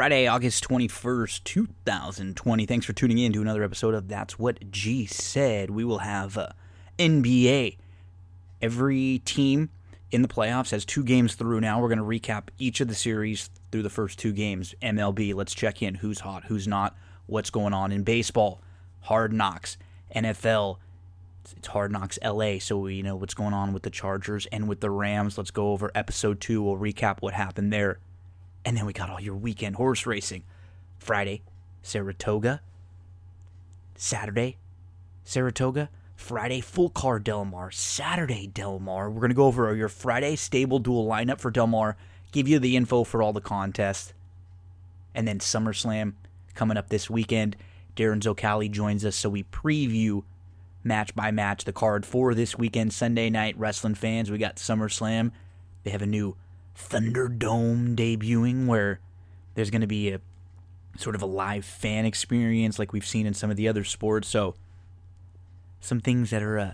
Friday, August 21st, 2020. Thanks for tuning in to another episode of That's What G Said. We will have uh, NBA. Every team in the playoffs has two games through now. We're going to recap each of the series through the first two games. MLB, let's check in who's hot, who's not, what's going on in baseball, hard knocks, NFL. It's Hard Knocks LA, so we know what's going on with the Chargers and with the Rams. Let's go over episode two. We'll recap what happened there. And then we got all your weekend horse racing. Friday, Saratoga. Saturday, Saratoga. Friday, full car Del Mar. Saturday, Del Mar. We're going to go over your Friday stable dual lineup for Del Mar, give you the info for all the contests. And then SummerSlam coming up this weekend. Darren Zocali joins us, so we preview match by match the card for this weekend, Sunday night. Wrestling fans, we got SummerSlam. They have a new Thunderdome debuting where there's going to be a sort of a live fan experience like we've seen in some of the other sports. So, some things that are uh,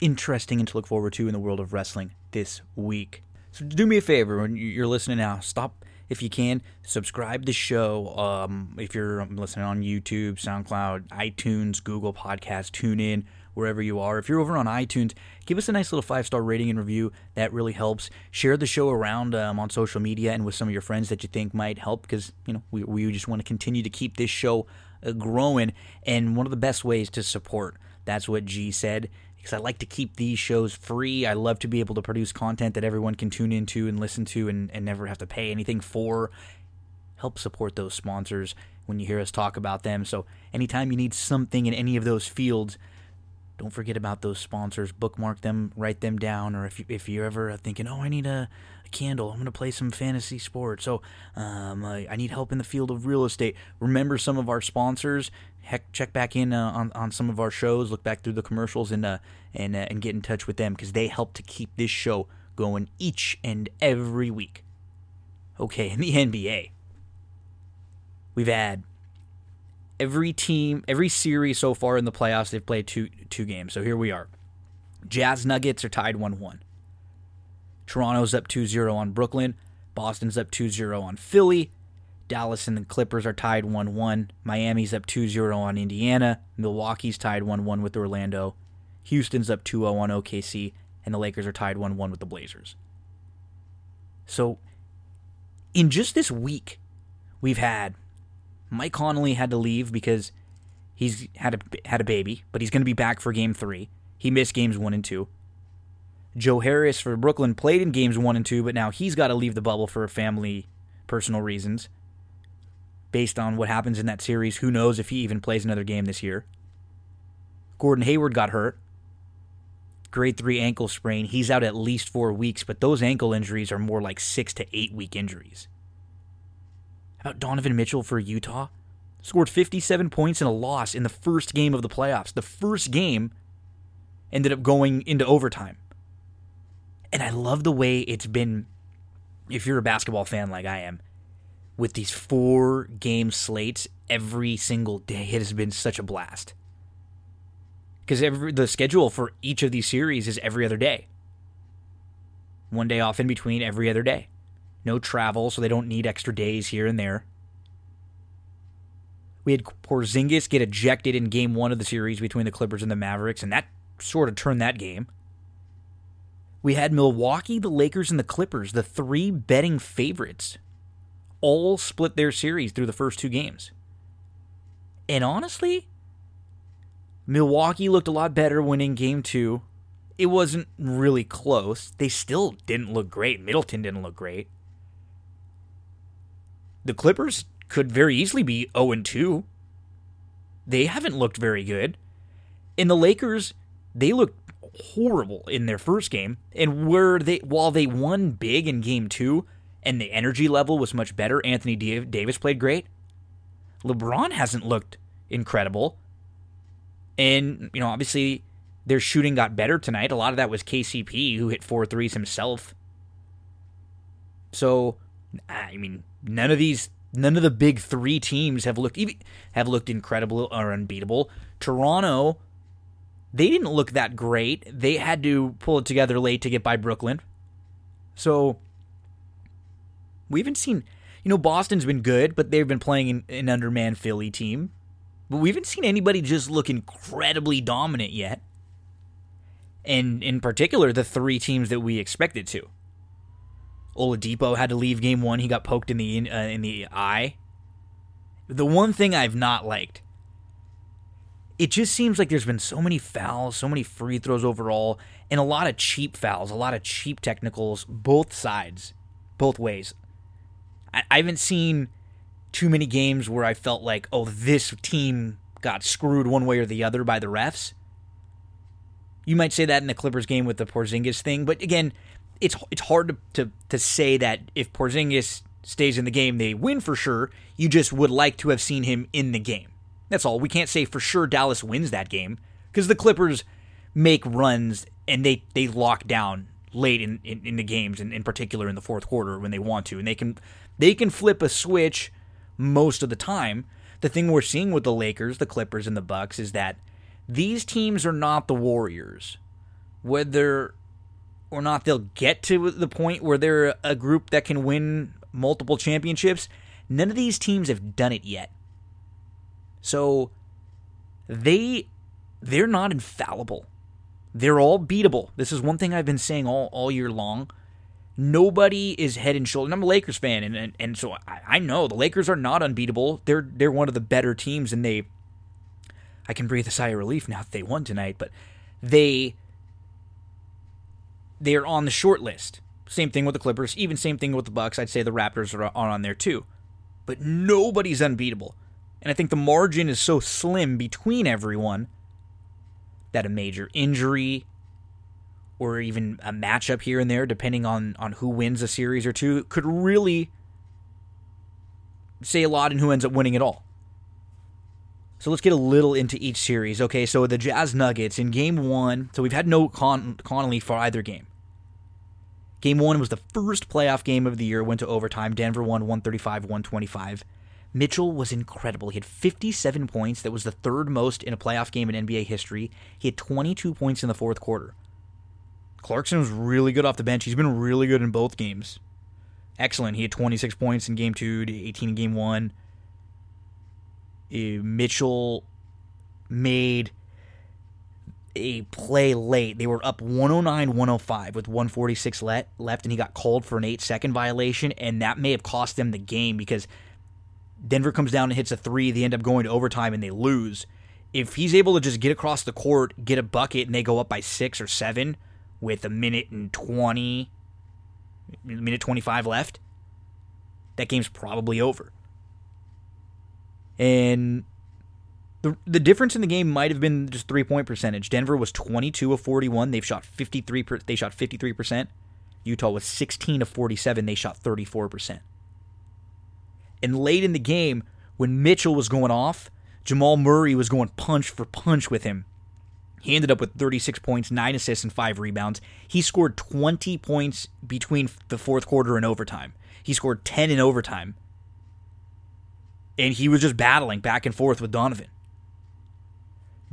interesting and to look forward to in the world of wrestling this week. So, do me a favor when you're listening now, stop if you can, subscribe the show. Um, if you're listening on YouTube, SoundCloud, iTunes, Google Podcast, TuneIn, wherever you are. If you're over on iTunes, give us a nice little five star rating and review. That really helps. Share the show around um, on social media and with some of your friends that you think might help because you know we we just want to continue to keep this show uh, growing. And one of the best ways to support that's what G said because I like to keep these shows free. I love to be able to produce content that everyone can tune into and listen to and, and never have to pay anything for. Help support those sponsors when you hear us talk about them. So, anytime you need something in any of those fields, don't forget about those sponsors. Bookmark them, write them down, or if you, if you're ever thinking, oh, I need a, a candle, I'm going to play some fantasy sports. So um, I, I, need help in the field of real estate. Remember some of our sponsors. Heck, check back in uh, on on some of our shows. Look back through the commercials and uh, and uh, and get in touch with them because they help to keep this show going each and every week. Okay, in the NBA, we've had every team, every series so far in the playoffs, they've played two two games. So here we are. Jazz Nuggets are tied 1 1. Toronto's up 2 0 on Brooklyn. Boston's up 2 0 on Philly. Dallas and the Clippers are tied 1 1. Miami's up 2 0 on Indiana. Milwaukee's tied 1 1 with Orlando. Houston's up 2 0 on OKC. And the Lakers are tied 1 1 with the Blazers. So, in just this week, we've had Mike Conley had to leave because he's had a had a baby, but he's going to be back for game 3. He missed games 1 and 2. Joe Harris for Brooklyn played in games 1 and 2, but now he's got to leave the bubble for family personal reasons. Based on what happens in that series, who knows if he even plays another game this year. Gordon Hayward got hurt. Grade 3 ankle sprain. He's out at least 4 weeks, but those ankle injuries are more like 6 to 8 week injuries about Donovan Mitchell for Utah? Scored 57 points in a loss in the first game of the playoffs. The first game ended up going into overtime. And I love the way it's been, if you're a basketball fan like I am, with these four game slates every single day. It has been such a blast. Because the schedule for each of these series is every other day. One day off in between every other day no travel, so they don't need extra days here and there. We had Porzingis get ejected in game one of the series between the Clippers and the Mavericks, and that sort of turned that game. We had Milwaukee, the Lakers, and the Clippers, the three betting favorites, all split their series through the first two games. And honestly, Milwaukee looked a lot better winning game two. It wasn't really close. They still didn't look great. Middleton didn't look great the Clippers could very easily be 0 2. They haven't looked very good. In the Lakers, they looked horrible in their first game. And were they while they won big in game 2 and the energy level was much better, Anthony Davis played great. LeBron hasn't looked incredible. And, you know, obviously their shooting got better tonight. A lot of that was KCP who hit four threes himself. So, I mean, none of these none of the big three teams have looked even have looked incredible or unbeatable. Toronto, they didn't look that great. They had to pull it together late to get by Brooklyn. So we haven't seen, You know, Boston's been good, but they've been playing an, an Philly team. But we haven't seen anybody just look incredibly dominant yet. And in particular, the three teams that we expected to. Oladipo had to leave game one. He got poked in the uh, in the eye. The one thing I've not liked, it just seems like there's been so many fouls, so many free throws overall, and a lot of cheap fouls, a lot of cheap technicals, both sides, both ways. I, I haven't seen too many games where I felt like, oh, this team got screwed one way or the other by the refs. You might say that in the Clippers game with the Porzingis thing, but again, it's it's hard to, to, to say that if Porzingis stays in the game, they win for sure. You just would like to have seen him in the game. That's all. We can't say for sure Dallas wins that game because the Clippers make runs and they, they lock down late in, in, in the games, and in particular in the fourth quarter when they want to, and they can they can flip a switch most of the time. The thing we're seeing with the Lakers, the Clippers, and the Bucks is that these teams are not the Warriors. Whether or not they'll get to the point where they're a group that can win multiple championships, none of these teams have done it yet. So they they're not infallible. They're all beatable. This is one thing I've been saying all, all year long. Nobody is head and shoulder. I'm a Lakers fan, and and, and so I, I know the Lakers are not unbeatable. They're they're one of the better teams, and they. I can breathe a sigh of relief now that they won tonight, but they they are on the short list. Same thing with the Clippers, even same thing with the Bucks. I'd say the Raptors are on there too. But nobody's unbeatable. And I think the margin is so slim between everyone that a major injury or even a matchup here and there, depending on, on who wins a series or two, could really say a lot in who ends up winning it all. So let's get a little into each series. Okay, so the Jazz Nuggets in game one. So we've had no Con- Conley for either game. Game one was the first playoff game of the year, went to overtime. Denver won 135 125. Mitchell was incredible. He had 57 points. That was the third most in a playoff game in NBA history. He had 22 points in the fourth quarter. Clarkson was really good off the bench. He's been really good in both games. Excellent. He had 26 points in game two, 18 in game one. Mitchell made a play late. They were up 109 105 with 146 left, and he got called for an eight second violation, and that may have cost them the game because Denver comes down and hits a three. They end up going to overtime and they lose. If he's able to just get across the court, get a bucket, and they go up by six or seven with a minute and 20, minute 25 left, that game's probably over. And the, the difference in the game might have been just three point percentage. Denver was 22 of 41. They've shot 53. Per, they shot 53 percent. Utah was 16 of 47. They shot 34 percent. And late in the game, when Mitchell was going off, Jamal Murray was going punch for punch with him. He ended up with 36 points, 9 assists, and 5 rebounds. He scored 20 points between the fourth quarter and overtime. He scored 10 in overtime and he was just battling back and forth with Donovan.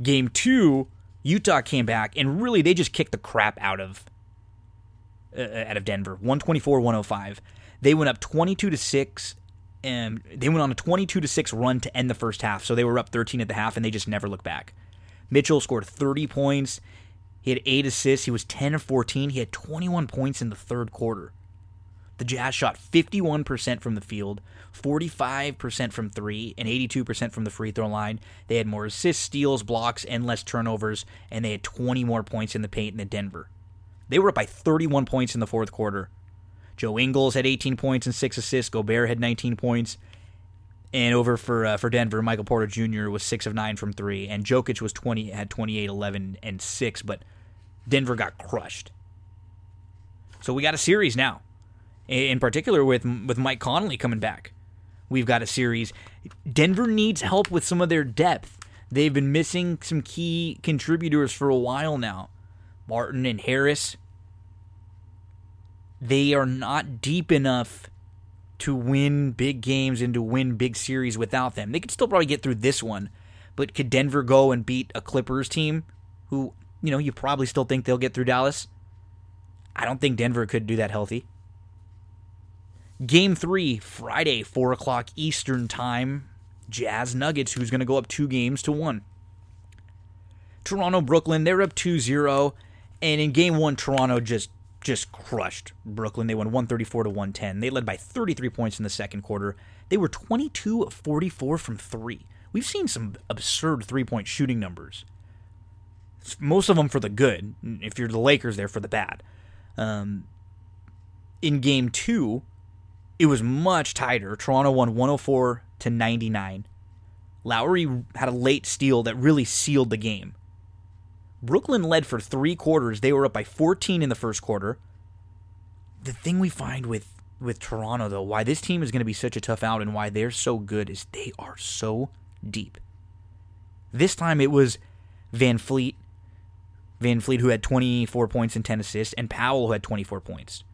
Game two, Utah came back and really they just kicked the crap out of uh, out of Denver, 124-105. They went up 22 to 6 and they went on a 22 to 6 run to end the first half. So they were up 13 at the half and they just never looked back. Mitchell scored 30 points. He had 8 assists. He was 10 of 14. He had 21 points in the third quarter. The Jazz shot 51% from the field, 45% from three, and 82% from the free throw line. They had more assists, steals, blocks, and less turnovers, and they had 20 more points in the paint than Denver. They were up by 31 points in the fourth quarter. Joe Ingles had 18 points and six assists. Gobert had 19 points. And over for uh, for Denver, Michael Porter Jr. was six of nine from three, and Jokic was 20 had 28, 11, and six. But Denver got crushed. So we got a series now in particular with with Mike Conley coming back. We've got a series. Denver needs help with some of their depth. They've been missing some key contributors for a while now. Martin and Harris. They are not deep enough to win big games and to win big series without them. They could still probably get through this one, but could Denver go and beat a Clippers team who, you know, you probably still think they'll get through Dallas? I don't think Denver could do that healthy. Game three, Friday, 4 o'clock Eastern Time. Jazz Nuggets, who's going to go up two games to one. Toronto, Brooklyn, they're up 2 0. And in game one, Toronto just just crushed Brooklyn. They won 134 to 110. They led by 33 points in the second quarter. They were 22 of 44 from three. We've seen some absurd three point shooting numbers. Most of them for the good. If you're the Lakers, they're for the bad. Um, in game two, it was much tighter. Toronto won 104 to 99. Lowry had a late steal that really sealed the game. Brooklyn led for three quarters. They were up by 14 in the first quarter. The thing we find with with Toronto though, why this team is going to be such a tough out and why they're so good is they are so deep. This time it was VanVleet, Van Fleet who had 24 points and 10 assists, and Powell who had 24 points.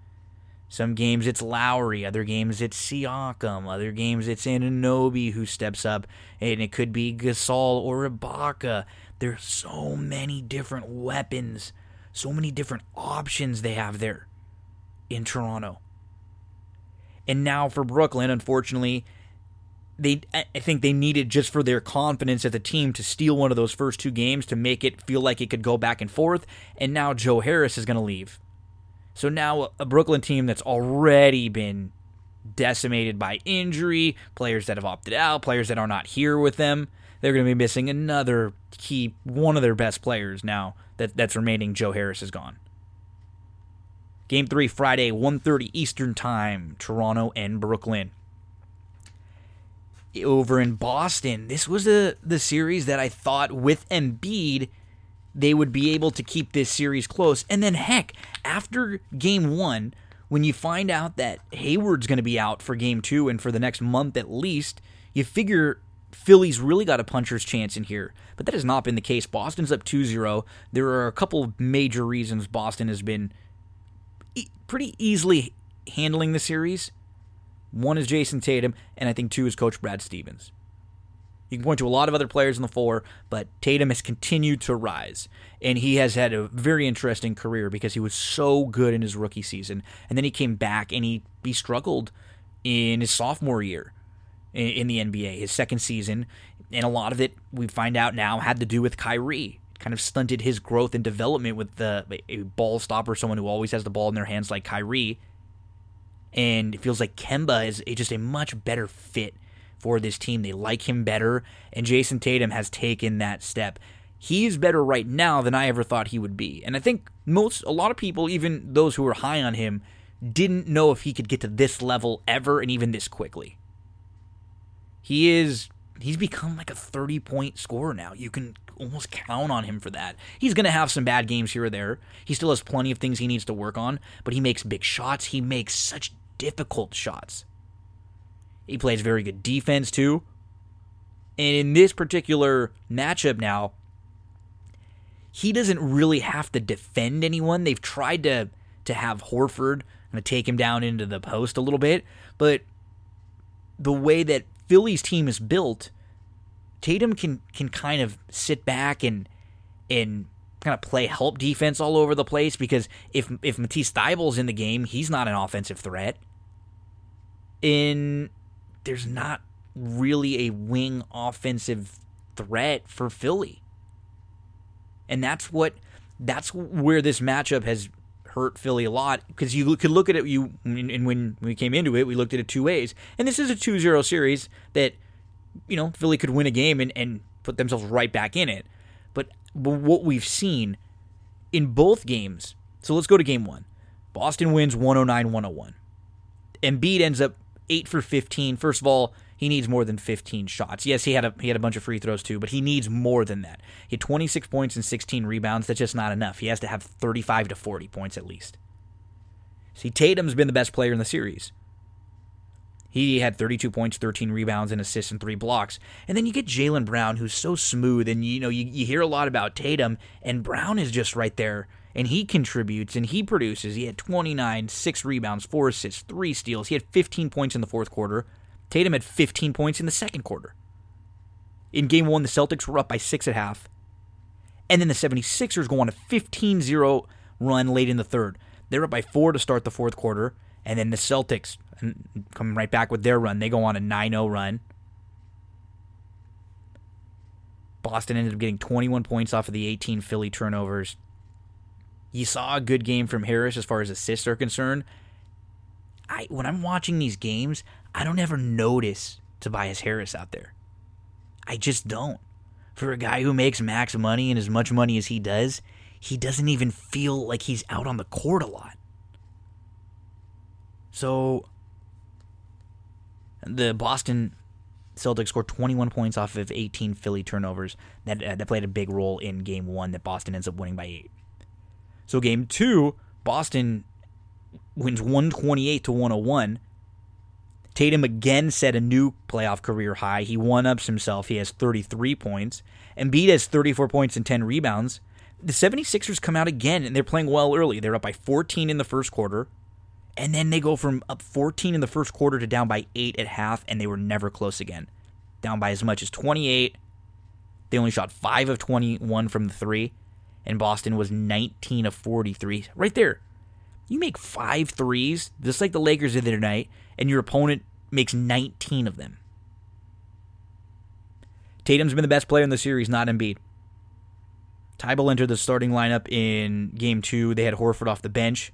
Some games it's Lowry, other games it's Siakam, other games it's Anunoby who steps up, and it could be Gasol or Ibaka. There's so many different weapons, so many different options they have there in Toronto. And now for Brooklyn, unfortunately, they I think they needed just for their confidence as a team to steal one of those first two games to make it feel like it could go back and forth. And now Joe Harris is going to leave. So now a Brooklyn team that's already been decimated by injury, players that have opted out, players that are not here with them, they're going to be missing another key, one of their best players now that, that's remaining. Joe Harris is gone. Game three, Friday, 1.30 Eastern Time, Toronto and Brooklyn. Over in Boston, this was the, the series that I thought with Embiid – they would be able to keep this series close. And then, heck, after game one, when you find out that Hayward's going to be out for game two and for the next month at least, you figure Philly's really got a puncher's chance in here. But that has not been the case. Boston's up 2 0. There are a couple major reasons Boston has been e- pretty easily handling the series. One is Jayson Tatum, and I think two is Coach Brad Stevens. You can point to a lot of other players in the four, but Tatum has continued to rise. And he has had a very interesting career because he was so good in his rookie season. And then he came back and he, he struggled in his sophomore year in, the NBA, his second season. And a lot of it, we find out now, had to do with Kyrie. Kind of stunted his growth and development with the a ball stopper, someone who always has the ball in their hands like Kyrie. And it feels like Kemba is just a much better fit for this team. They like him better, and Jayson Tatum has taken that step. He's better right now than I ever thought he would be. And I think most a lot of people, even those who were high on him, didn't know if he could get to this level ever and even this quickly. He is he's become like a 30 point scorer now. You can almost count on him for that. He's going to have some bad games here or there. He still has plenty of things he needs to work on, but he makes big shots. He makes such difficult shots. He plays very good defense too. And in this particular matchup now, he doesn't really have to defend anyone. They've tried to to have Horford going to take him down into the post a little bit, but the way that Philly's team is built, Tatum can can kind of sit back and and kind of play help defense all over the place because if if Matisse Thybulle's in the game, he's not an offensive threat. In there's not really a wing offensive threat for Philly. And that's what that's where this matchup has hurt Philly a lot because you could look at it you and when we came into it we looked at it two ways. And this is a 2-0 series that you know, Philly could win a game and, and put themselves right back in it. But, but what we've seen in both games. So let's go to game 1. Boston wins 109-101. Embiid ends up 8 for 15. First of all, he needs more than 15 shots. Yes, he had a he had a bunch of free throws too, but he needs more than that. He had 26 points and 16 rebounds. That's just not enough. He has to have 35 to 40 points at least. See, Tatum's been the best player in the series. He had 32 points, 13 rebounds, and assists, and three blocks. And then you get Jaylen Brown, who's so smooth, and you know you, you hear a lot about Tatum, and Brown is just right there and he contributes and he produces. He had 29, six rebounds, four assists, three steals. He had 15 points in the fourth quarter. Tatum had 15 points in the second quarter. In game one, the Celtics were up by six at half. And then the 76ers go on a 15 0 run late in the third. They're up by four to start the fourth quarter. And then the Celtics come right back with their run. They go on a 9 0 run. Boston ended up getting 21 points off of the 18 Philly turnovers. You saw a good game from Harris as far as assists are concerned. I when I'm watching these games, I don't ever notice Tobias Harris out there. I just don't. For a guy who makes max money and as much money as he does, he doesn't even feel like he's out on the court a lot. So the Boston Celtics scored 21 points off of 18 Philly turnovers. That uh, that played a big role in game 1 that Boston ends up winning by 8. So game 2, Boston wins 128 to 101. Tatum again set a new playoff career high. He one ups himself. He has 33 points. Embiid has 34 points and 10 rebounds. The 76ers come out again and they're playing well early. They're up by 14 in the first quarter. And then they go from up 14 in the first quarter to down by 8 at half, and they were never close again. Down by as much as 28. They only shot 5 of 21 from the 3, and Boston was 19 of 43. Right there. You make five threes, just like the Lakers did the other night, and your opponent makes 19 of them. Tatum's been the best player in the series, not Embiid. Thybulle entered the starting lineup in game two. They had Horford off the bench.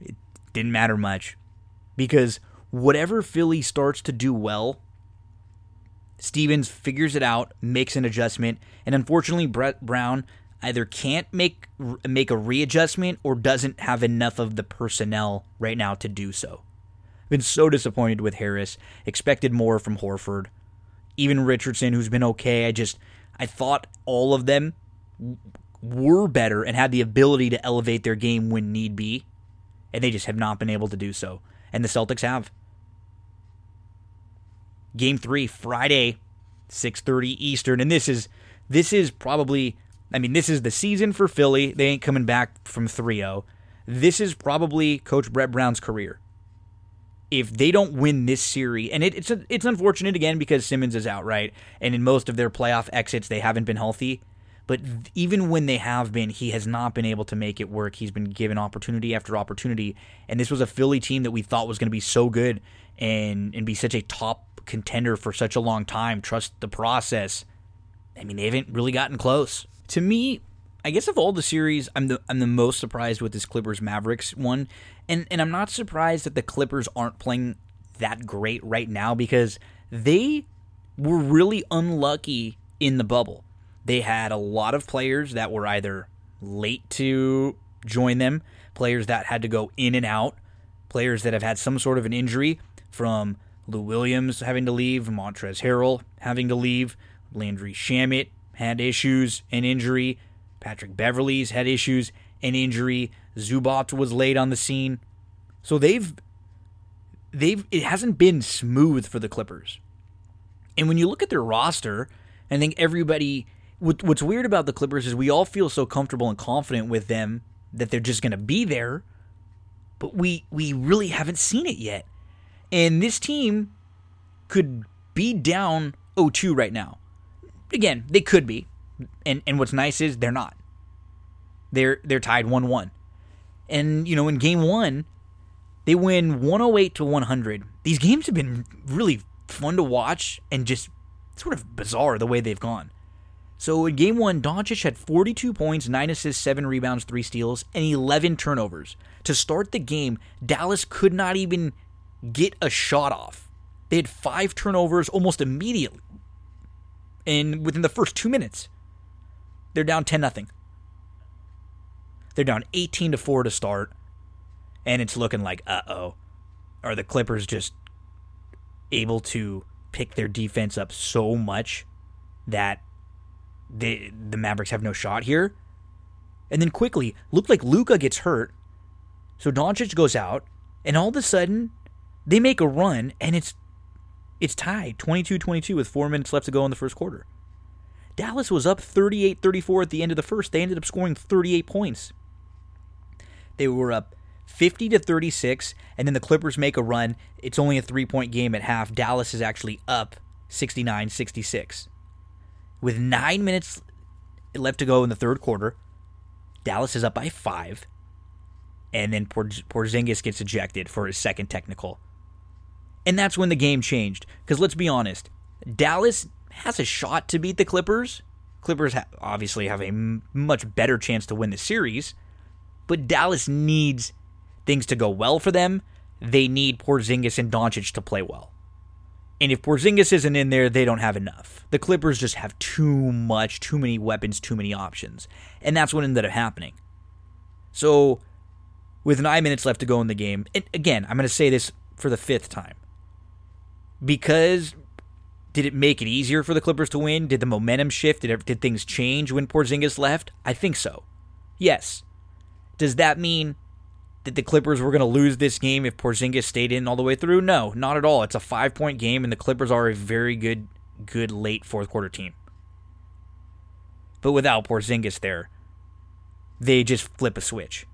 It didn't matter much because whatever Philly starts to do well, Stevens figures it out, makes an adjustment, and unfortunately, Brett Brown either can't make make a readjustment or doesn't have enough of the personnel right now to do so. I've been so disappointed with Harris. Expected more from Horford. Even Richardson, who's been okay. I just I thought all of them were better and had the ability to elevate their game when need be, and they just have not been able to do so. And the Celtics have. Game three, Friday, 6:30 Eastern, and this is this is probably I mean, this is the season for Philly. They ain't coming back from 3 0. This is probably Coach Brett Brown's career. If they don't win this series, and it, it's a, it's unfortunate again because Simmons is out, right? And in most of their playoff exits, they haven't been healthy. But even when they have been, he has not been able to make it work. He's been given opportunity after opportunity. And this was a Philly team that we thought was going to be so good and, and be such a top contender for such a long time. Trust the process. I mean, they haven't really gotten close to me, I guess of all the series, I'm the I'm the most surprised with this Clippers Mavericks one, and and I'm not surprised that the Clippers aren't playing that great right now because they were really unlucky in the bubble. They had a lot of players that were either late to join them, players that had to go in and out, players that have had some sort of an injury from Lou Williams having to leave, Montrezl Harrell having to leave, Landry Shamet had issues and injury. Patrick Beverley's had issues and injury. Zubac was late on the scene. So they've they've it hasn't been smooth for the Clippers. And when you look at their roster, I think everybody what, what's weird about the Clippers is we all feel so comfortable and confident with them that they're just going to be there, but we we really haven't seen it yet. And this team could be down 0-2 right now again, they could be. And and what's nice is they're not. They're they're tied 1-1. And you know, in game 1, they win 108 to 100. These games have been really fun to watch and just sort of bizarre the way they've gone. So in game one, Doncic had 42 points, 9 assists, 7 rebounds, 3 steals, and 11 turnovers. To start the game, Dallas could not even get a shot off. They had 5 turnovers almost immediately And within the first two minutes. They're down 10 nothing. They're down 18 to 4 to start. And it's looking like, uh oh. Are the Clippers just able to pick their defense up so much that they, the Mavericks have no shot here? And then quickly, looked like Luka gets hurt. So Doncic goes out, and all of a sudden, they make a run, and it's it's tied 22 22 with four minutes left to go in the first quarter. Dallas was up 38 34 at the end of the first. They ended up scoring 38 points. They were up 50 to 36, and then the Clippers make a run. It's only a three point game at half. Dallas is actually up 69 66. With nine minutes left to go in the third quarter, Dallas is up by five. and then Porzingis gets ejected for his second technical. And that's when the game changed. Because let's be honest, Dallas has a shot to beat the Clippers. Clippers ha- obviously have a m- much better chance to win the series, but Dallas needs things to go well for them. They need Porzingis and Doncic to play well. And if Porzingis isn't in there, they don't have enough. The Clippers just have too much, too many weapons, too many options. And that's what ended up happening. So, with nine minutes left to go in the game, and again, I'm going to say this for the fifth time. Because did it make it easier for the Clippers to win? Did the momentum shift? Did, did things change when Porzingis left? I think so. Yes. Does that mean that the Clippers were going to lose this game if Porzingis stayed in all the way through? No, not at all. It's a five point game, and the Clippers are a very good, good late fourth quarter team. But without Porzingis there, they just flip a switch.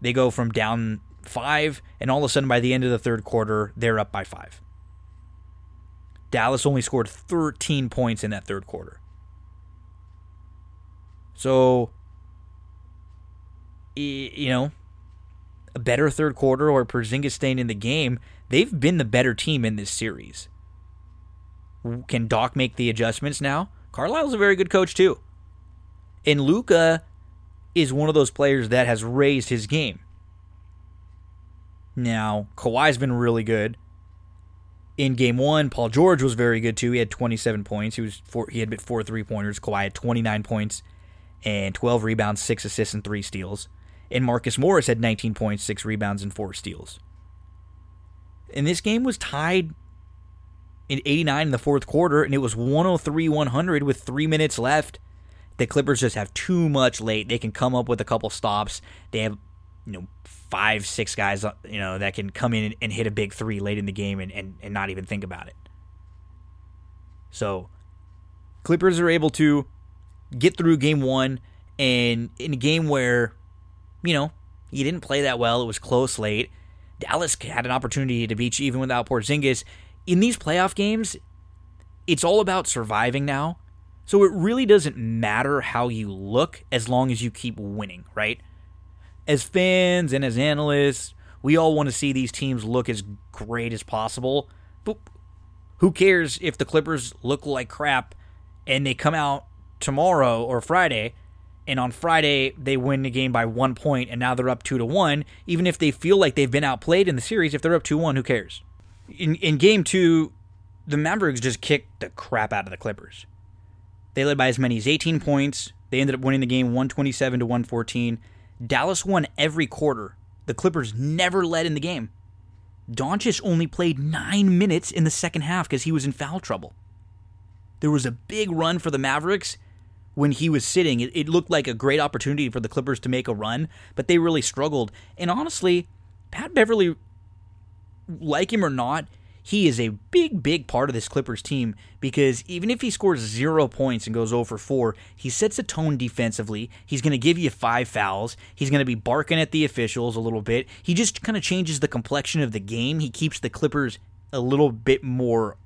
They go from down five, and all of a sudden by the end of the third quarter, they're up by five. Dallas only scored 13 points in that third quarter. So, you know, a better third quarter or Porzingis staying in the game, they've been the better team in this series. Can Doc make the adjustments now? Carlisle's a very good coach too. And Luka is one of those players that has raised his game. Now, Kawhi's been really good. In game one, Paul George was very good too. He had 27 points. He was four, he had four three pointers. Kawhi had 29 points and 12 rebounds, six assists, and three steals. And Marcus Morris had 19 points, six rebounds, and four steals. And this game was tied in 89 in the fourth quarter, and it was 103 100 with three minutes left. The Clippers just have too much late. They can come up with a couple stops. They have, you know, five, six guys, uh, you know, that can come in and hit a big three late in the game and, and, and not even think about it. So, Clippers are able to get through game one, and in a game where you know, he didn't play that well. It was close late. Dallas had an opportunity to beat you even without Porzingis. In these playoff games, it's all about surviving now. So it really doesn't matter how you look as long as you keep winning, right? As fans and as analysts, we all want to see these teams look as great as possible. But who cares if the Clippers look like crap and they come out tomorrow or Friday and on Friday they win the game by one point, and now they're up two to one. Even if they feel like they've been outplayed in the series, if they're up two one, who cares? In in game two, the Mavericks just kicked the crap out of the Clippers. They led by as many as 18 points. They ended up winning the game 127 to 114. Dallas won every quarter. The Clippers never led in the game. Doncic only played nine minutes in the second half because he was in foul trouble. There was a big run for the Mavericks, when he was sitting. It, it, looked like a great opportunity for the Clippers to make a run, but they really struggled. And honestly, Pat Beverley, like him or not, he is a big, big part of this Clippers team because even if he scores zero points and goes over 4, he sets a tone defensively. He's going to give you five fouls. He's going to be barking at the officials a little bit. He just kind of changes the complexion of the game. He keeps the Clippers a little bit more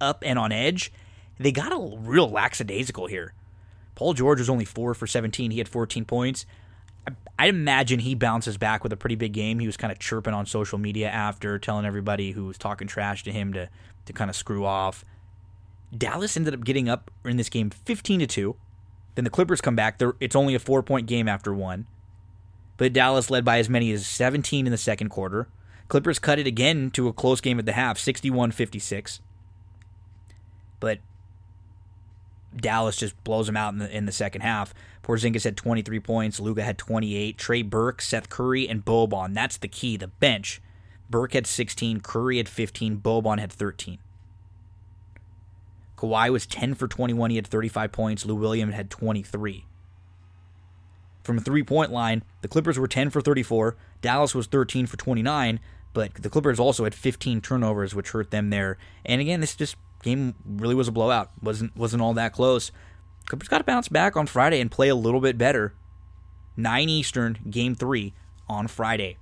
up and on edge. They got a real lackadaisical here. Paul George was only four for 17. He had 14 points. I, imagine he bounces back with a pretty big game. He was kind of chirping on social media after, telling everybody who was talking trash to him to, to kind of screw off. Dallas ended up getting up in this game 15 to 2. Then the Clippers come back. They're, it's only a four point game after one. But Dallas led by as many as 17 in the second quarter. Clippers cut it again to a close game at the half, 61 56. But Dallas just blows them out in the in the second half. Porzingis had 23 points, Luka had 28, Trey Burke, Seth Curry, and Boban. That's the key, the bench. Burke had 16, Curry had 15, Boban had 13. Kawhi was 10 for 21, he had 35 points, Lou Williams had 23. From a three point line, the Clippers were 10 for 34, Dallas was 13 for 29, but the Clippers also had 15 turnovers, which hurt them there. And again, this just game really was a blowout. wasn't wasn't all that close. Clippers got to bounce back on Friday and play a little bit better. Nine Eastern, Game Three on Friday.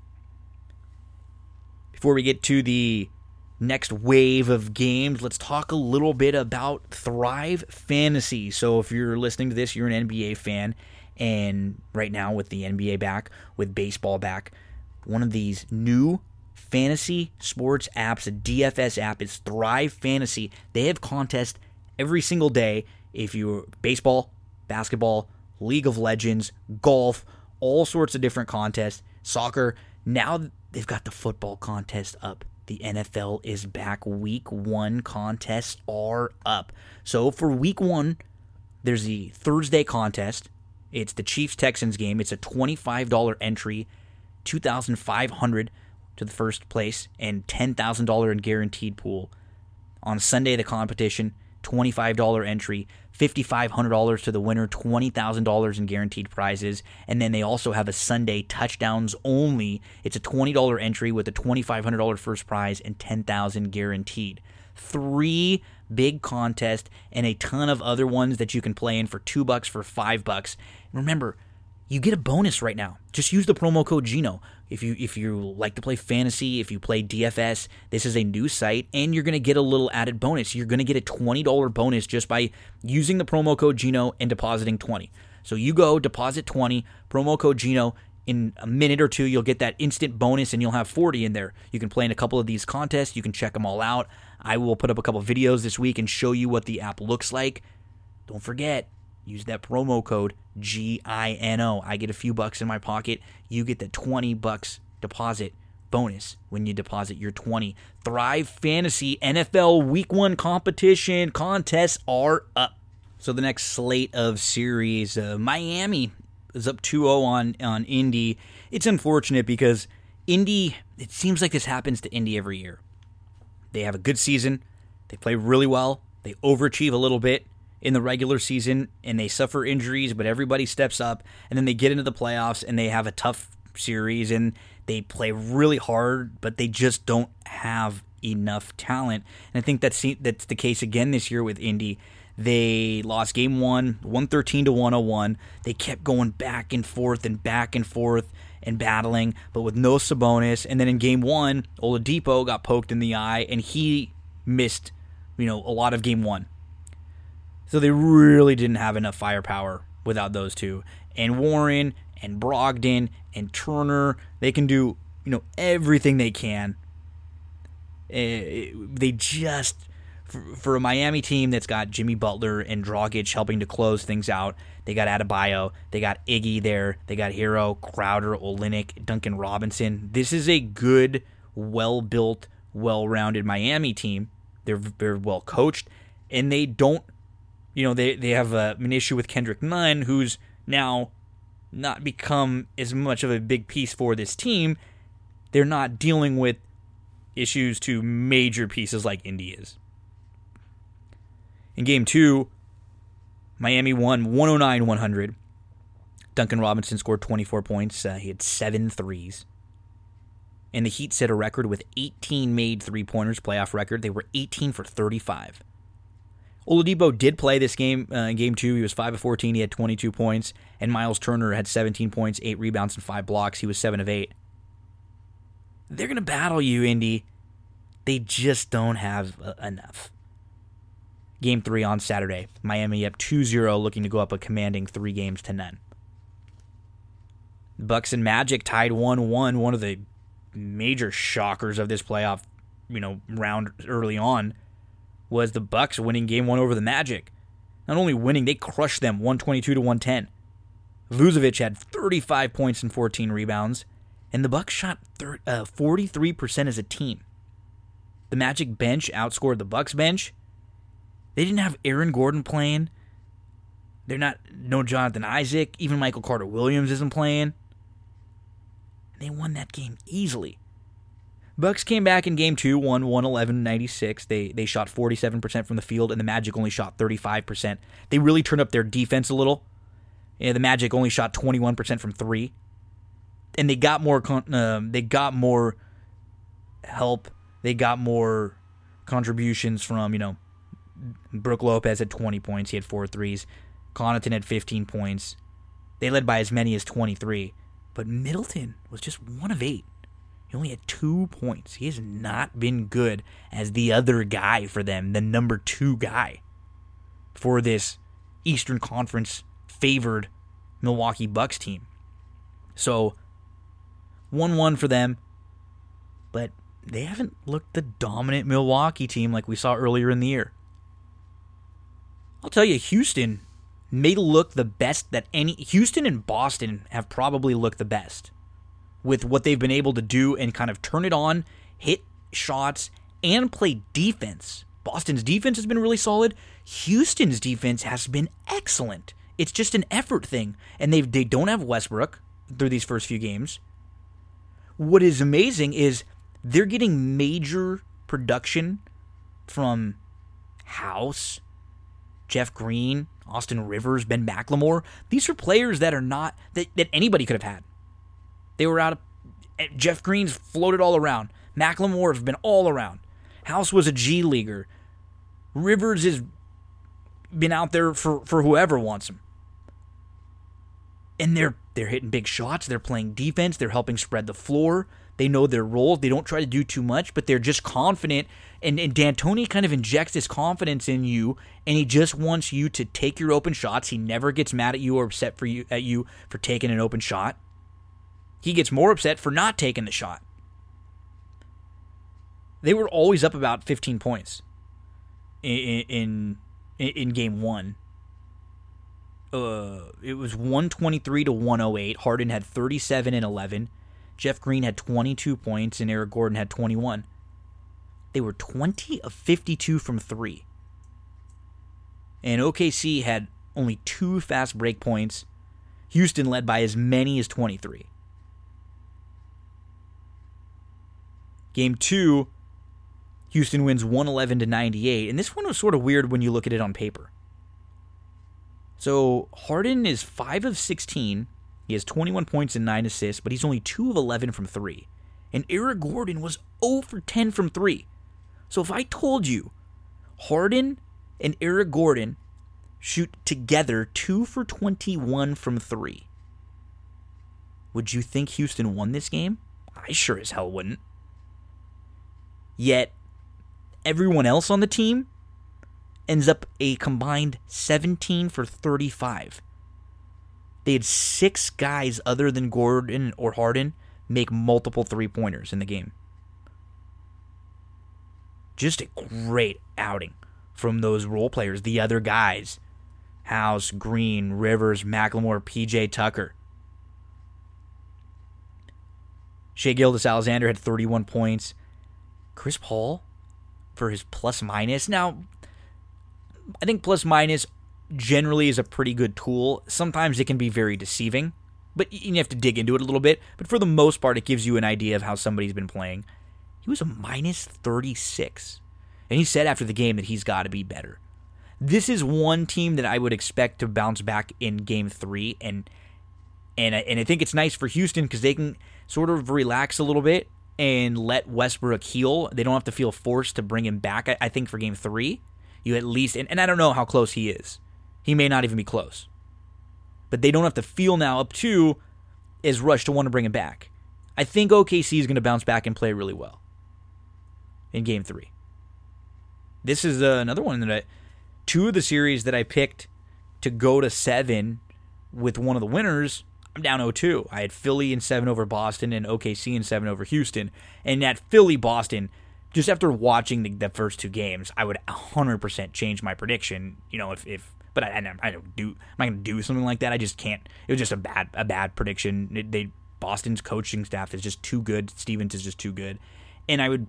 Before we get to the next wave of games, let's talk a little bit about Thrive Fantasy. So if you're listening to this, you're an NBA fan, And right now, with the NBA back, with baseball back, one of these new fantasy sports apps, a DFS app, is Thrive Fantasy. They have contests every single day. If you're baseball, basketball, League of Legends, golf, all sorts of different contests, soccer. Now they've got the football contest up. The NFL is back. Week one contests are up. So for week one, there's the Thursday contest. It's the Chiefs Texans game. It's a $25 entry, 2500 to the first place, and $10,000 in guaranteed pool. On Sunday, the competition, $25 entry, $5,500 to the winner, $20,000 in guaranteed prizes. And then they also have a Sunday touchdowns only. It's a $20 entry with a $2,500 first prize and $10,000 guaranteed. Three big contests and a ton of other ones that you can play in for two bucks, for five bucks. remember, you get a bonus right now. Just use the promo code Gino. If you if you like to play fantasy, if you play DFS, this is a new site and you're going to get a little added bonus. You're going to get a $20 bonus just by using the promo code Gino and depositing 20. So you go deposit 20, promo code Gino in a minute or two you'll get that instant bonus and you'll have 40 in there. You can play in a couple of these contests, you can check them all out. I will put up a couple videos this week and show you what the app looks like. Don't forget, use that promo code G I N O. I get a few bucks in my pocket. You get the 20 bucks deposit bonus when you deposit your 20. Thrive Fantasy NFL Week 1 competition contests are up. So the next slate of series, uh, Miami is up 2-0 on on Indy. It's unfortunate because Indy, it seems like this happens to Indy every year. They have a good season, they play really well, they overachieve a little bit, in the regular season and they suffer injuries, but everybody steps up and then they get into the playoffs and they have a tough series and they play really hard, but they just don't have enough talent. And I think that's that's the case again this year with Indy. They lost game one, 113 to 101. They kept going back and forth and back and forth and battling, but with no Sabonis. And then in game one, Oladipo got poked in the eye and he missed, you know, a lot of game one. So they really didn't have enough firepower without those two. And Warren and Brogdon and Turner, they can do, you know, everything they can. Uh, they just for, for, a Miami team that's got Jimmy Butler and Dragic helping to close things out. They got Adebayo, they got Iggy there, they got Herro, Crowder, Olynyk, Duncan Robinson. This is a good, well built, well rounded Miami team. They're very well coached, and they don't you know, they, they have uh, an issue with Kendrick Nunn, who's now not become as much of a big piece for this team. They're not dealing with issues to major pieces like Indy is. In game two, Miami won 109 100. Duncan Robinson scored 24 points. Uh, he had seven threes. And the Heat set a record with 18 made three pointers, playoff record. They were 18 for 35. Oladipo did play this game uh, in game two. He was 5 of 14. He had 22 points. And Miles Turner had 17 points, 8 rebounds, and 5 blocks. He was 7 of 8. They're going to battle you, Indy. They just don't have uh, enough. Game three on Saturday. Miami up 2 0, looking to go up a commanding three games to none. Bucks and Magic tied 1 1, one of the major shockers of this playoff you know round early on was the Bucks winning game one over the Magic. Not only winning, they crushed them 122 to 110. Vucevic had 35 points and 14 rebounds, and the Bucks shot uh, 43% as a team. The Magic bench outscored the Bucks bench. They didn't have Aaron Gordon playing. They're not no Jonathan Isaac. Even Michael Carter Williams isn't playing. And they won that game easily. Bucks came back in game two, won 111-96. They they shot 47% from the field, and the Magic only shot 35%. They really turned up their defense a little. Yeah, the Magic only shot 21% from three, and they got more. Uh, they got more help. They got more contributions from you know. Brook Lopez had 20 points. He had four threes. Connaughton had 15 points. They led by as many as 23, but Middleton was just one of eight. He only had two points. He has not been good as the other guy for them, the number two guy for this Eastern Conference favored Milwaukee Bucks team. So 1 1 for them, but they haven't looked the dominant Milwaukee team like we saw earlier in the year. I'll tell you, Houston may look the best that any. Houston and Boston have probably looked the best with what they've been able to do and kind of turn it on, hit shots, and play defense. Boston's defense has been really solid. Houston's defense has been excellent. It's just an effort thing, and they they don't have Westbrook through these first few games. What is amazing is they're getting major production from House, Jeff Green, Austin Rivers, Ben McLemore. These are players that are not that, that anybody could have had. They were out of Jeff Green's floated all around. McLemore has been all around. House was a G leaguer. Rivers has been out there for, for whoever wants him. And they're they're hitting big shots, they're playing defense, they're helping spread the floor. They know their roles. They don't try to do too much, but they're just confident. And, and D'Antoni kind of injects this confidence in you, and he just wants you to take your open shots. He never gets mad at you or upset for you at you for taking an open shot. He gets more upset for not taking the shot. They were always up about 15 points in in, in game one. Uh, it was 123 to 108. Harden had 37 and 11. Jeff Green had 22 points and Eric Gordon had 21. They were 20 of 52 from three. And OKC had only two fast break points. Houston led by as many as 23. Game two, Houston wins 111 to 98. And this one was sort of weird when you look at it on paper. So Harden is 5 of 16 he has 21 points and 9 assists, but he's only 2 of 11 from 3. And Eric Gordon was 0 for 10 from 3. So if I told you Harden and Eric Gordon shoot together 2 for 21 from 3, would you think Houston won this game? I sure as hell wouldn't. Yet, everyone else on the team ends up a combined 17 for 35. They had six guys other than Gordon or Harden make multiple three pointers in the game. Just a great outing from those role players, the other guys House, Green, Rivers, McLemore, PJ Tucker. Shai Gilgeous-Alexander had 31 points. Chris Paul for his plus minus. Now, I think plus minus generally is a pretty good tool. Sometimes it can be very deceiving, but you have to dig into it a little bit. But for the most part, it gives you an idea of how somebody's been playing. He was a minus 36. And he said after the game that he's got to be better. This is one team that I would expect to bounce back in game three. And and I, and I think it's nice for Houston because they can sort of relax a little bit and let Westbrook heal. They don't have to feel forced to bring him back. I, think for game three, you at least, and, and I don't know how close he is he may not even be close. But they don't have to feel now up to is Rush to want to bring him back. I think OKC is going to bounce back and play really well in game three. This is uh, another one that I, two of the series that I picked to go to seven with one of the winners, I'm down 0-2. I had Philly in seven over Boston and OKC in seven over Houston. And that Philly Boston, just after watching the, the first two games, I would 100% change my prediction. You know, if, if but I, I, don't do. I'm not gonna do something like that. I just can't. It was just a bad a bad prediction. It, they Boston's coaching staff is just too good. Stevens is just too good, and I would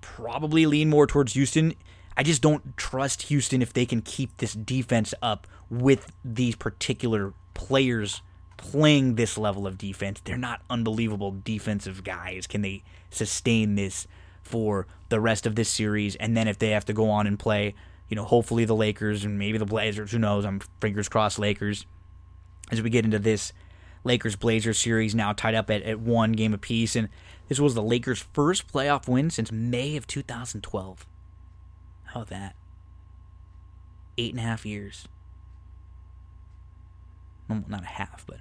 probably lean more towards Houston. I just don't trust Houston if they can keep this defense up with these particular players playing this level of defense. They're not unbelievable defensive guys. Can they sustain this for the rest of this series? And then if they have to go on and play you know, hopefully the Lakers and maybe the Blazers. Who knows? I'm fingers crossed Lakers. As we get into this Lakers Blazers series now tied up at, at one game apiece. And this was the Lakers' first playoff win since May of 2012. How that? Eight and a half years. Well, not a half, but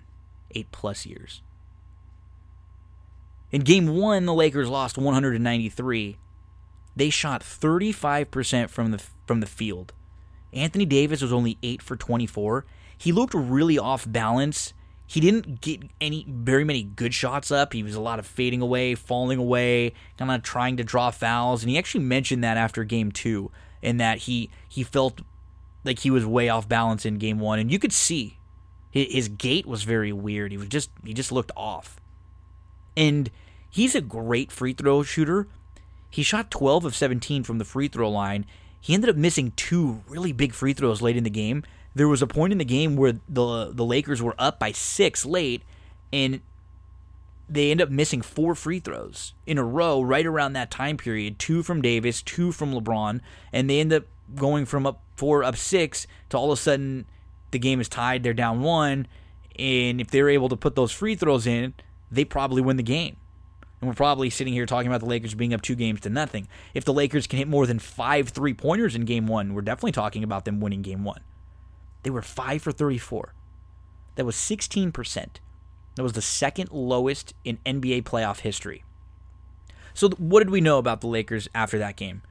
eight plus years. In game one, the Lakers lost 193 they shot 35% from the from the field. Anthony Davis was only 8 for 24. he looked really off balance. He didn't get any very many good shots up. He was a lot of fading away, falling away, kind of trying to draw fouls. And he actually mentioned that after game two, in that he he felt like he was way off balance in game one, and you could see his gait was very weird. He was just he just looked off. And he's a great free throw shooter. He shot 12 of 17 from the free throw line. He ended up missing two really big free throws late in the game. There was a point in the game where the the Lakers were up by 6 late and they end up missing four free throws in a row right around that time period, two from Davis, two from LeBron, and they end up going from up 4 up 6 to all of a sudden the game is tied, they're down 1, and if they're able to put those free throws in, they probably win the game. And we're probably sitting here talking about the Lakers being up two games to nothing. If the Lakers can hit more than five three pointers in game one, we're definitely talking about them winning game one. They were 5 for 34. That was 16%. That was the second lowest in NBA playoff history. So, what did we know about the Lakers after that game?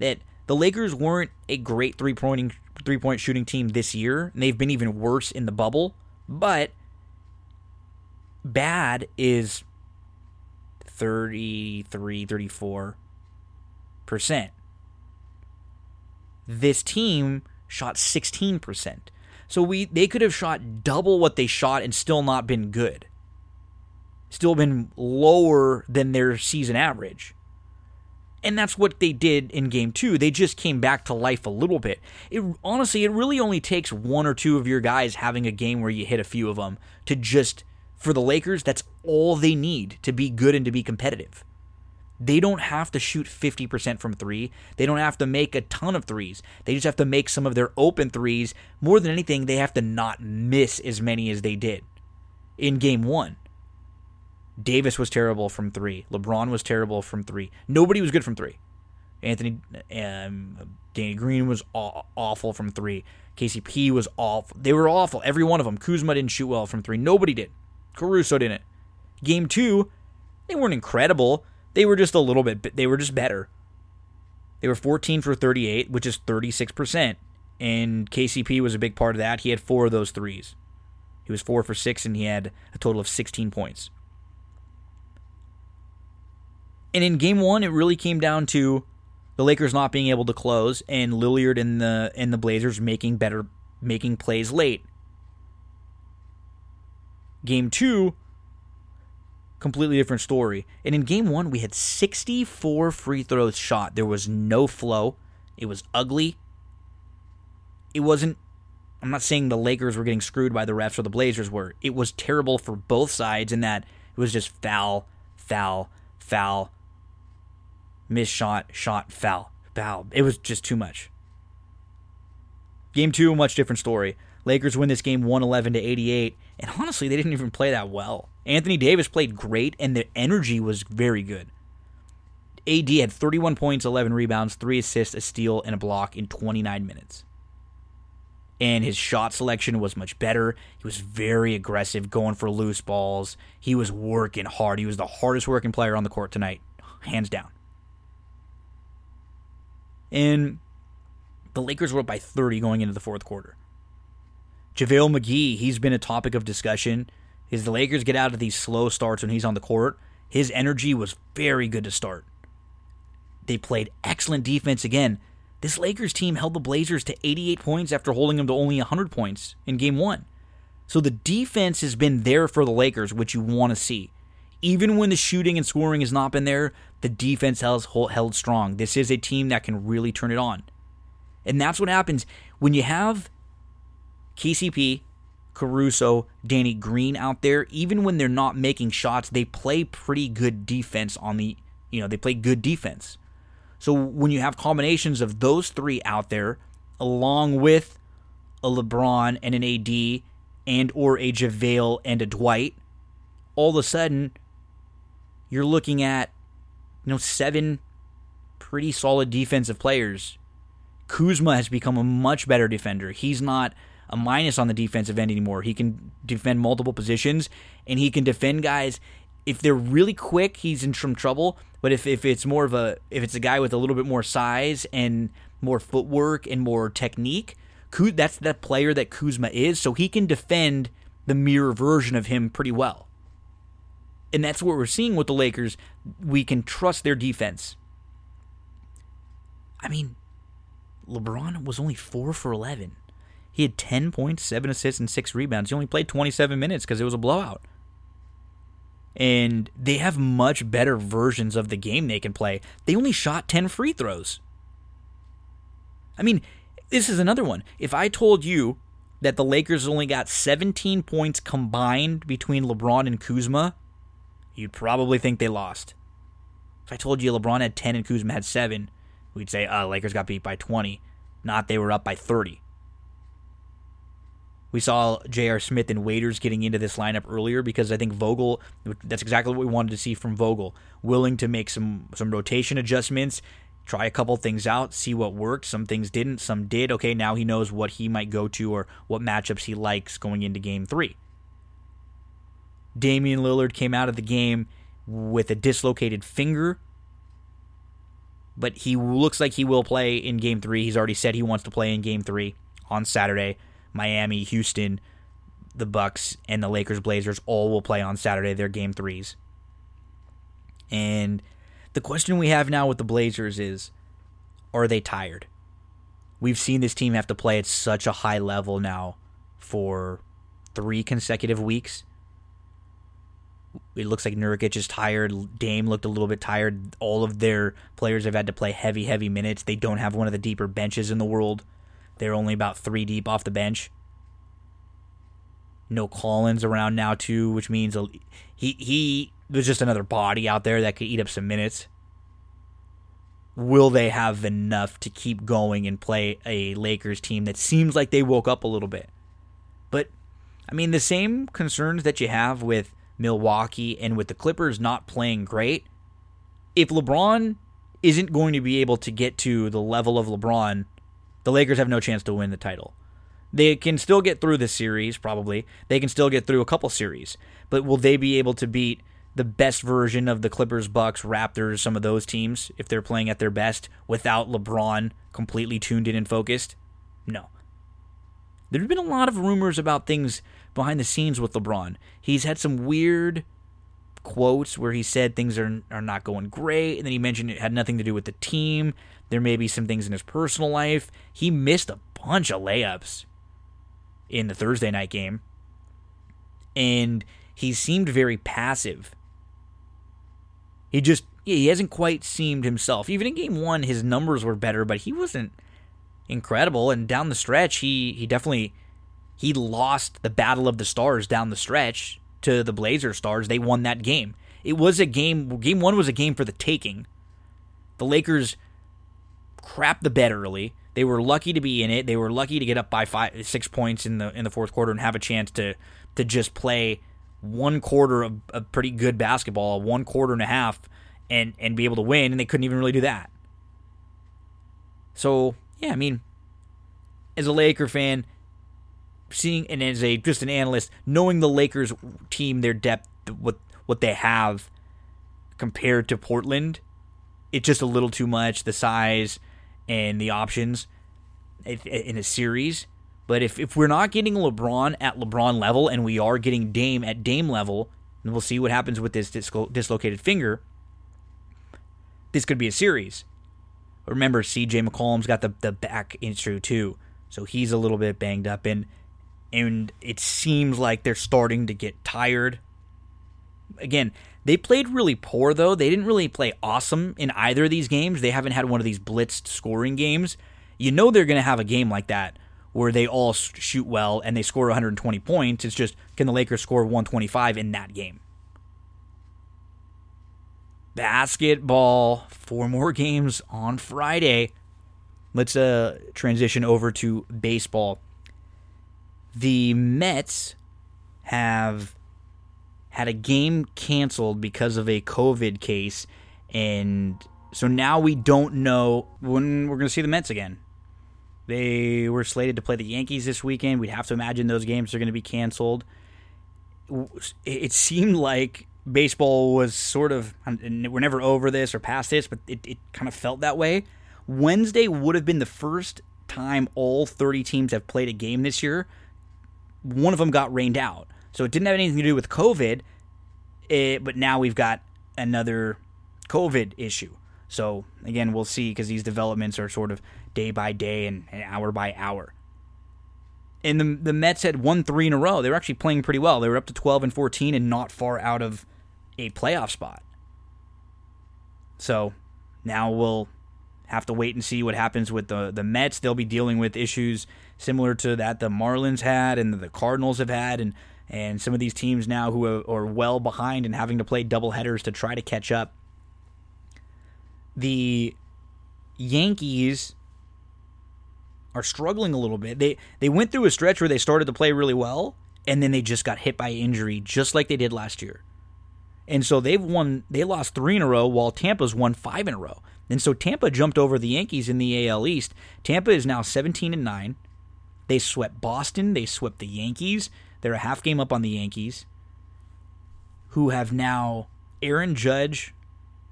That the Lakers weren't a great three pointing three point shooting team this year, and they've been even worse in the bubble. But bad is 33, 34 percent. This team shot 16%. So we they could have shot double what they shot and still not been good. Still been lower than their season average. And that's what they did in game 2. They just came back to life a little bit. It honestly it really only takes one or two of your guys having a game where you hit a few of them to just for the Lakers, that's all they need to be good and to be competitive. They don't have to shoot 50% from three. They don't have to make a ton of threes. They just have to make some of their open threes. More than anything, they have to not miss as many as they did in game one. Davis was terrible from three. LeBron was terrible from three. Nobody was good from three. Anthony, um, Danny Green was aw- awful from three. KCP was awful. They were awful. Every one of them. Kuzma didn't shoot well from three. Nobody did. Caruso didn't. Game two, they weren't incredible they were just a little bit, But they were just better. They were 14 for 38, which is 36%. And KCP was a big part of that. He had four of those threes. He was four for six, and he had a total of 16 points. And in game one, it really came down to the Lakers not being able to close and Lillard and the and the Blazers making better making plays late. Game two, completely different story. And in game one, we had 64 free throws shot. There was no flow. It was ugly. It wasn't. I'm not saying the Lakers were getting screwed by the refs or the Blazers were. It was terrible for both sides in that it was just foul, foul, foul, miss shot, shot, foul, foul. It was just too much. Game two, much different story. Lakers win this game 111 to 88, and honestly, they didn't even play that well. Anthony Davis played great, and the energy was very good. AD had 31 points, 11 rebounds, 3 assists, a steal, and a block in 29 minutes. And his shot selection was much better. He was very aggressive, going for loose balls. He was working hard. He was the hardest working player on the court tonight, hands down. And the Lakers were up by 30 going into the fourth quarter. JaVale McGee, he's been a topic of discussion. As the Lakers get out of these slow starts when he's on the court, his energy was very good to start. They played excellent defense again. This Lakers team held the Blazers to 88 points after holding them to only 100 points in game one. So the defense has been there for the Lakers, which you want to see. Even when the shooting and scoring has not been there, the defense held, held strong. This is a team that can really turn it on. And that's what happens when you have KCP, Caruso, Danny Green out there, even when they're not making shots, they play pretty good defense on the, you know, they play good defense. So when you have combinations of those three out there, along with a LeBron and an AD and or a JaVale and a Dwight, all of a sudden you're looking at, you know, seven pretty solid defensive players. Kuzma has become a much better defender. He's not a minus on the defensive end anymore. He can defend multiple positions and he can defend guys. If they're really quick, he's in some trouble. But if, if it's more of a if it's a guy with a little bit more size and more footwork and more technique, that's that player that Kuzma is, so he can defend the mirror version of him pretty well. And that's what we're seeing with the Lakers. We can trust their defense. I mean, LeBron was only 4 for 11. He had 10 points, 7 assists, and 6 rebounds. He only played 27 minutes because it was a blowout. And they have much better versions of the game they can play. They only shot 10 free throws. I mean, this is another one. If I told you that the Lakers only got 17 points combined between LeBron and Kuzma, you'd probably think they lost. If I told you LeBron had 10 and Kuzma had 7, we'd say, uh, Lakers got beat by 20. Not they were up by 30. We saw J.R. Smith and Waiters getting into this lineup earlier because I think Vogel, that's exactly what we wanted to see from Vogel, willing to make some, some rotation adjustments, try a couple things out, see what worked. Some things didn't, some did. Okay, now he knows what he might go to or what matchups he likes going into game three. Damian Lillard came out of the game with a dislocated finger, but he looks like he will play in game three. He's already said he wants to play in game three on Saturday. Miami, Houston, the Bucks, and the Lakers, Blazers all will play on Saturday. Their game threes. And the question we have now with the Blazers is are they tired? We've seen this team have to play at such a high level now for three consecutive weeks. It looks like Nurkic is tired. Dame looked a little bit tired. All of their players have had to play heavy, heavy minutes. They don't have one of the deeper benches in the world. They're only about three deep off the bench. No Collins around now too, which means he he was just another body out there that could eat up some minutes. Will they have enough to keep going and play a Lakers team that seems like they woke up a little bit? But I mean, the same concerns that you have with Milwaukee and with the Clippers not playing great. If LeBron isn't going to be able to get to the level of LeBron the Lakers have no chance to win the title. They can still get through this series, probably. They can still get through a couple series. But will they be able to beat the best version of the Clippers, Bucks, Raptors, some of those teams, if they're playing at their best without LeBron completely tuned in and focused? No. There's been a lot of rumors about things behind the scenes with LeBron. He's had some weird quotes where he said things are are not going great, and then he mentioned it had nothing to do with the team. There may be some things in his personal life. He missed a bunch of layups in the Thursday night game, and he seemed very passive. He just he hasn't quite seemed himself. Even in game one, his numbers were better, but he wasn't incredible. And down the stretch, he he definitely he lost the battle of the stars down the stretch to the Blazer Stars. They won that game. It was a game. Game one was a game for the taking. The Lakers crapped the bed early. They were lucky to be in it. They were lucky to get up by five, six points in the in the fourth quarter and have a chance to to just play one quarter of, of pretty good basketball, one quarter and a half, and and be able to win. And they couldn't even really do that. So yeah, I mean, as a Laker fan, seeing and as a just an analyst, knowing the Lakers team, their depth, what what they have compared to Portland, it's just a little too much. The size and the options in a series. But if, if we're not getting LeBron at LeBron level and we are getting Dame at Dame level, and we'll see what happens with this dislo- dislocated finger, this could be a series. Remember, CJ McCollum's got the, the back issue too, so he's a little bit banged up. And and it seems like they're starting to get tired. Again, they played really poor though. They didn't really play awesome in either of these games. They haven't had one of these blitzed scoring games. You know they're going to have a game like that where they all shoot well and they score 120 points. It's just can the Lakers score 125 in that game? Basketball, four more games on Friday. Let's uh, transition over to baseball the Mets have had a game canceled because of a COVID case, and so now we don't know when we're going to see the Mets again. They were slated to play the Yankees this weekend. We'd have to imagine those games are going to be canceled. It seemed like baseball was sort of, we're never over this or past this, but it, it kind of felt that way. Wednesday would have been the first time all 30 teams have played a game this year, one of them got rained out. So it didn't have anything to do with COVID, it, but now we've got another COVID issue. So again, we'll see because these developments are sort of day by day and, and hour by hour. And the the Mets had won three in a row. They were actually playing pretty well. They were up to 12 and 14 and not far out of a playoff spot. So now we'll have to wait and see what happens with the the Mets. They'll be dealing with issues similar to that the Marlins had and the Cardinals have had, and and some of these teams now who are, are well behind and having to play double headers to try to catch up. The Yankees are struggling a little bit. They they went through a stretch where they started to play really well, and then they just got hit by injury, just like they did last year. And so they've won, they lost three in a row, while Tampa's won five in a row. And so Tampa jumped over the Yankees in the AL East. Tampa is now 17 and 9. They swept Boston, they swept the Yankees. They're a half game up on the Yankees, who have now Aaron Judge,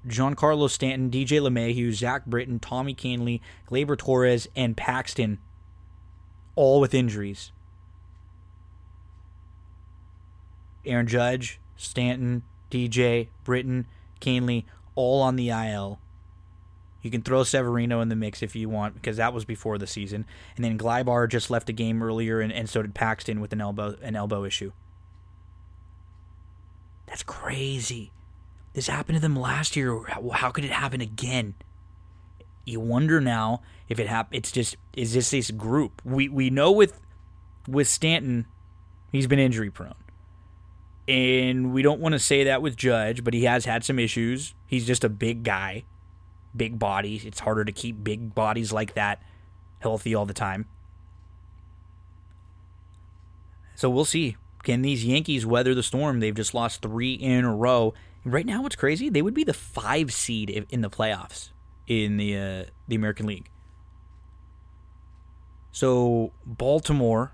Giancarlo Stanton, DJ LeMahieu, Zach Britton, Tommy Kahnle, Gleyber Torres, and Paxton, all with injuries. Aaron Judge, Stanton, DJ, Britton, Kahnle, all on the IL. You can throw Severino in the mix if you want, because that was before the season. And then Gleyber just left the game earlier, and, and so did Paxton with an elbow an elbow issue. That's crazy. This happened to them last year. How, how could it happen again? You wonder now if it hap- It's just is this this group? We we know with with Stanton, he's been injury prone. And we don't want to say that with Judge, but he has had some issues. He's just a big guy, big body. It's harder to keep big bodies like that healthy all the time. So we'll see. Can these Yankees weather the storm? They've just lost three in a row. Right now, what's crazy? They would be the five seed in the playoffs in the uh, the American League. So Baltimore,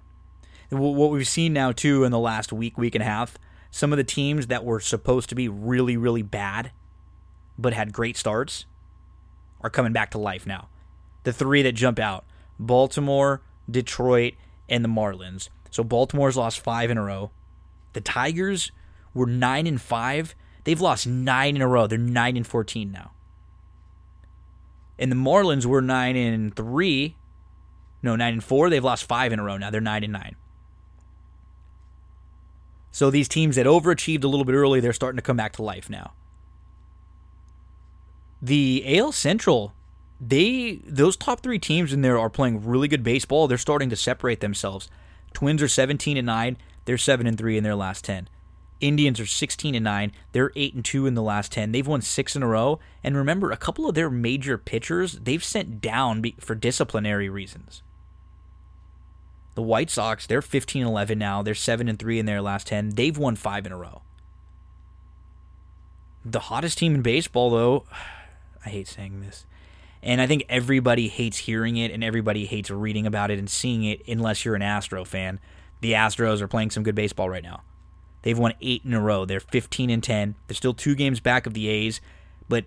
what we've seen now too in the last week, week and a half, some of the teams that were supposed to be really, really bad, but had great starts, are coming back to life now. The three that jump out Baltimore, Detroit, and the Marlins. So Baltimore's lost five in a row. The Tigers were nine and five. They've lost nine in a row. They're nine and fourteen now. And the Marlins were nine and three. No, nine and four. They've lost five in a row now. They're nine and nine. So these teams that overachieved a little bit early, they're starting to come back to life now. The AL Central, they those top three teams in there are playing really good baseball. They're starting to separate themselves. Twins are 17 and 9, they're 7 and 3 in their last 10. Indians are 16 and 9, they're 8 and 2 in the last 10. They've won 6 in a row, and remember a couple of their major pitchers, they've sent down for disciplinary reasons. The White Sox, they're 15 11 now. They're 7 and 3 in their last 10. They've won 5 in a row. The hottest team in baseball though, I hate saying this. And I think everybody hates hearing it and everybody hates reading about it and seeing it unless you're an Astro fan. The Astros are playing some good baseball right now. They've won 8 in a row. They're 15 and 10. They're still 2 games back of the A's, but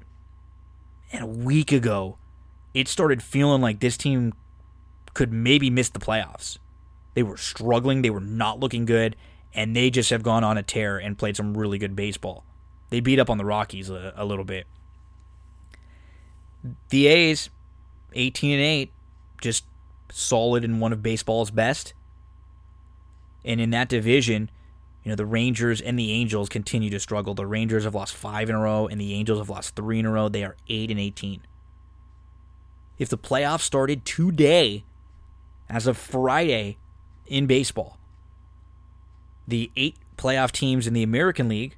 and a week ago, it started feeling like this team could maybe miss the playoffs. They were struggling, they were not looking good, and they just have gone on a tear and played some really good baseball. They beat up on the Rockies a, a little bit. The A's, 18 and 8, just solid in one of baseball's best. And in that division, you know, the Rangers and the Angels continue to struggle. The Rangers have lost five in a row, and the Angels have lost three in a row. They are 8 and 18. If the playoffs started today, as of Friday, in baseball. The eight playoff teams in the American League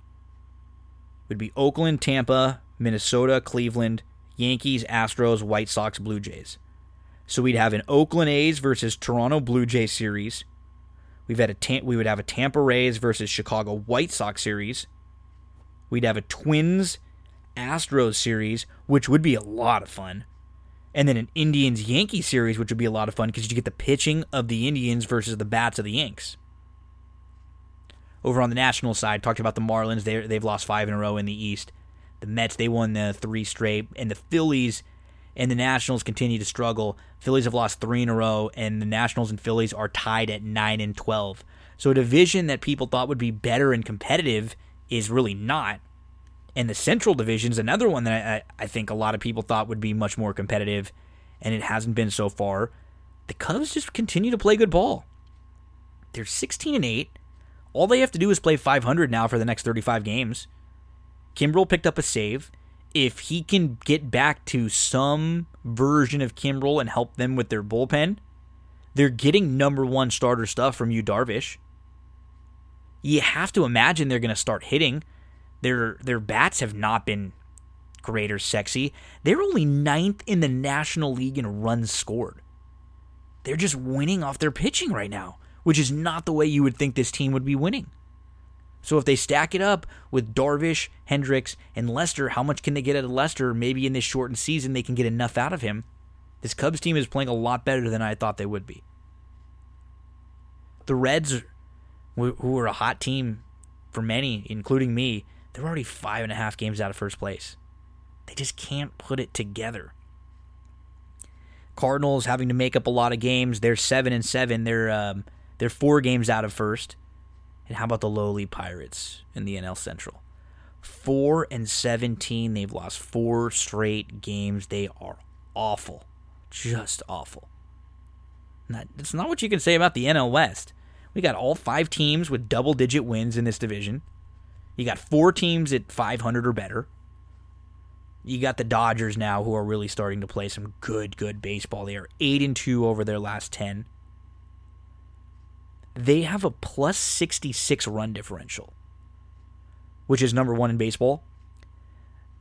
would be Oakland, Tampa, Minnesota, Cleveland, Yankees, Astros, White Sox, Blue Jays. So we'd have an Oakland A's versus Toronto Blue Jays series. We've had a we would have a Tampa Rays versus Chicago White Sox series. We'd have a Twins Astros series, which would be a lot of fun and then an Indians Yankee series, which would be a lot of fun because you get the pitching of the Indians versus the bats of the Yanks. Over on the national side, talked about the Marlins. They they've lost five in a row in the East. The Mets they won the three straight, and the Phillies and the Nationals continue to struggle. Phillies have lost three in a row, and the Nationals and Phillies are tied at 9 and 12. So a division that people thought would be better and competitive is really not. And the Central Division is another one that I, I think a lot of people thought would be much more competitive, and it hasn't been so far. The Cubs just continue to play good ball. They're 16 and 8. All they have to do is play 500 now for the next 35 games. Kimbrel picked up a save. If he can get back to some version of Kimbrel and help them with their bullpen, they're getting number one starter stuff from Yu Darvish. You have to imagine they're going to start hitting. Their their bats have not been great or sexy. They're only ninth in the National League in runs scored. They're just winning off their pitching right now, which is not the way you would think this team would be winning. So if they stack it up with Darvish, Hendricks, and Lester, how much can they get out of Lester? Maybe in this shortened season they can get enough out of him. This Cubs team is playing a lot better than I thought they would be. The Reds, who were a hot team for many, including me, they're already five and a half games out of first place. They just can't put it together. Cardinals having to make up a lot of games. They're seven and seven. They're um, they're four games out of first. And how about the lowly Pirates in the NL Central? 4 and 17. They've lost four straight games. They are awful. Just awful. That's not what you can say about the NL West. We got all five teams with double digit wins in this division. You got four teams at 500 or better. You got the Dodgers now who are really starting to play some good, good baseball. They are 8 and 2 over their last 10 they have a plus 66 run differential, which is number one in baseball.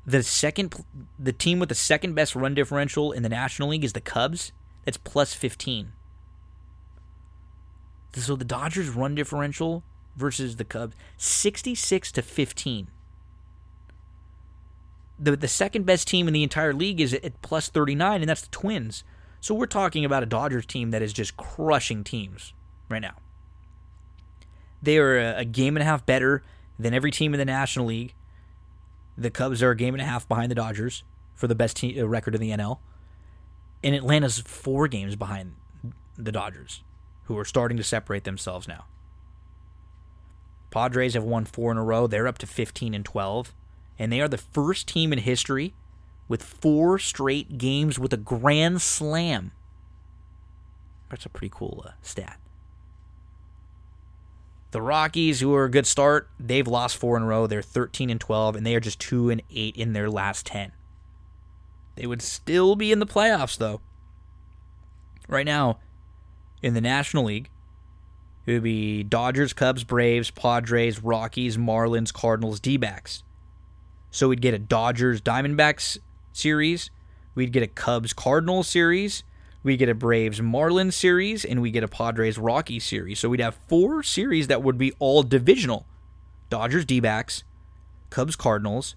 The second, the team with the second best run differential in the National League is the Cubs. That's plus 15. So the Dodgers run differential versus the Cubs, 66 to 15. The, the second best team in the entire league is at plus 39, and that's the Twins. So we're talking about a Dodgers team that is just crushing teams right now. They are a game and a half better than every team in the National League. The Cubs are a game and a half behind the Dodgers for the best uh, record in the NL. And Atlanta's four games behind the Dodgers, who are starting to separate themselves now. Padres have won four in a row. They're up to 15 and 12. And they are the first team in history with four straight games with a grand slam. That's a pretty cool uh, stat. The Rockies, who are a good start, they've lost four in a row. They're 13 and 12, and they are just 2 and 8 in their last 10. They would still be in the playoffs, though. Right now, in the National League, it would be Dodgers, Cubs, Braves, Padres, Rockies, Marlins, Cardinals, D backs. So we'd get a Dodgers, Diamondbacks series. We'd get a Cubs, Cardinals series we get a Braves Marlins series, and we get a Padres Rockies series. So we'd have four series that would be all divisional Dodgers D backs, Cubs Cardinals,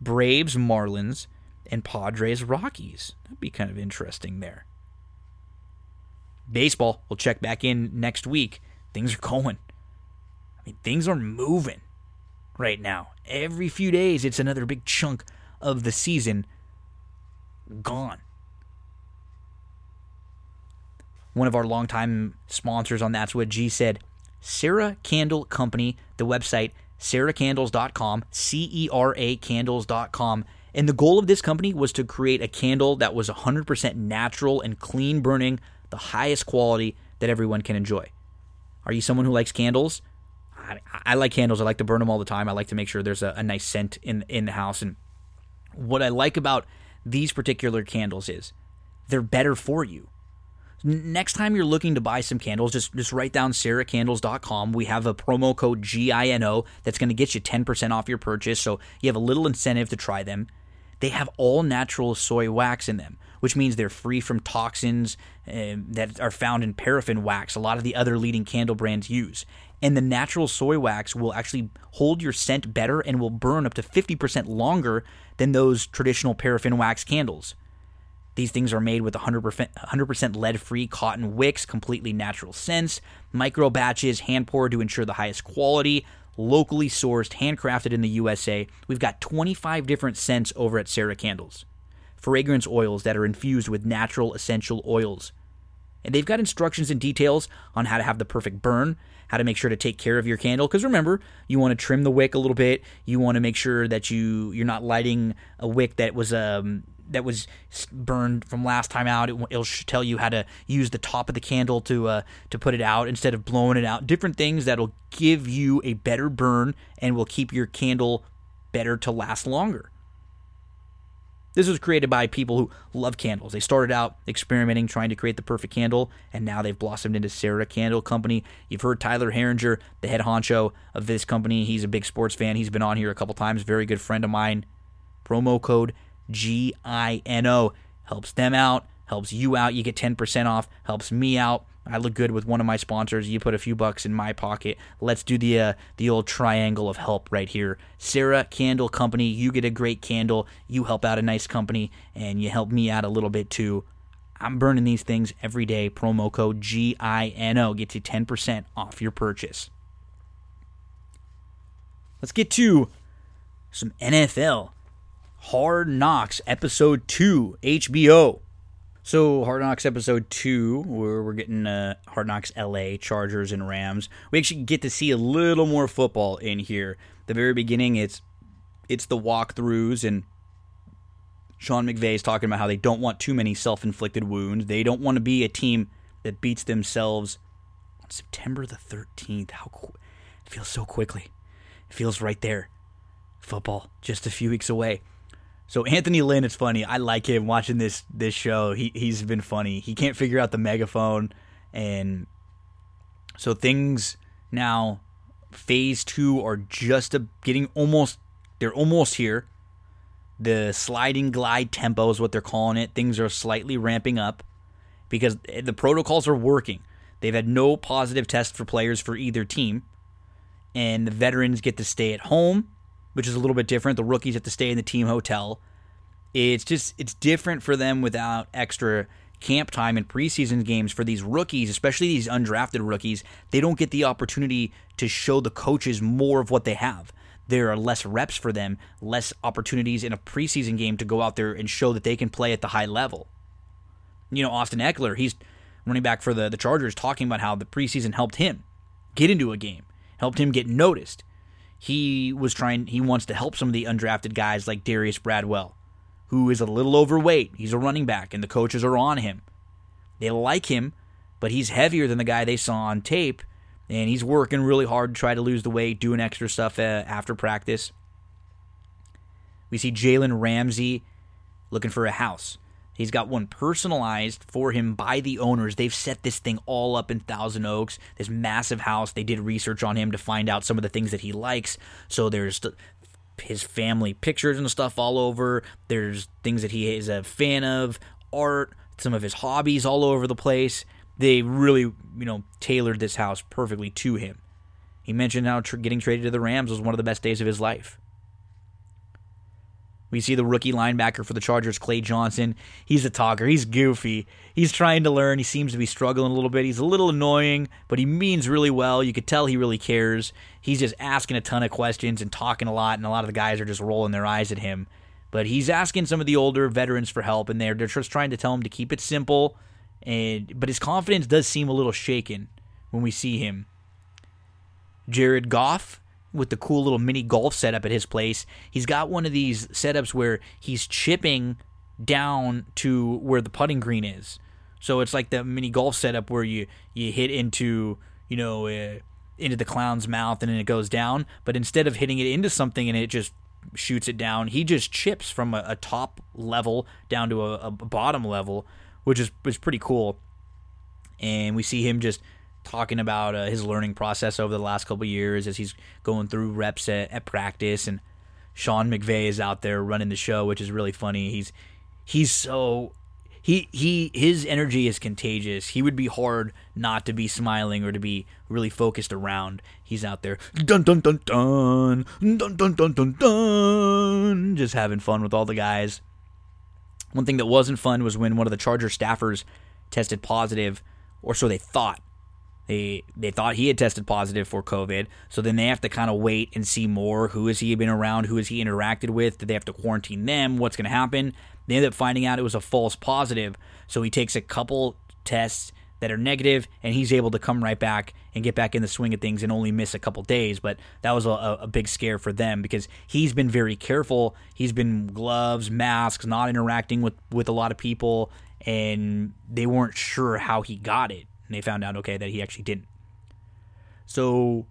Braves Marlins, and Padres Rockies. That'd be kind of interesting there. Baseball, we'll check back in next week. Things are going. I mean, things are moving right now. Every few days, it's another big chunk of the season gone one of our longtime sponsors on That's What G said, Cera Candle Company, the website, ceracandles.com, C E R A candles.com. And the goal of this company was to create a candle that was 100% natural and clean burning, the highest quality that everyone can enjoy. Are you someone who likes candles? I, like candles. I like to burn them all the time. I like to make sure there's a, a nice scent in in the house. And what I like about these particular candles is they're better for you next time you're looking to buy some candles, just just write down ceracandles.com. We have a promo code GINO that's going to get you 10% off your purchase, so you have a little incentive to try them. They have all natural soy wax in them, which means they're free from toxins uh, that are found in paraffin wax, a lot of the other leading candle brands use. And the natural soy wax will actually hold your scent better and will burn up to 50% longer than those traditional paraffin wax candles. These things are made with 100%, 100% lead free cotton wicks, completely natural scents, micro batches, hand poured to ensure the highest quality, locally sourced, handcrafted in the USA. We've got 25 different scents over at Cera Candles. fragrance oils that are infused with natural essential oils. And they've got instructions and details on how to have the perfect burn, how to make sure to take care of your candle. Because remember, you want to trim the wick a little bit. You want to make sure that you you're not lighting a wick that was um that was burned from last time out. It, will tell you how to use the top of the candle to uh, to put it out instead of blowing it out. Different things that'll give you a better burn and will keep your candle better to last longer. This was created by people who love candles. They started out experimenting, trying to create the perfect candle, and now they've blossomed into Cera Candle Company. You've heard Tyler Herringer, the head honcho of this company. He's a big sports fan. He's been on here a couple times. Very good friend of mine. Promo code GINO helps them out, helps you out. You get 10% off, helps me out. I look good with one of my sponsors. You put a few bucks in my pocket. Let's do the uh, the old triangle of help right here. Cera Candle Company. You get a great candle. You help out a nice company, and you help me out a little bit too. I'm burning these things every day. Promo code GINO gets you 10% off your purchase. Let's get to some NFL. Hard Knocks Episode 2, HBO. So Hard Knocks episode two, where we're getting uh, Hard Knocks LA Chargers and Rams. We actually get to see a little more football in here. The very beginning, it's it's the walkthroughs and Sean McVay is talking about how they don't want too many self-inflicted wounds. They don't want to be a team that beats themselves on September the 13th. How qu- it feels so quickly. It feels right there. Football just a few weeks away. So Anthony Lynn, it's funny. I like him watching this this show. He he's been funny. He can't figure out the megaphone, and so things now phase two are just a, getting almost. They're almost here. The sliding glide tempo is what they're calling it. Things are slightly ramping up because the protocols are working. They've had no positive test for players for either team, and the veterans get to stay at home which is a little bit different. The rookies have to stay in the team hotel. It's just it's different for them without extra camp time and preseason games for these rookies, especially these undrafted rookies. They don't get the opportunity to show the coaches more of what they have. There are less reps for them, less opportunities in a preseason game to go out there and show that they can play at the high level. You know, Austin Ekeler, he's running back for the, the Chargers, talking about how the preseason helped him get into a game, helped him get noticed he was trying he wants to help some of the undrafted guys like Darius Bradwell, who is a little overweight. He's a running back and the coaches are on him. They like him, but he's heavier than the guy they saw on tape and he's working really hard to try to lose the weight, doing extra stuff uh, after practice. We see Jalen Ramsey looking for a house. He's got one personalized for him by the owners. They've set this thing all up in Thousand Oaks, this massive house. They did research on him to find out some of the things that he likes. So there's his family pictures and stuff all over. There's things that he is a fan of, art, some of his hobbies all over the place. They really, you know, tailored this house perfectly to him. He mentioned how getting traded to the Rams was one of the best days of his life. We see the rookie linebacker for the Chargers, Clay Johnson. He's a talker. He's goofy. He's trying to learn. He seems to be struggling a little bit. He's a little annoying, but he means really well. You could tell he really cares. He's just asking a ton of questions and talking a lot, and a lot of the guys are just rolling their eyes at him. But he's asking some of the older veterans for help, and they're, they're just trying to tell him to keep it simple. And but his confidence does seem a little shaken when we see him. Jared Goff with the cool little mini golf setup at his place. He's got one of these setups where he's chipping down to where the putting green is. So it's like the mini golf setup where you you hit into you know uh, into the clown's mouth and then it goes down. But instead of hitting it into something and it just shoots it down, he just chips from a, a top level down to a, a bottom level, which is is pretty cool. And we see him just talking about uh, his learning process over the last couple years as he's going through reps at, at practice. And Sean McVay is out there running the show which is really funny. He's he's so he he his energy is contagious. He would be hard not to be smiling or to be really focused around. He's out there dun dun dun dun dun dun dun dun dun just having fun with all the guys. One thing that wasn't fun was when one of the charger staffers tested positive or so they thought they they thought he had tested positive for COVID, so then they have to kind of wait and see more. Who has he been around? Who has he interacted with? Do they have to quarantine them? What's going to happen? They end up finding out it was a false positive, so he takes a couple tests that are negative, and he's able to come right back and get back in the swing of things and only miss a couple days. But that was a, a big scare for them because he's been very careful. He's been gloves, masks, not interacting with, with a lot of people, and they weren't sure how he got it. And they found out, okay, that he actually didn't. So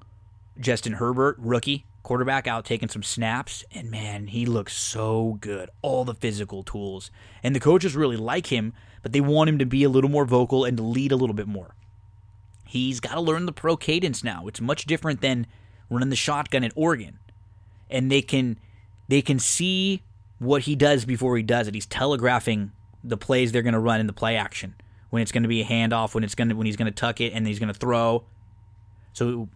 Justin Herbert, rookie, quarterback out taking some snaps, and man, he looks so good. All the physical tools. And the coaches really like him, but they want him to be a little more vocal and to lead a little bit more. He's got to learn the pro cadence now. It's much different than running the shotgun at Oregon. And they can they can see what he does before he does it. He's telegraphing the plays they're going to run in the play action. When it's going to be a handoff, when it's going to when he's going to tuck it and he's going to throw. So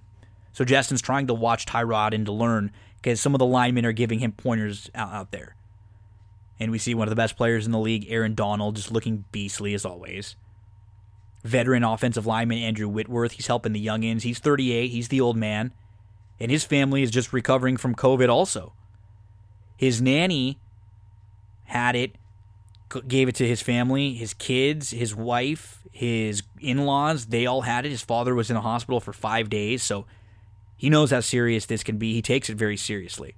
so Justin's trying to watch Tyrod and to learn because some of the linemen are giving him pointers out, out there. And we see one of the best players in the league, Aaron Donald, just looking beastly as always. Veteran offensive lineman Andrew Whitworth, he's helping the youngins. He's 38, he's the old man. And his family is just recovering from COVID also. His nanny had it, gave it to his family, his kids, his wife, his in laws, they all had it. His father was in the hospital for five days, so he knows how serious this can be. He takes it very seriously.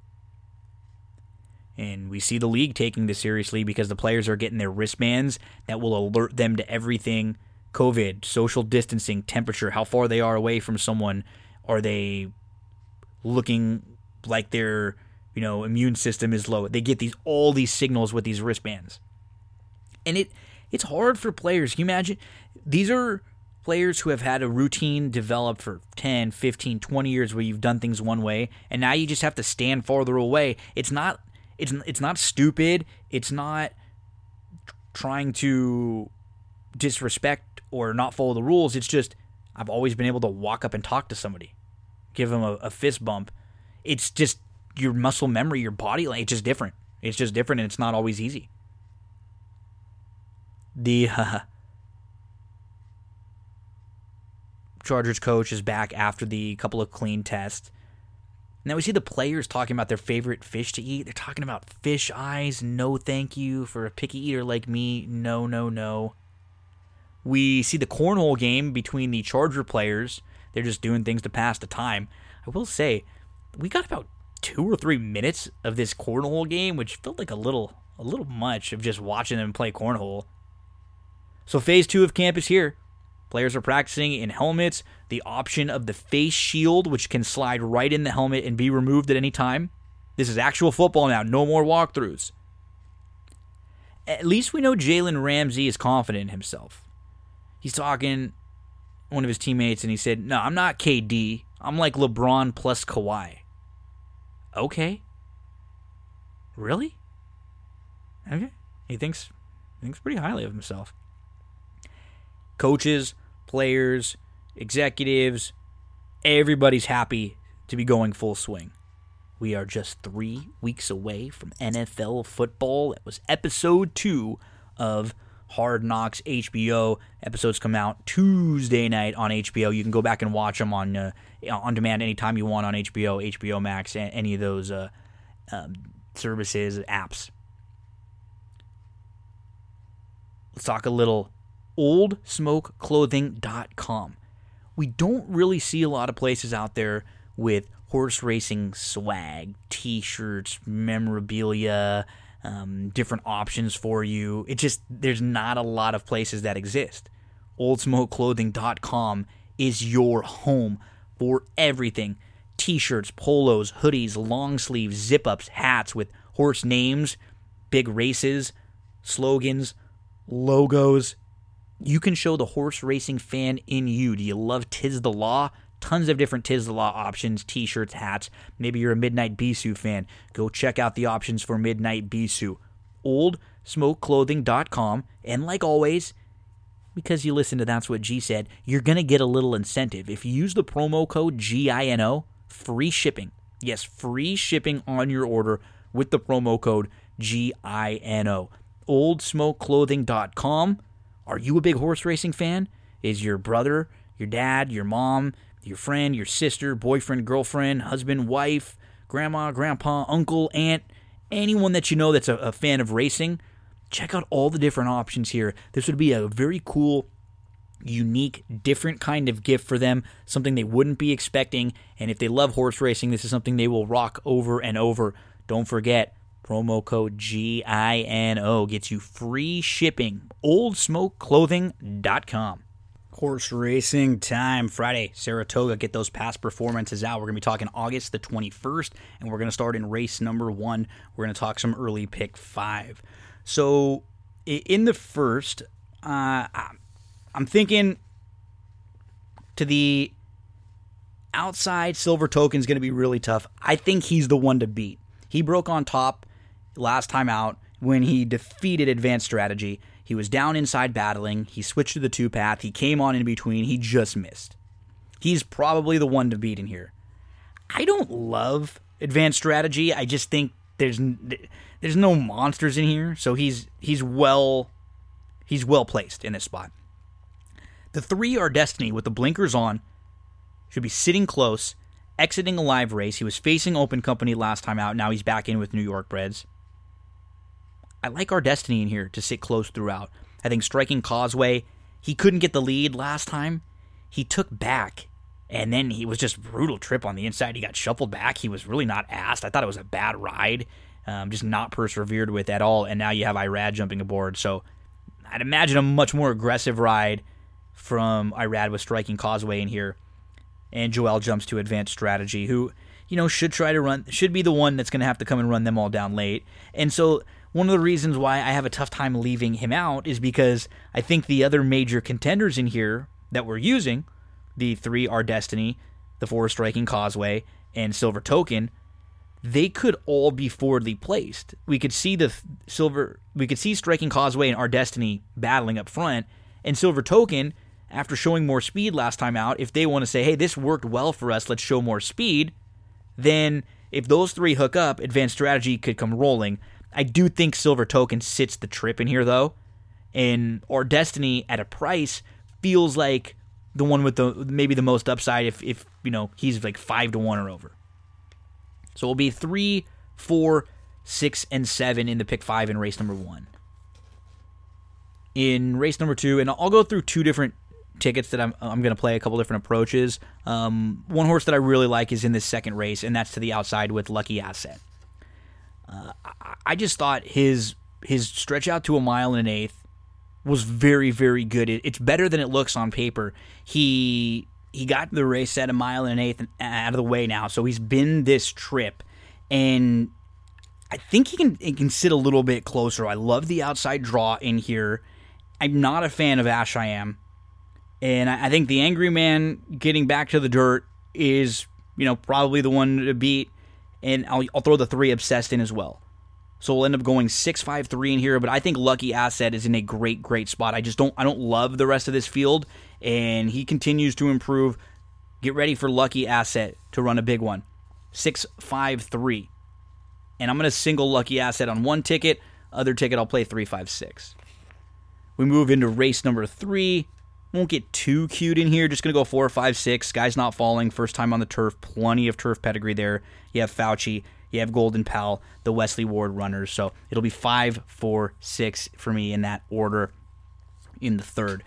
And we see the league taking this seriously because the players are getting their wristbands that will alert them to everything COVID, social distancing, temperature, how far they are away from someone. Are they looking like their you know immune system is low? They get these all these signals with these wristbands. And it it's hard for players. Can you imagine? These are players who have had a routine developed for 10, 15, 20 years where you've done things one way and now you just have to stand farther away. It's not it's it's not stupid. It's not trying to disrespect or not follow the rules. It's just I've always been able to walk up and talk to somebody, give them a, a fist bump. It's just your muscle memory, your body, it's just different. It's just different, and it's not always easy. The uh, Chargers coach is back after the couple of clean tests. Now we see the players talking about their favorite fish to eat. They're talking about fish eyes. No, thank you. For a picky eater like me, no, no, no. We see the cornhole game between the Charger players. They're just doing things to pass the time. I will say, we got about two or three minutes of this cornhole game, which felt like a little, a little much of just watching them play cornhole. So phase two of camp is here. Players are practicing in helmets, the option of the face shield, which can slide right in the helmet and be removed at any time. This is actual football now, no more walkthroughs. At least we know Jalen Ramsey is confident in himself. He's talking one of his teammates and he said, No, I'm not KD. I'm like LeBron plus Kawhi. Okay. Really? Okay. He thinks he thinks pretty highly of himself. Coaches players, executives, everybody's happy to be going full swing. We are just three weeks away from NFL football. That was episode two of Hard Knocks HBO. Episodes come out Tuesday night on HBO. You can go back and watch them on uh, on demand anytime you want on HBO, HBO Max, any of those uh, um, services, apps. Let's talk a little oldsmokeclothing.com. We don't really see a lot of places out there with horse racing swag, t shirts, memorabilia, um, different options for you. It just, there's not a lot of places that exist. Oldsmokeclothing.com is your home for everything t shirts, polos, hoodies, long sleeves, zip ups, hats with horse names, big races, slogans, logos, you can show the horse racing fan in you. Do you love Tiz the Law? Tons of different Tiz the Law options, t shirts, hats. Maybe you're a Midnight Bisou fan. Go check out the options for Midnight Bisou. OldSmokeClothing.com. And like always, because you listen to That's What G Said, you're going to get a little incentive. If you use the promo code GINO, free shipping. Yes, free shipping on your order with the promo code GINO. OldSmokeClothing.com are you a big horse racing fan? Is your brother, your dad, your mom, your friend, your sister, boyfriend, girlfriend, husband, wife, grandma, grandpa, uncle, aunt, anyone that you know that's a, a fan of racing? check out all the different options here. This would be a very cool, unique, different kind of gift for them, something they wouldn't be expecting. And if they love horse racing, this is something they will rock over and over. Don't forget, promo code GINO gets you free shipping. OldSmokeClothing.com. Horse racing time Friday, Saratoga. Get those past performances out. We're going to be talking August the 21st, and we're going to start in race number one. We're going to talk some early pick five. So, in the first, uh, I'm thinking to the outside, Silver Token is going to be really tough. I think he's the one to beat. He broke on top last time out when he defeated Advanced Strategy. He was down inside battling. He switched to the two path. He came on in between. He just missed. He's probably the one to beat in here. I don't love Advanced Strategy. I just think there's there's no monsters in here, so he's he's well he's well placed in this spot. The three are Destiny with the blinkers on, should be sitting close, exiting a live race. He was facing Open Company last time out. Now he's back in with New York Breds. I like our Destiny in here to sit close throughout. I think striking Causeway, he couldn't get the lead last time. He took back, and then he was just brutal trip on the inside. He got shuffled back. He was really not asked. I thought it was a bad ride, um, just not persevered with at all. And now you have Irad jumping aboard. So I'd imagine a much more aggressive ride from Irad with striking Causeway in here. And Joel jumps to advanced strategy, who, you know, should try to run, should be the one that's going to have to come and run them all down late. And so one of the reasons why I have a tough time leaving him out is because I think the other major contenders in here that we're using, the three are Destiny, the four Striking Causeway, and Silver Token, they could all be forwardly placed. We could see the Silver, we could see Striking Causeway and our Destiny battling up front, and Silver Token, after showing more speed last time out, if they want to say, hey, this worked well for us, let's show more speed, then if those three hook up, advanced strategy could come rolling. I do think Silver Token sits the trip in here though, and or Destiny at a price feels like the one with the maybe the most upside if if you know he's like five to one or over. So it'll be three, four, six, and seven in the pick five in race number one. In race number two, and I'll go through two different tickets that I'm I'm going to play a couple different approaches. Um, one horse that I really like is in this second race, and that's to the outside with Lucky Asset. Uh, I just thought his his stretch out to a mile and an eighth was very very good. It, it's better than it looks on paper. He he got the race at a mile and an eighth out of the way now, so he's been this trip, and I think he can he can sit a little bit closer. I love the outside draw in here. I'm not a fan of Ash I am, and I, I think the Angry Man getting back to the dirt is you know probably the one to beat and I'll, I'll throw the three obsessed in as well. So we'll end up going six five three in here, but I think Lucky Asset is in a great great spot. I just don't I don't love the rest of this field, and he continues to improve. Get ready for Lucky Asset to run a big one, six five three, and I'm gonna single Lucky Asset on one ticket. Other ticket I'll play three five six. We move into race number three. Won't get too cute in here. Just going to go four, five, six. Guy's not falling. First time on the turf. Plenty of turf pedigree there. You have Fauci. You have Golden Pal, the Wesley Ward runners. So it'll be five, four, six for me in that order in the third.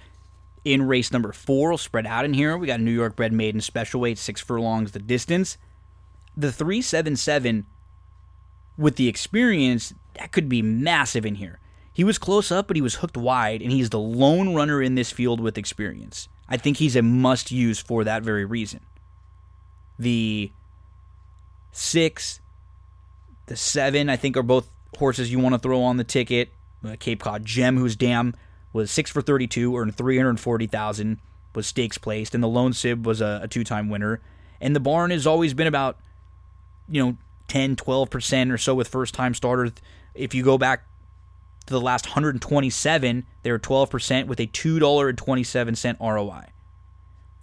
In race number four, we'll spread out in here. We got New York bred maiden special weight, six furlongs the distance. The 377 with the experience, that could be massive in here. He was close up, but he was hooked wide, and he's the lone runner in this field with experience. I think he's a must use for that very reason. The six, the seven, I think are both horses you want to throw on the ticket. Uh, Cape Cod Gem, whose dam was six for 32, earned 340,000, was stakes placed, and the Lone Sib was a, a two time winner. And the barn has always been about, you know, 10, 12% or so with first time starters. If you go back to the last 127, they were 12% with a $2.27 ROI.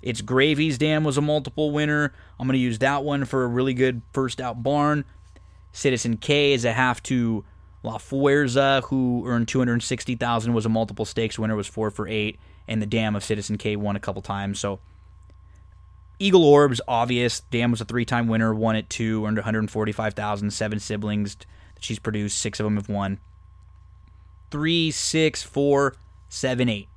It's Gravy's Dam was a multiple winner. I'm going to use that one for a really good first out barn. Citizen K is a half to La Fuerza, who earned 260,000, was a multiple stakes winner, was four for eight, and the Dam of Citizen K won a couple times. So Eagle Orbs, obvious. Dam was a three-time winner, won at two, earned 145,000. Seven siblings that she's produced, six of them have won. Three, six, four, seven, eight.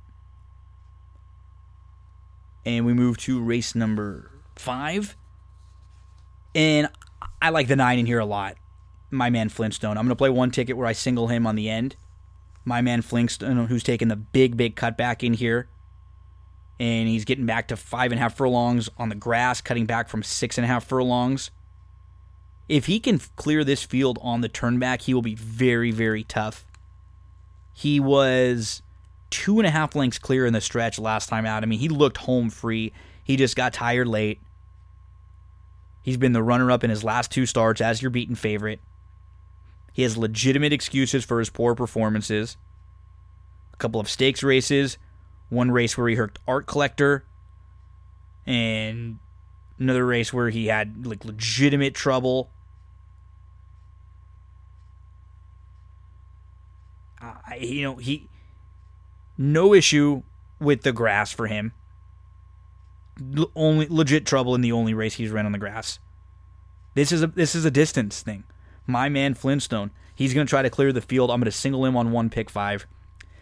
And we move to race number five. And I like the nine in here a lot. My man Flintstone. I'm going to play one ticket where I single him on the end. My man Flintstone, who's taking the big, big cutback in here. And he's getting back to five and a half furlongs on the grass, cutting back from six and a half furlongs. If he can clear this field on the turnback, he will be very, very tough. He was two and a half lengths clear in the stretch last time out. I mean, he looked home free. He just got tired late. He's been the runner up in his last two starts as your beaten favorite. He has legitimate excuses for his poor performances. A couple of stakes races, one race where he hurt Art Collector, and another race where he had like legitimate trouble. You know, he no issue with the grass for him. L- only legit trouble in the only race he's ran on the grass. This is a this is a distance thing. My man Flintstone, he's going to try to clear the field. I'm going to single him on one pick five.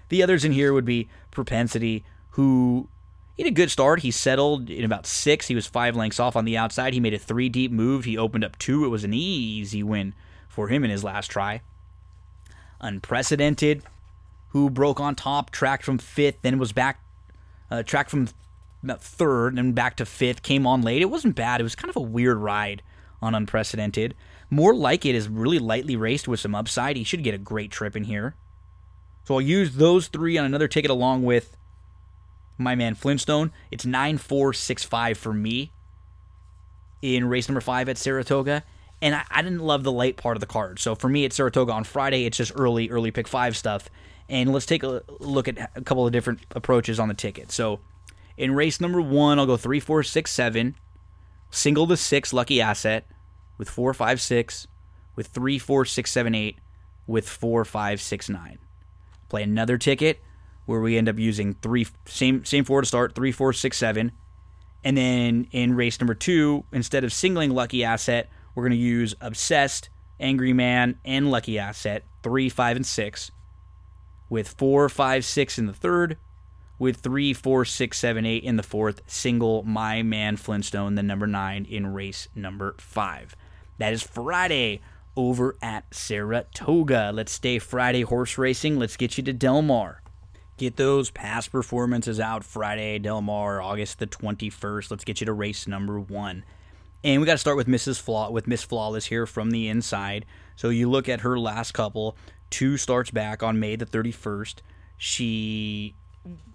The others in here would be Propensity, who he had a good start. He settled in about six. He was five lengths off on the outside. He made a three deep move. He opened up two. It was an easy win for him in his last try. Unprecedented, who broke on top, tracked from fifth, then was back, uh, tracked from third, and back to fifth, came on late. It wasn't bad. It was kind of a weird ride on Unprecedented. More like it is really lightly raced with some upside. He should get a great trip in here. So I'll use those three on another ticket along with my man Flintstone. It's 9465 for me in race number five at Saratoga. And I, I, didn't love the late part of the card. So for me it's Saratoga on Friday, it's just early, early pick five stuff. And let's take a look at a couple of different approaches on the ticket. So in race number one, I'll go three, four, six, seven, single to six, lucky asset with four, five, six, with three, four, six, seven, eight, with four, five, six, nine. Play another ticket where we end up using three same same four to start, three, four, six, seven. And then in race number two, instead of singling lucky asset, we're gonna use obsessed, angry man, and lucky asset, three, five, and six, with four, five, six in the third, with three, four, six, seven, eight in the fourth, single my man Flintstone, the number nine in race number five. That is Friday over at Saratoga. Let's stay Friday horse racing. Let's get you to Del Mar. Get those past performances out Friday, Del Mar, August the 21st. Let's get you to race number one. And we got to start with Mrs. Flaw with Miss Flawless here from the inside. So you look at her last couple, two starts back on May the 31st. She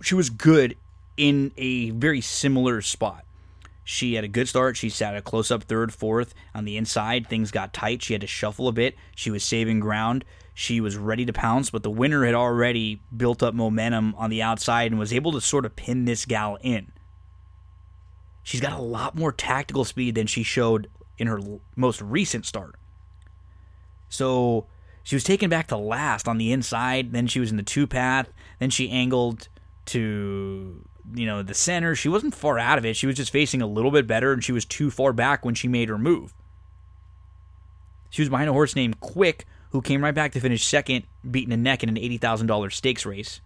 she was good in a very similar spot. She had a good start. She sat a close up third, fourth. On the inside, things got tight. She had to shuffle a bit. She was saving ground. She was ready to pounce, but the winner had already built up momentum on the outside and was able to sort of pin this gal in. She's got a lot more tactical speed than she showed in her most recent start. So she was taken back to last on the inside. Then she was in the two path. Then she angled to you know, the center. She wasn't far out of it. She was just facing a little bit better, and she was too far back when she made her move. She was behind a horse named Quick, who came right back to finish second, beating a neck in an $80,000 stakes race.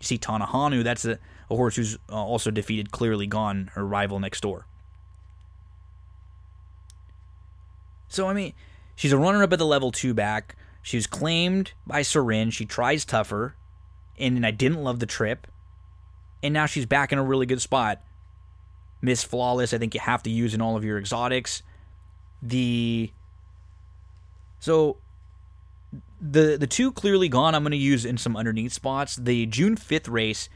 You see Tanahanu, that's a, a horse who's uh, also defeated Clearly Gone, her rival next door. So, I mean, she's a runner up at the level two back. She was claimed by Sorin. She tries tougher, and I didn't love the trip and now she's back in a really good spot. Miss Flawless, I think you have to use in all of your exotics. The so the the two clearly gone. I'm going to use in some underneath spots. The June 5th race,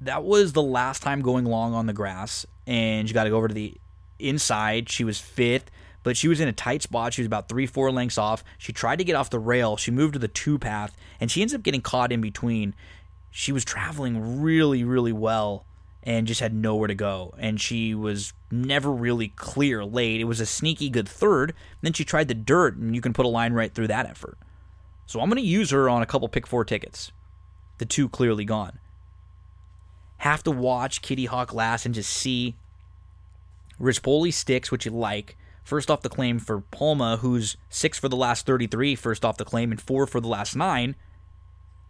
that was the last time going long on the grass, and she got to go over to the inside. She was fifth, but she was in a tight spot. She was about three, four lengths off. She tried to get off the rail. She moved to the two path, and she ends up getting caught in between she was traveling really, really well and just had nowhere to go. And she was never really clear late. It was a sneaky good third. Then she tried the dirt, and you can put a line right through that effort. So I'm going to use her on a couple pick four tickets. The two clearly gone. Have to watch Kitty Hawk last and just see Rispoli sticks, which you like. First off the claim for Palma, who's six for the last 33, first off the claim, and four for the last nine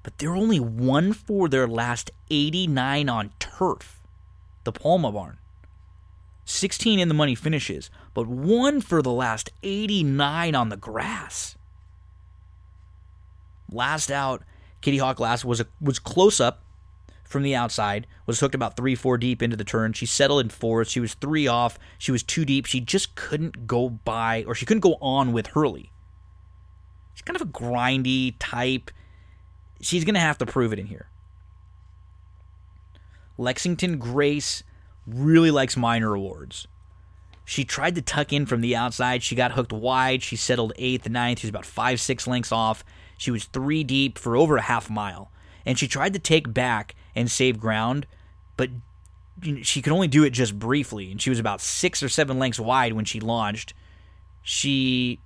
but they're only one for their last 89 on turf, the Palma Barn. 16 in the money finishes, but one for the last 89 on the grass. Last out, Kitty Hawk last was a, was close up from the outside, was hooked about three, four deep into the turn. She settled in fourth. She was three off. She was too deep. She just couldn't go by, or she couldn't go on with Hurley. She's kind of a grindy type she's going to have to prove it in here. Lexington Grace really likes minor awards. She tried to tuck in from the outside. She got hooked wide. She settled eighth, ninth. She was about five, six lengths off. She was three deep for over a half mile. And she tried to take back and save ground, but she could only do it just briefly. And she was about six or seven lengths wide when she launched. She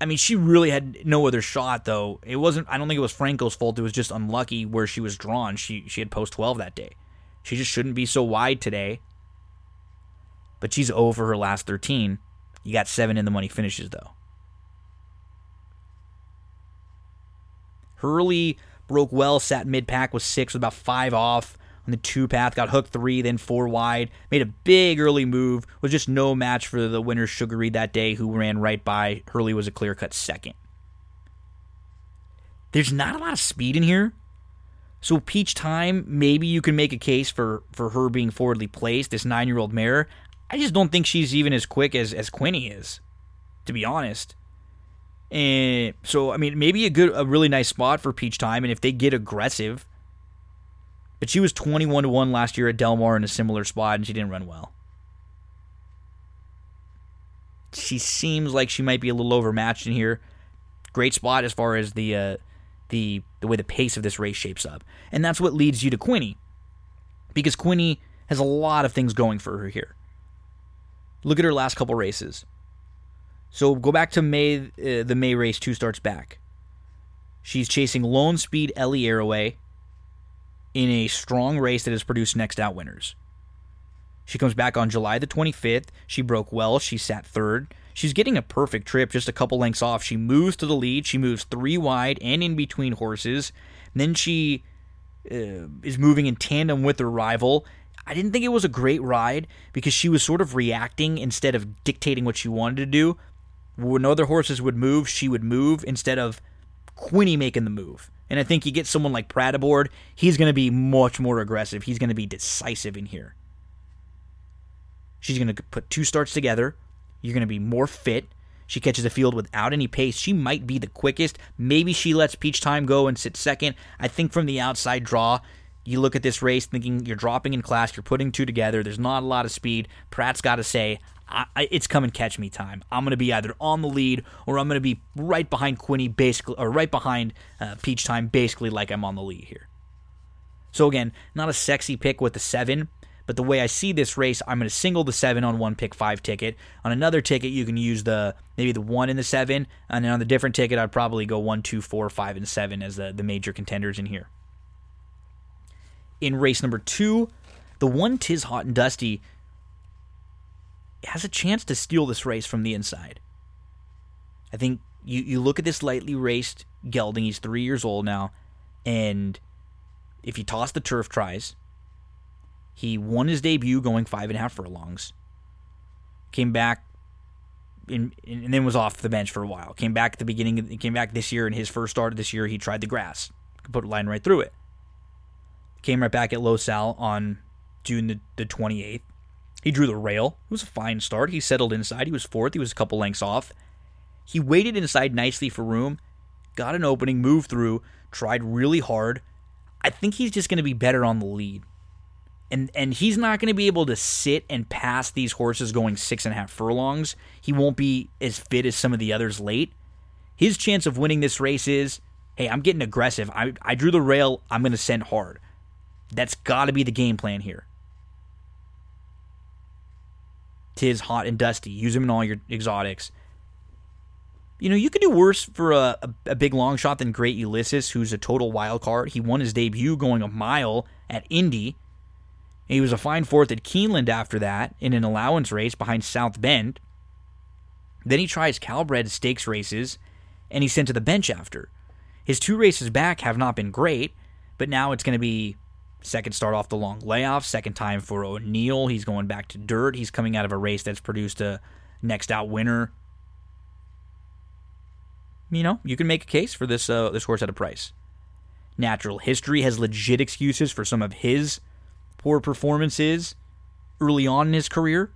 I mean, she really had no other shot though. It wasn't. I don't think it was Franco's fault. It was just unlucky where she was drawn. She she had post twelve that day. She just shouldn't be so wide today. But she's over her last thirteen. You got seven in the money finishes though. Hurley broke well, sat mid pack was six with about five off on the two path, got hooked three, then four wide, made a big early move, was just no match for the winner Sugar Reed that day, who ran right by. Hurley was a clear cut second. There's not a lot of speed in here. So Peach Time, maybe you can make a case for, for her being forwardly placed, this nine year old mare. I just don't think she's even as quick as, as Quinny is, to be honest. And so I mean maybe a good a really nice spot for Peach Time, and if they get aggressive, but she was 21 to 1 last year at Del Mar in a similar spot, and she didn't run well. She seems like she might be a little overmatched in here. Great spot as far as the uh, the the way the pace of this race shapes up, and that's what leads you to Quinny, because Quinny has a lot of things going for her here. Look at her last couple races. So go back to May, uh, the May race two starts back. She's chasing Lone Speed Ellie Arroway in a strong race that has produced next out winners. She comes back on July the 25th. She broke well. She sat third. She's getting a perfect trip, just a couple lengths off. She moves to the lead. She moves three wide and in between horses. And then she uh, is moving in tandem with her rival. I didn't think it was a great ride because she was sort of reacting instead of dictating what she wanted to do. When other horses would move, she would move instead of Quinny making the move. And I think you get someone like Prat aboard, he's going to be much more aggressive. He's going to be decisive in here. She's going to put two starts together. You're going to be more fit. She catches a field without any pace. She might be the quickest. Maybe she lets Peach Time go and sit second. I think from the outside draw, you look at this race thinking you're dropping in class, you're putting two together. There's not a lot of speed. Prat's got to say, I, it's come and catch me time. I'm going to be either on the lead or I'm going to be right behind Quinny, basically, or right behind uh, Peach Time, basically like I'm on the lead here. So again, not a sexy pick with the seven, but the way I see this race, I'm going to single the seven on one pick five ticket. On another ticket, you can use the maybe the one and the seven, and then on the different ticket, I'd probably go one, two, four, five, and seven as the the major contenders in here. In race number two, the one Tiz Hot and Dusty has a chance to steal this race from the inside. I think you, you look at this lightly raced gelding, he's three years old now, and if he toss the turf tries, he won his debut going five and a half furlongs, came back in, and then was off the bench for a while. Came back at the beginning, came back this year in his first start of this year, he tried the grass, put a line right through it. Came right back at Sal on June the, the 28th he drew the rail. It was a fine start. He settled inside. He was fourth. He was a couple lengths off. He waited inside nicely for room, got an opening, moved through, tried really hard. I think he's just going to be better on the lead. And and he's not going to be able to sit and pass these horses going six and a half furlongs. He won't be as fit as some of the others late. His chance of winning this race is, hey, I'm getting aggressive. I, I drew the rail. I'm going to send hard. That's got to be the game plan here. Tiz hot and dusty. Use them in all your exotics. You know, you could do worse for a, a, a, big long shot than Great Ulysses, who's a total wild card. He won his debut going a mile at Indy. He was a fine fourth at Keeneland after that in an allowance race behind South Bend. Then he tries Calbred stakes races, and he's sent to the bench after. His two races back have not been great, but now it's going to be second start off the long layoff, second time for O'Neill. He's going back to dirt. He's coming out of a race that's produced a next out winner. You know, you can make a case for this uh, this horse at a price. Natural History has legit excuses for some of his poor performances early on in his career.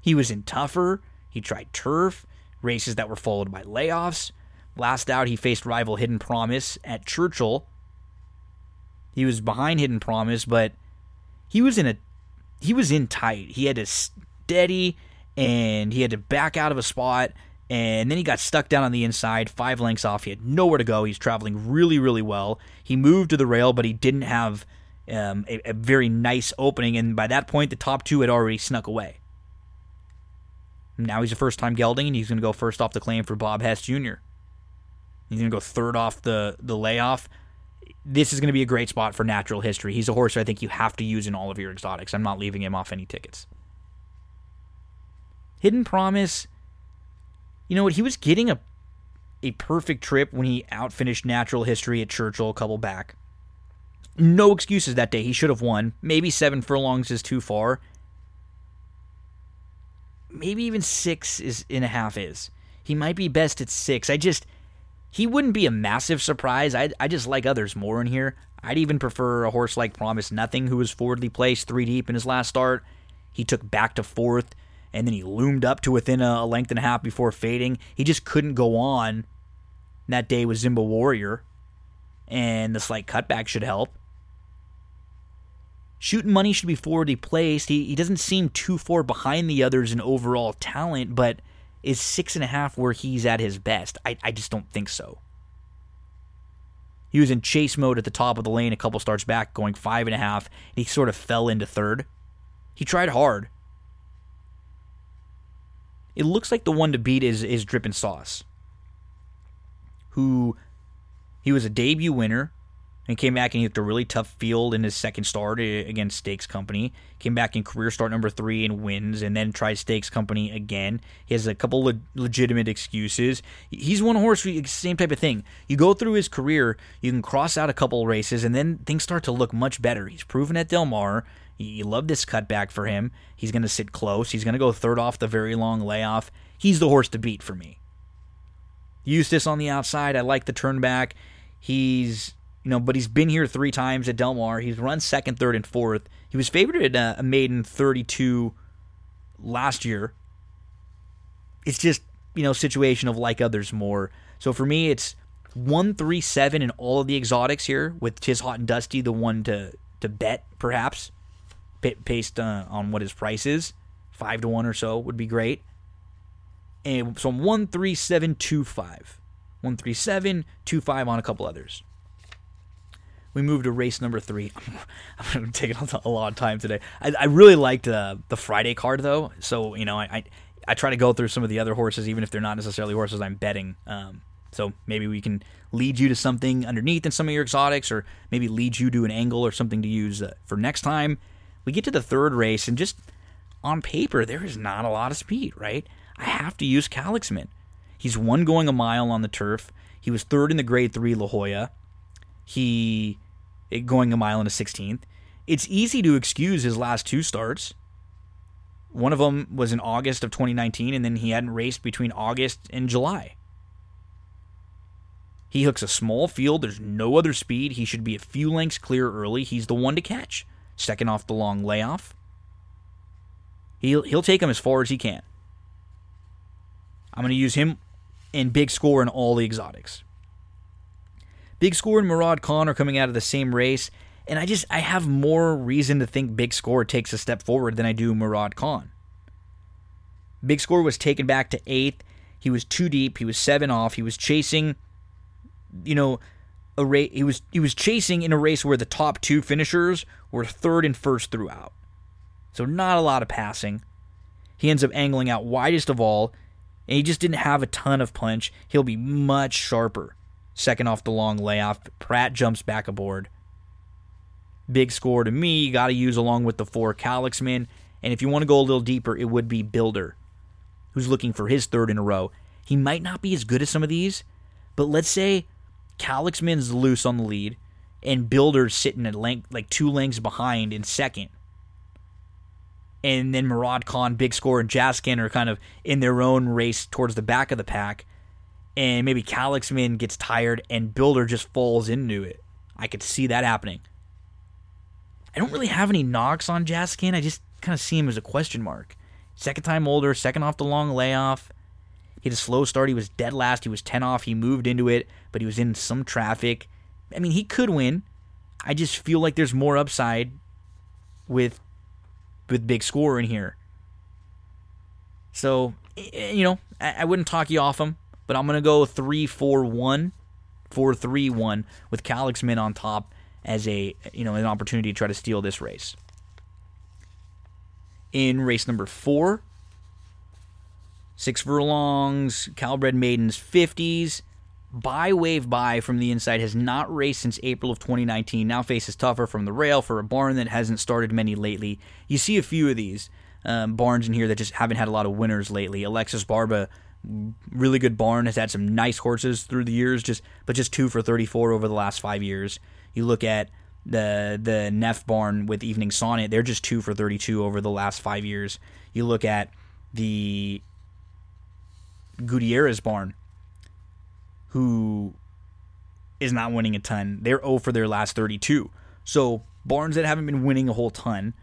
He was in tougher. He tried turf, races that were followed by layoffs. Last out, he faced rival Hidden Promise at Churchill. He was behind Hidden Promise, but he was in a he was in tight. He had to steady and he had to back out of a spot and then he got stuck down on the inside, five lengths off. He had nowhere to go. He's traveling really, really well. He moved to the rail, but he didn't have um, a, a, very nice opening. And by that point, the top two had already snuck away. Now he's a first time gelding, and he's going to go first off the claim for Bob Hess Jr. He's going to go third off the, the layoff. This is going to be a great spot for natural history. He's a horse I think you have to use in all of your exotics. I'm not leaving him off any tickets. Hidden Promise you know what? He was getting a a perfect trip when he outfinished Natural History at Churchill a couple back. No excuses that day. He should have won. Maybe seven furlongs is too far. Maybe even six is and a half is. He might be best at six. I just he wouldn't be a massive surprise. I I just like others more in here. I'd even prefer a horse like Promise Nothing, who was forwardly placed three deep in his last start. He took back to fourth and then he loomed up to within a, length and a half before fading. He just couldn't go on. That day was Zimba Warrior, and the slight cutback should help. Shooting money should be forwardly placed. He, he doesn't seem too far behind the others in overall talent, but is six and a half where he's at his best? I, I just don't think so. He was in chase mode at the top of the lane a couple starts back, going five and a half, and he sort of fell into third. He tried hard, it looks like the one to beat is is Drippin' Sauce, who he was a debut winner and came back and he looked a really tough field in his second start against Stakes Company. Came back in career start number three and wins, and then tried Stakes Company again. He has a couple le- legitimate excuses. He's one horse, same type of thing. You go through his career, you can cross out a couple races, and then things start to look much better. He's proven at Del Mar. You love this cutback for him. He's going to sit close. He's going to go third off the very long layoff. He's the horse to beat for me. Eustace on the outside. I like the turn back. He's, you know, but he's been here three times at Del Mar. He's run second, third, and fourth. He was favored at uh, a maiden 32 last year. It's just, you know, situation of like others more. So for me, it's one, three, seven in all of the exotics here, with Tiz Hot and Dusty the one to to bet perhaps based uh, on what his price is. Five to one or so would be great. And so I'm one three seven two five, one three seven two five on a couple others. We move to race number three. I'm taking a lot of time today. I, I really liked uh, the Friday card though, so you know I, I, I try to go through some of the other horses, even if they're not necessarily horses I'm betting. Um, so maybe we can lead you to something underneath in some of your exotics, or maybe lead you to an angle or something to use uh, for next time. We get to the third race, and just on paper, there is not a lot of speed, right? I have to use Calixman. He's one going a mile on the turf. He was third in the grade three La Jolla. He eh, going a mile in a 16th. It's easy to excuse his last two starts. One of them was in August of 2019, and then he hadn't raced between August and July. He hooks a small field. There's no other speed. He should be a few lengths clear early. He's the one to catch second off the long layoff. He'll, he'll take him as far as he can. I'm going to use him in big score in all the exotics. Big score and Murad Khan are coming out of the same race, and I just I have more reason to think Big Score takes a step forward than I do Murad Khan. Big Score was taken back to eighth. He was too deep. He was seven off. He was chasing, you know, a race. He was he was chasing in a race where the top two finishers were third and first throughout. So not a lot of passing. He ends up angling out widest of all, and he just didn't have a ton of punch. He'll be much sharper. Second off the long layoff, Prat jumps back aboard. Big score to me, you got to use along with the four Calixman. And if you want to go a little deeper, it would be Builder, who's looking for his third in a row. He might not be as good as some of these, but let's say Calixman's loose on the lead, and Builder's sitting at length, like two lengths behind in second. And then Murad Khan, Big Score, and Jaskin are kind of in their own race towards the back of the pack. And maybe Calixman gets tired and Builder just falls into it. I could see that happening. I don't really have any knocks on Jaskin. I just kind of see him as a question mark. Second time older, second off the long layoff. He had a slow start. He was dead last. He was 10 off. He moved into it, but he was in some traffic. I mean, he could win. I just feel like there's more upside with with big score in here. So, you know, I, wouldn't talk you off him, but I'm going to go 3 4 1, 4 3 1 with Calixman on top as a, you know, an opportunity to try to steal this race. In race number 4, six furlongs, Calbred Maidens 50s. By Wave By from the inside has not raced since April of 2019. Now faces tougher from the rail for a barn that hasn't started many lately. You see a few of these um, barns in here that just haven't had a lot of winners lately. Alexis Barba, really good barn, has had some nice horses through the years, just but just two for 34 over the last five years. You look at the the Neff barn with Evening Sonnet, they're just two for 32 over the last five years. You look at the Gutierrez barn who is not winning a ton. They're 0 for their last 32. So barns that haven't been winning a whole ton.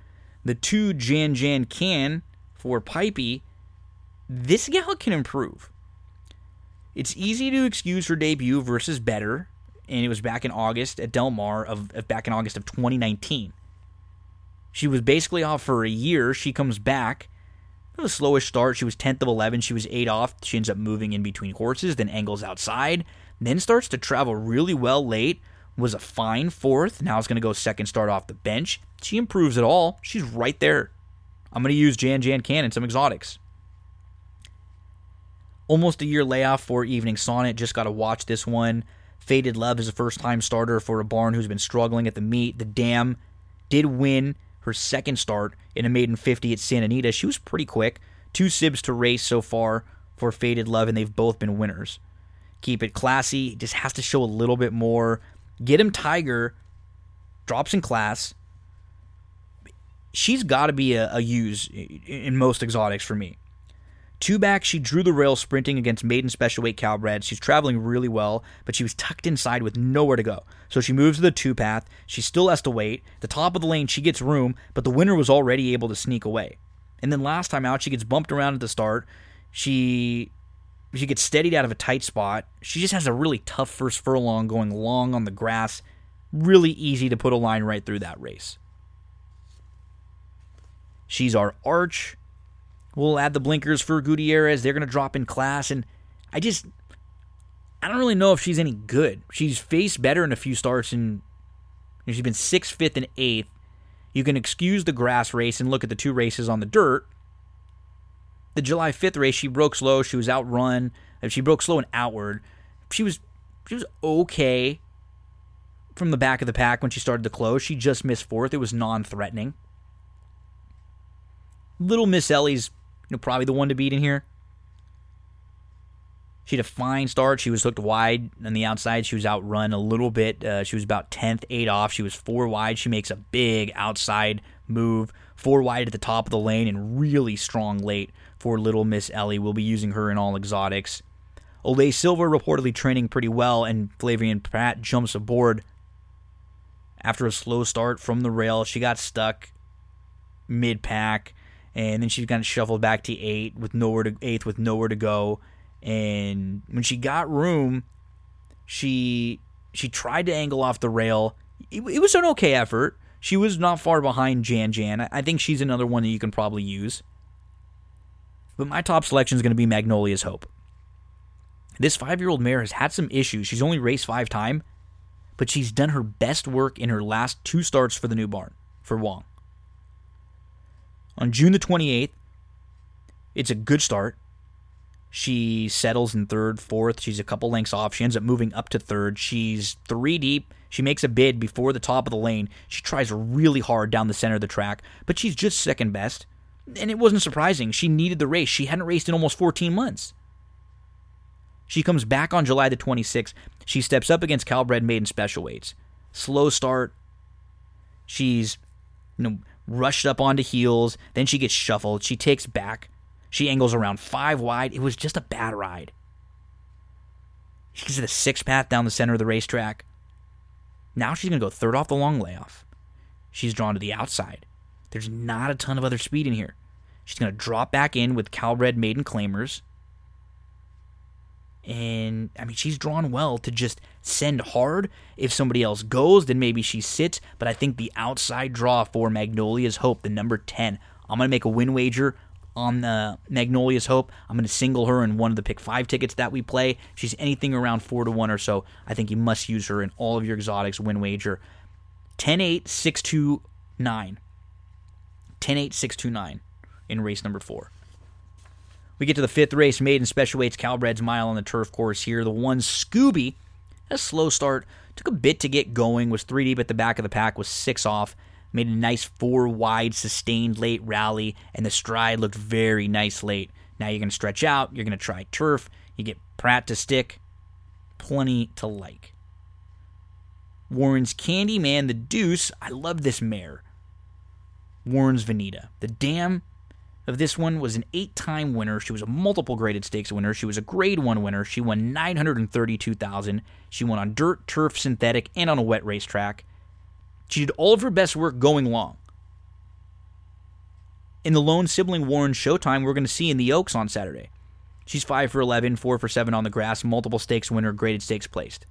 The two Jan Jan can for Pipey, this gal can improve. It's easy to excuse her debut versus better, and it was back in August at Del Mar of, of back in August of 2019. She was basically off for a year. She comes back the slowest start. She was 10th of 11. She was 8 off. She ends up moving in between horses, then angles outside, then starts to travel really well late. Was a fine fourth. Now it's going to go second start off the bench. She improves it all. She's right there. I'm going to use Jan Jan Can and some exotics. Almost a year layoff for Evening Sonnet. Just got to watch this one. Faded Love is a first time starter for a barn who's been struggling at the meet. The Dam did win her second start in a maiden 50 at Santa Anita. She was pretty quick. Two sibs to race so far for Faded Love, and they've both been winners. Keep it classy. Just has to show a little bit more. Get him Tiger. Drops in class. She's got to be a, a use in most exotics for me. Two back, she drew the rail sprinting against maiden special weight Calbred. She's traveling really well, but she was tucked inside with nowhere to go. So she moves to the two path. She still has to wait. The top of the lane, she gets room, but the winner was already able to sneak away. And then last time out, she gets bumped around at the start. She she gets steadied out of a tight spot. She just has a really tough first furlong going long on the grass. Really easy to put a line right through that race. She's our arch. We'll add the blinkers for Gutierrez. They're going to drop in class. And I just, I don't really know if she's any good. She's faced better in a few starts, and she's been sixth, fifth, and eighth. You can excuse the grass race and look at the two races on the dirt. The July 5th race, she broke slow. She was outrun. She broke slow and outward. She was she was okay from the back of the pack when she started to close. She just missed fourth. It was non-threatening. Little Miss Ellie's know, probably the one to beat in here. She had a fine start. She was hooked wide on the outside. She was outrun a little bit. Uh, she was about 10th, 8 off. She was 4 wide. She makes a big outside move. 4 wide at the top of the lane and really strong late for little Miss Ellie. We'll be using her in all exotics. Olay Silver reportedly training pretty well, and Flavien Prat jumps aboard after a slow start from the rail. She got stuck mid pack and then she kind of shuffled back to eight with nowhere to eighth with nowhere to go. And when she got room, she she tried to angle off the rail. It, it was an okay effort. She was not far behind Jan Jan. I think she's another one that you can probably use. But my top selection is going to be Magnolia's Hope. This five year old mare has had some issues. She's only raced five times, but she's done her best work in her last two starts for the new barn for Wong. On June the 28th, it's a good start. She settles in third, fourth. She's a couple lengths off. She ends up moving up to third. She's three deep. She makes a bid before the top of the lane. She tries really hard down the center of the track, but she's just second best. And it wasn't surprising. She needed the race. She hadn't raced in almost 14 months. She comes back on July the 26th. She steps up against Calbred Maiden Special Weights. Slow start. She's you know rushed up onto heels. Then she gets shuffled. She takes back. She angles around five wide. It was just a bad ride. She's at the six path down the center of the racetrack. Now she's going to go third off the long layoff. She's drawn to the outside. There's not a ton of other speed in here. She's going to drop back in with Calbred Maiden Claimers. And I mean, she's drawn well to just send hard. If somebody else goes, then maybe she sits. But I think the outside draw for Magnolia's Hope, the number 10, I'm going to make a win wager on the Magnolia's Hope. I'm going to single her in one of the pick five tickets that we play. She's anything around four to one or so. I think you must use her in all of your exotics win wager. 10 8 6 2 9. 10 8 6 2 9 in race number four. We get to the fifth race, maiden special weights, Calbred's mile on the turf course here. The one Scooby, a slow start, took a bit to get going, was three deep at the back of the pack, was six off, made a nice four wide sustained late rally, and the stride looked very nice late. Now you're going to stretch out, you're going to try turf, you get Prat to stick, plenty to like. Warren's Candyman, the Deuce, I love this mare. Warren's Vanita. The dam of this one was an eight time winner. She was a multiple graded stakes winner. She was a grade one winner. She won 932000 She won on dirt, turf, synthetic, and on a wet racetrack. She did all of her best work going long. In the lone sibling Warren Showtime, we're going to see in the Oaks on Saturday. She's 5 for 11, 4 for 7 on the grass, multiple stakes winner, graded stakes placed.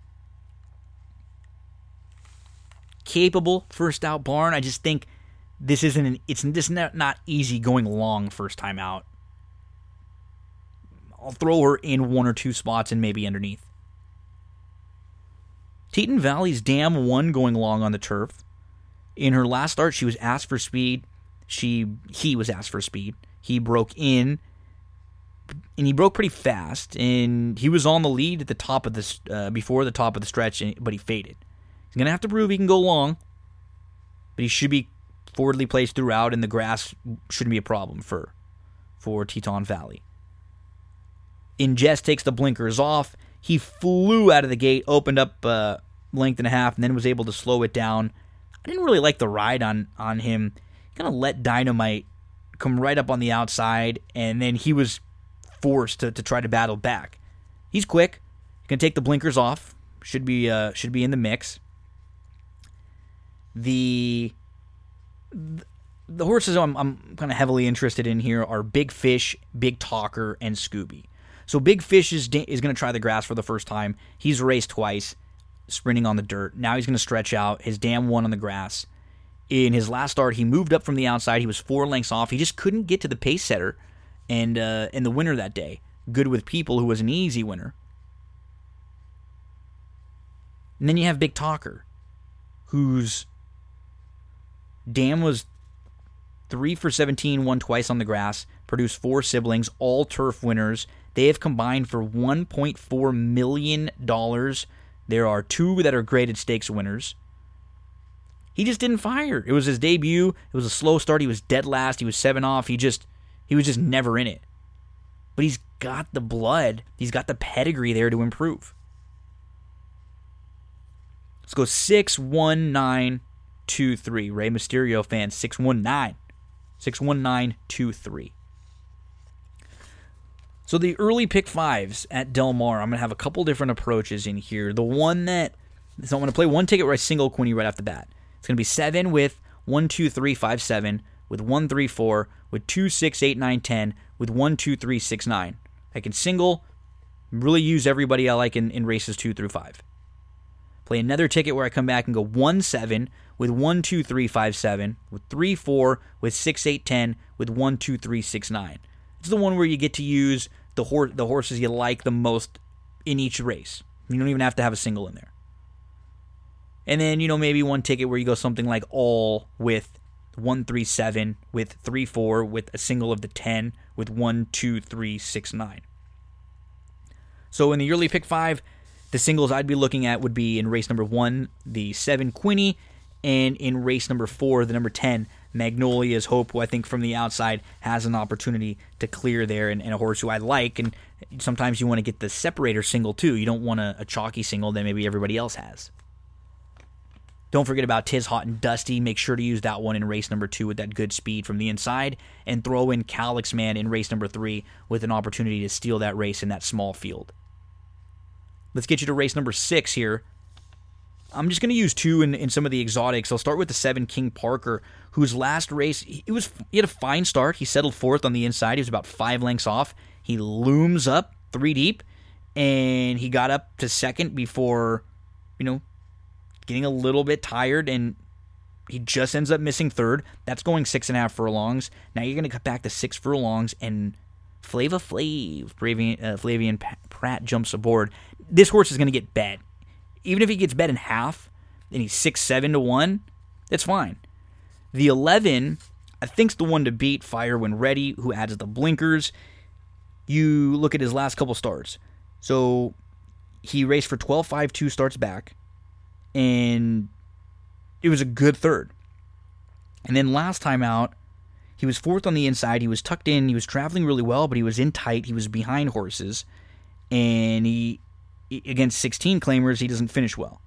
Capable first out barn. I just think this isn't an, it's this not, easy going long first time out. I'll throw her in one or two spots and maybe underneath. Teton Valley's Dam one going long on the turf. In her last start, she was asked for speed. She he was asked for speed. He broke in, and he broke pretty fast. And he was on the lead at the top of this uh, before the top of the stretch, but he faded. He's gonna have to prove he can go long, but he should be forwardly placed throughout, and the grass shouldn't be a problem for for Teton Valley. Ingest takes the blinkers off. He flew out of the gate, opened up uh, length and a half, and then was able to slow it down. I didn't really like the ride on on him. Kind of let Dynamite come right up on the outside, and then he was forced to, to try to battle back. He's quick. He Can take the blinkers off. Should be uh, should be in the mix. The the horses I'm, I'm kind of heavily interested in here are Big Fish, Big Talker, and Scooby. So Big Fish is is going to try the grass for the first time. He's raced twice, sprinting on the dirt. Now he's going to stretch out his dam one on the grass. In his last start, he moved up from the outside. He was four lengths off. He just couldn't get to the pace setter, and uh, and the winner that day, Good with People, who was an easy winner. And then you have Big Talker, who's Dam was three for 17, won twice on the grass, produced four siblings, all turf winners. They have combined for $1.4 million. There are two that are graded stakes winners. He just didn't fire. It was his debut. It was a slow start. He was dead last. He was seven off. He just he was just never in it. But he's got the blood. He's got the pedigree there to improve. Let's go six one nine 61923. Rey Mysterio fan 619. 61923. So the early pick fives at Del Mar, I'm to have a couple different approaches in here. The one that, so I'm to play one ticket where I single Quinny right off the bat. It's to be seven with one, two, three, five, seven, with one, three, four, with two, six, eight, nine, ten, with one, two, three, six, nine. I can single, really use everybody I like in, in races two through five. Play another ticket where I come back and go 1 7 with 1 2 3 5 7, with 3 4, with 6 8 10, with 1 2 3 6 9. It's the one where you get to use the, hor- the horses you like the most in each race. You don't even have to have a single in there. And then, you know, maybe one ticket where you go something like all with 1 3 7, with 3 4, with a single of the 10, with 1 2 3 6 9. So in the yearly pick five, the singles I'd be looking at would be in race number one, the seven Quinny, and in race number four, the number 10, Magnolia's Hope, who I think from the outside has an opportunity to clear there, and, and a horse who I like. And sometimes you want to get the separator single too. You don't want a, a chalky single that maybe everybody else has. Don't forget about Tiz Hot and Dusty. Make sure to use that one in race number two with that good speed from the inside, and throw in Calix Man in race number three with an opportunity to steal that race in that small field. Let's get you to race number six here. I'm just going to use two in, in some of the exotics. I'll start with the seven King Parker, whose last race he was he had a fine start. He settled fourth on the inside. He was about five lengths off. He looms up three deep, and he got up to second before, you know, getting a little bit tired, and he just ends up missing third. That's going six and a half furlongs. Now you're going to cut back to six furlongs, and Flava Flav, Flavian, uh, Flavien Prat jumps aboard. This horse is going to get bet. Even if he gets bet in half, and he's six seven to one, that's fine. The eleven, I think's the one to beat. Fire when ready, who adds the blinkers. You look at his last couple starts. So he raced for 12 5 2 starts back, and it was a good third. And then last time out, he was fourth on the inside. He was tucked in. He was traveling really well, but he was in tight. He was behind horses, and he against 16 claimers he doesn't finish well.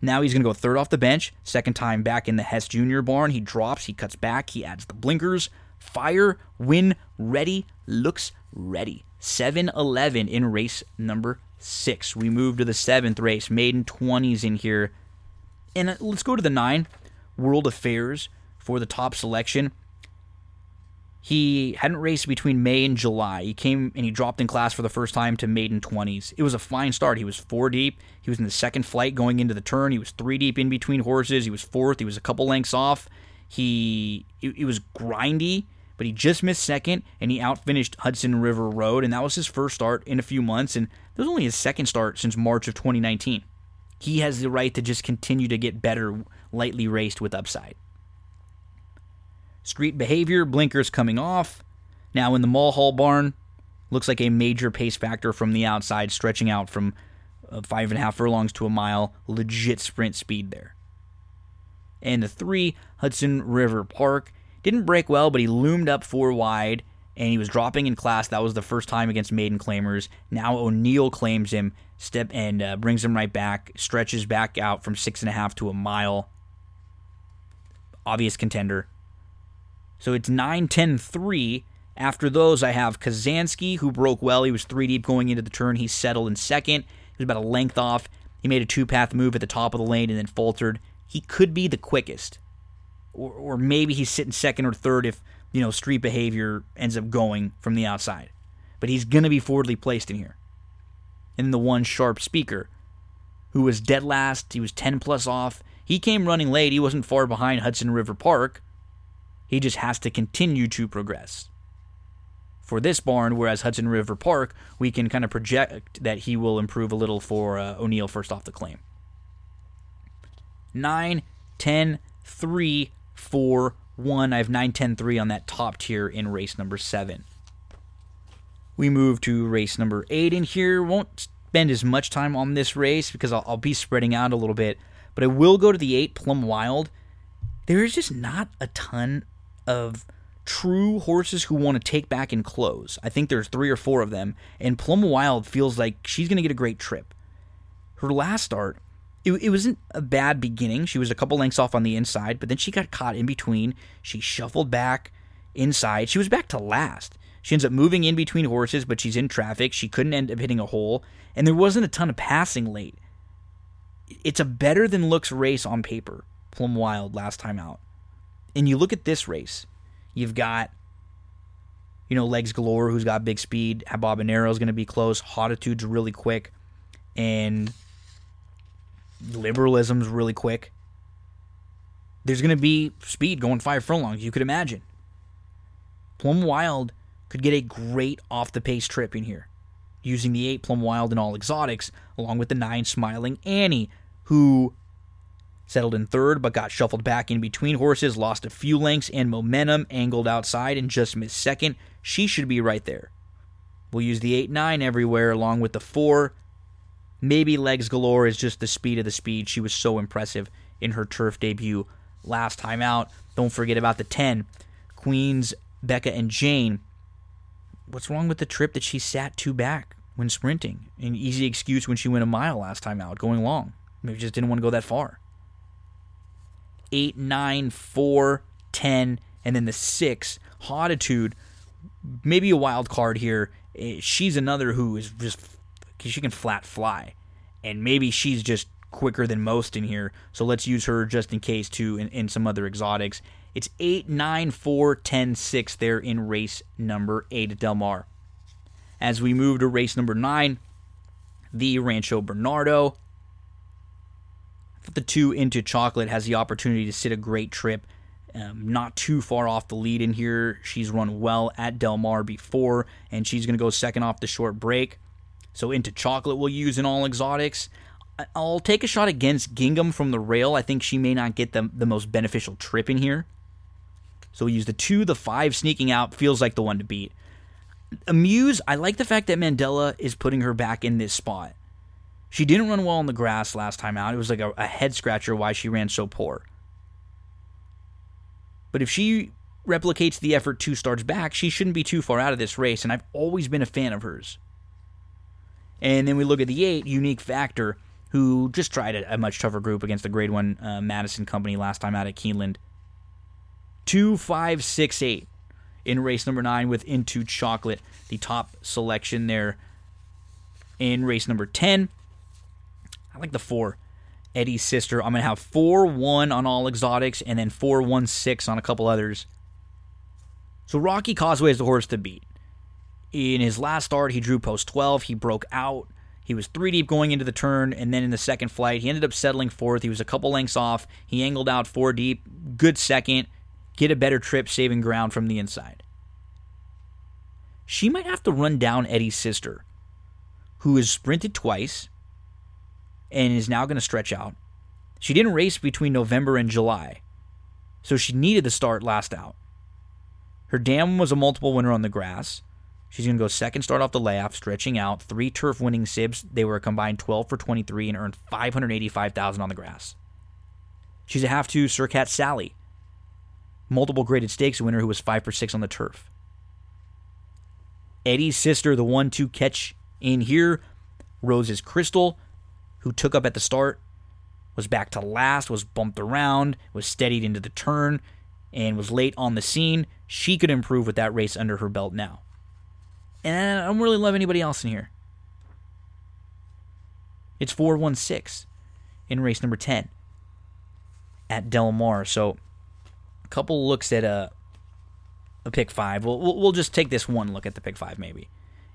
Now he's going to go third off the bench. Second time back in the Hess Junior barn, he drops. He cuts back. He adds the blinkers. Fire, win, ready, looks ready. 7 11 in race number six. We move to the seventh race. Maiden 20s in here. And uh, let's go to the nine. World Affairs for the top selection. He hadn't raced between May and July. He came and he dropped in class for the first time to maiden 20s. It was a fine start. He was four deep. He was in the second flight going into the turn. He was three deep in between horses. He was fourth. He was a couple lengths off. He it, it was grindy, but he just missed second and he outfinished Hudson River Road. And that was his first start in a few months. And that was only his second start since March of 2019. He has the right to just continue to get better lightly raced with upside. Street behavior, blinkers coming off. Now in the Mulhall barn, looks like a major pace factor from the outside, stretching out from uh, five and a half furlongs to a mile. Legit sprint speed there. And the three, Hudson River Park, didn't break well, but he loomed up four wide and he was dropping in class. That was the first time against maiden claimers. Now O'Neill claims him, step and uh, brings him right back, stretches back out from six and a half to a mile. Obvious contender. So it's 9 10 3. After those, I have Kazansky, who broke well. He was three deep going into the turn. He settled in second. He was about a length off. He made a two path move at the top of the lane and then faltered. He could be the quickest. Or, or maybe he's sitting second or third if, you know, street behavior ends up going from the outside. But he's going to be forwardly placed in here. And the one sharp speaker, who was dead last, he was 10 plus off. He came running late. He wasn't far behind Hudson River Park he just has to continue to progress. For this barn, whereas Hudson River Park, we can kind of project that he will improve a little for uh, O'Neill first off the claim. 9, 10, 3, 4, 1. I have 9, 10, 3 on that top tier in race number 7. We move to race number 8 in here. Won't spend as much time on this race because I'll, I'll be spreading out a little bit, but I will go to the 8 Plum Wild. There is just not a ton of true horses who want to take back and close. I think there's three or four of them, and Plum Wild feels like she's going to get a great trip. Her last start, it, it wasn't a bad beginning. She was a couple lengths off on the inside, but then she got caught in between. She shuffled back inside. She was back to last. She ends up moving in between horses, but she's in traffic. She couldn't end up hitting a hole, and there wasn't a ton of passing late. It's a better than looks race on paper, Plum Wild last time out. And you look at this race, you've got, you know, Legs Galore, who's got big speed. Habanero is going to be close. Hotitude's really quick. And Liberalism's really quick. There's going to be speed going five furlongs, you could imagine. Plum Wild could get a great off the pace trip in here using the 8 Plum Wild and all exotics, along with the 9 Smiling Annie, who Settled in third, but got shuffled back in between horses, lost a few lengths and momentum, angled outside, and just missed second. She should be right there. We'll use the 8 9 everywhere, along with the 4. Maybe Legs Galore is just the speed of the speed. She was so impressive in her turf debut last time out. Don't forget about the 10. Queens, Becca, and Jane. What's wrong with the trip that she sat two back when sprinting? An easy excuse when she went a mile last time out, going long. Maybe just didn't want to go that far. 8, 9, 4, 10, and then the 6. Hautitude, maybe a wild card here. Eh, she's another who is just, she can flat fly. And maybe she's just quicker than most in here. So let's use her just in case too in, in some other exotics. It's 8, 9, 4, 10, 6 there in race number 8 at Del Mar. As we move to race number 9, the Rancho Bernardo. The two into chocolate has the opportunity to sit a great trip. Um, not too far off the lead in here. She's run well at Del Mar before, and she's going to go second off the short break. So into chocolate we'll use in all exotics. I'll take a shot against Gingham from the rail. I think she may not get the, the most beneficial trip in here. So we use the two, the five sneaking out feels like the one to beat. Amuse, I like the fact that Mandella is putting her back in this spot. She didn't run well on the grass last time out. It was like a, a head scratcher why she ran so poor. But if she replicates the effort two starts back, she shouldn't be too far out of this race, and I've always been a fan of hers. And then we look at the eight, unique factor who just tried a, a much tougher group against the grade one uh, Madison Company last time out at Keeneland. Two, five, six, eight in race number nine with Into Chocolate, the top selection there. In race number 10, I like the four. Eddie's sister. I'm to have 4 1 on all exotics and then four one six on a couple others. So Rocky Causeway is the horse to beat. In his last start, he drew post 12. He broke out. He was three deep going into the turn, and then in the second flight, he ended up settling fourth. He was a couple lengths off. He angled out four deep. Good second. Get a better trip, saving ground from the inside. She might have to run down Eddie's sister, who has sprinted twice and is now going to stretch out. She didn't race between November and July, so she needed the start last out. Her dam was a multiple winner on the grass. She's going to go second start off the layoff, stretching out. Three turf winning sibs. They were a combined 12 for 23 and earned 585000 on the grass. She's a half two Surcat Sally. Multiple graded stakes winner who was 5 for 6 on the turf. Eddie's sister, the one to catch in here, Rose's Crystal, who took up at the start, was back to last, was bumped around, was steadied into the turn, and was late on the scene. She could improve with that race under her belt now. And I don't really love anybody else in here. It's 416 in race number 10 at Del Mar. So a couple looks at a, a pick five. We'll, we'll just take this one look at the pick five maybe.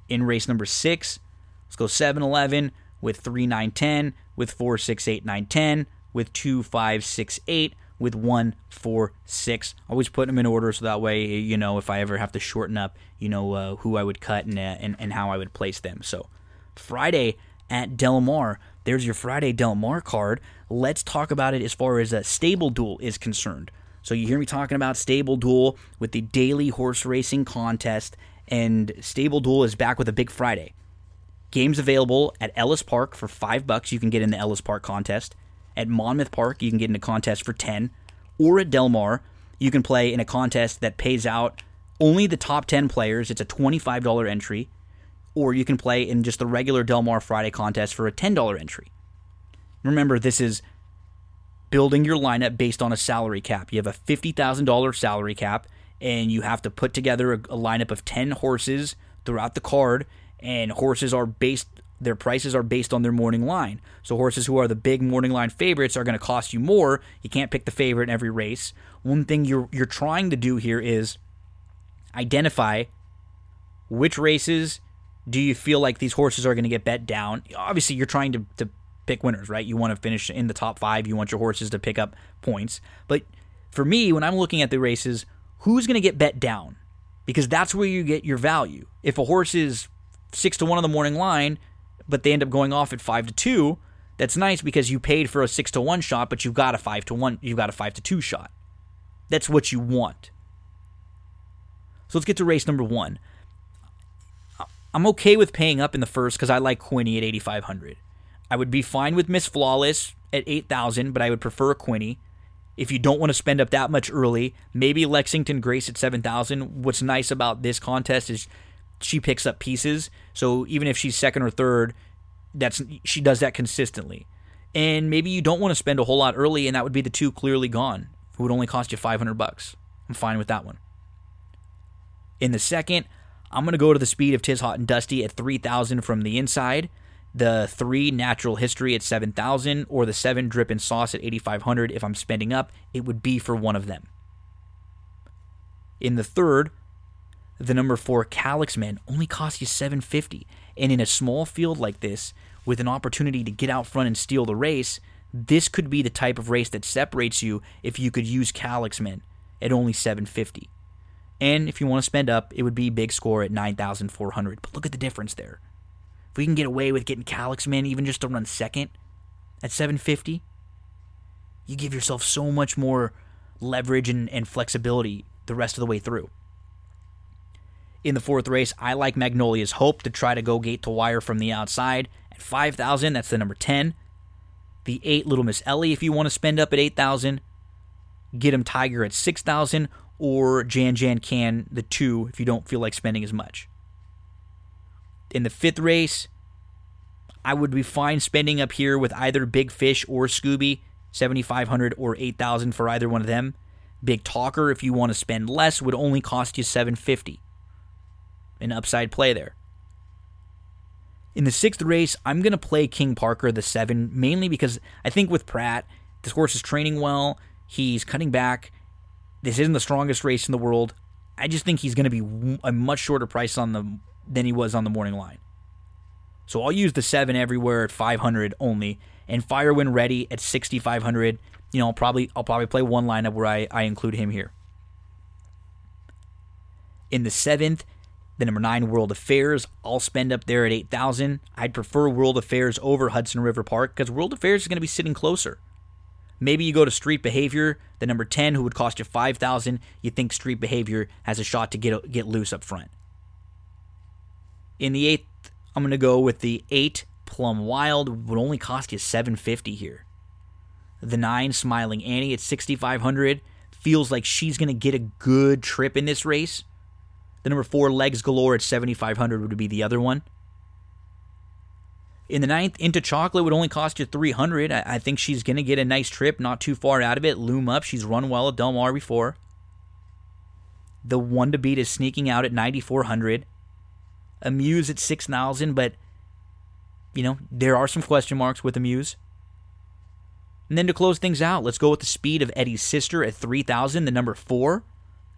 In race number six, let's go 7 11 with 3 9 10, with 4 6 8 9 10, with 2 5 6 8, with one, four, six. Always put them in order so that way, you know, if I ever have to shorten up, you know, uh, who I would cut and, uh, and, and how I would place them. So Friday at Del Mar, there's your Friday Del Mar card. Let's talk about it as far as a stable duel is concerned. So you hear me talking about stable duel with the daily horse racing contest, and stable duel is back with a big Friday. Games available at Ellis Park for five bucks. You can get in the Ellis Park contest. At Monmouth Park, you can get in a contest for 10. Or at Del Mar, you can play in a contest that pays out only the top 10 players. It's a $25 entry. Or you can play in just the regular Del Mar Friday contest for a $10 entry. Remember, this is building your lineup based on a salary cap. You have a $50,000 salary cap, and you have to put together a, a lineup of 10 horses throughout the card, and horses are based their prices are based on their morning line. So horses who are the big morning line favorites are going to cost you more. You can't pick the favorite in every race. One thing you're you're trying to do here is identify which races do you feel like these horses are going to get bet down. Obviously, you're trying to, to pick winners, right? You want to finish in the top five. You want your horses to pick up points. But for me, when I'm looking at the races, who's going to get bet down? Because that's where you get your value. If a horse is six to one on the morning line, but they end up going off at five to two. That's nice because you paid for a six to one shot, but you've got a five to one, you've got a five to two shot. That's what you want. So let's get to race number one. I'm okay with paying up in the first because I like Quinny at 8,500. I would be fine with Miss Flawless at 8,000, but I would prefer a Quinny. if you don't want to spend up that much early, maybe Lexington Grace at 7,000. What's nice about this contest is she picks up pieces. So even if she's second or third, that's she does that consistently. And maybe you don't want to spend a whole lot early and that would be the two clearly gone. It would only cost you 500 bucks. I'm fine with that one. In the second, I'm going to go to the speed of Tiz Hot and Dusty at 3,000 from the inside the three natural history at 7,000 or the seven drip and sauce at 8,500. If I'm spending up, it would be for one of them. In the third, the number four Calyx Men only costs you 750. And in a small field like this, with an opportunity to get out front and steal the race, this could be the type of race that separates you if you could use Calyx Men at only 750. And if you want to spend up, it would be big score at 9,400. But look at the difference there. If we can get away with getting Calyx Men even just to run second at 750, you give yourself so much more leverage and, and flexibility the rest of the way through. In the fourth race, I like Magnolia's Hope to try to go gate to wire from the outside at 5,000. That's the number 10. The 8 Little Miss Ellie, if you want to spend up at 8,000. Get him Tiger at 6,000 or Jan Jan Can, the 2, if you don't feel like spending as much. In the fifth race, I would be fine spending up here with either Big Fish or Scooby, 7500 or 8000 for either one of them. Big Talker, if you want to spend less, would only cost you 750 An upside play there. In the sixth race, I'm going to play King Parker, the seven, mainly because I think with Prat, this horse is training well. He's cutting back. This isn't the strongest race in the world. I just think he's going to be a much shorter price on the than he was on the morning line. So I'll use the 7 everywhere at 500 only and Firewind ready at 6500. You know, I'll probably I'll probably play one lineup where I, I include him here. In the 7th, the number 9 World Affairs, I'll spend up there at 8000. I'd prefer World Affairs over Hudson River Park cuz World Affairs is going to be sitting closer. Maybe you go to Street Behavior, the number 10 who would cost you 5000. You think Street Behavior has a shot to get get loose up front. In the eighth, I'm going to go with the eight Plum Wild. Would only cost you 750 here. The nine Smiling Annie at 6,500 feels like she's going to get a good trip in this race. The number four Legs Galore at 7,500 would be the other one. In the ninth, Into Chocolate would only cost you 300. I, I think she's going to get a nice trip, not too far out of it. Loom up. She's run well at Del Mar before. The one to beat is sneaking out at 9,400. Amuse at 6,000, but, you know, there are some question marks with Amuse. And then to close things out, let's go with the speed of Eddie's sister at 3,000, the number four.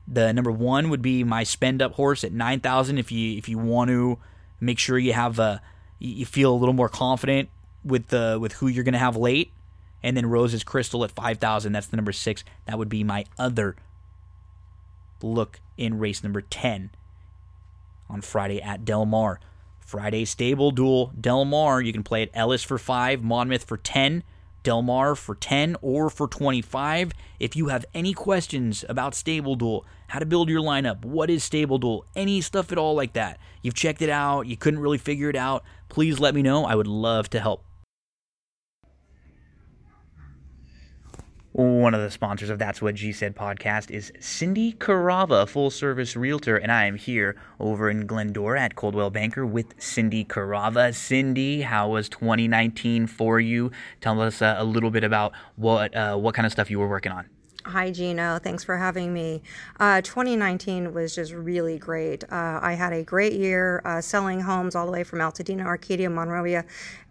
The number one would be my spend up horse at 9,000 if you if you want to make sure you have uh, a you feel a little more confident with the with who you're going to have late. And then Rose's Crystal at 5,000, that's the number 6. That would be my other look in race number 10 on Friday at Del Mar. Friday stable duel Del Mar. You can play at Ellis for 5, Monmouth for 10, Del Mar for 10 or for 25. If you have any questions about stable duel, how to build your lineup, what is stable duel, any stuff at all like that, you've checked it out, you couldn't really figure it out, please let me know. I would love to help. One of the sponsors of That's What G Said podcast is Cindy Carava, full service realtor, and I am here over in Glendora at Coldwell Banker with Cindy Carava. Cindy, how was 2019 for you? Tell us uh, a little bit about what uh, what kind of stuff you were working on. Hi, Gino. Thanks for having me. Uh, 2019 was just really great. Uh, I had a great year uh, selling homes all the way from Altadena, Arcadia, Monrovia,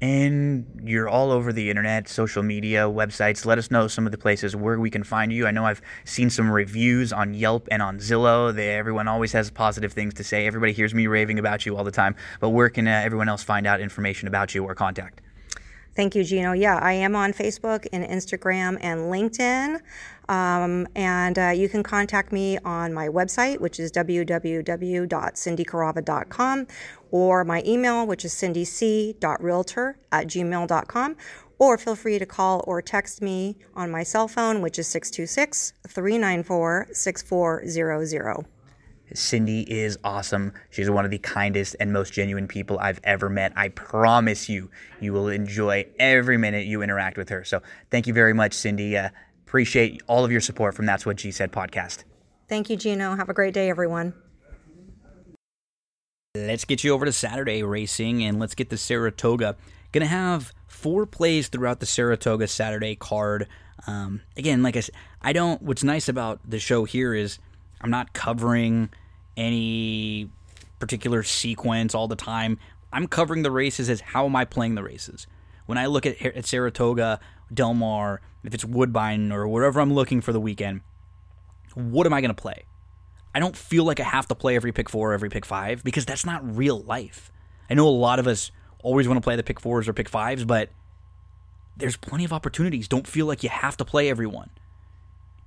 and you're all over the internet, social media, websites. Let us know some of the places where we can find you. I know I've seen some reviews on Yelp and on Zillow. They, everyone always has positive things to say. Everybody hears me raving about you all the time. But where can uh, everyone else find out information about you or contact? Thank you, Gino. Yeah, I am on Facebook and Instagram and LinkedIn. Um, and uh, you can contact me on my website, which is www.cindycarava.com, or my email, which is cindyc.realtor at gmail.com. Or feel free to call or text me on my cell phone, which is 626 394 6400. Cindy is awesome. She's one of the kindest and most genuine people I've ever met. I promise you, you will enjoy every minute you interact with her. So thank you very much, Cindy. Uh, appreciate all of your support from That's What G Said podcast. Thank you, Gino. Have a great day, everyone. Let's get you over to Saturday racing and let's get to Saratoga. Gonna have four plays throughout the Saratoga Saturday card. Um, again, like I said, I don't. What's nice about the show here is I'm not covering any particular sequence all the time. I'm covering the races as how am I playing the races. When I look at, at Saratoga, Del Mar, if it's Woodbine or wherever I'm looking for the weekend, what am I going to play? I don't feel like I have to play every pick four, every pick five, because that's not real life. I know a lot of us always want to play the pick fours or pick fives, but there's plenty of opportunities. Don't feel like you have to play everyone.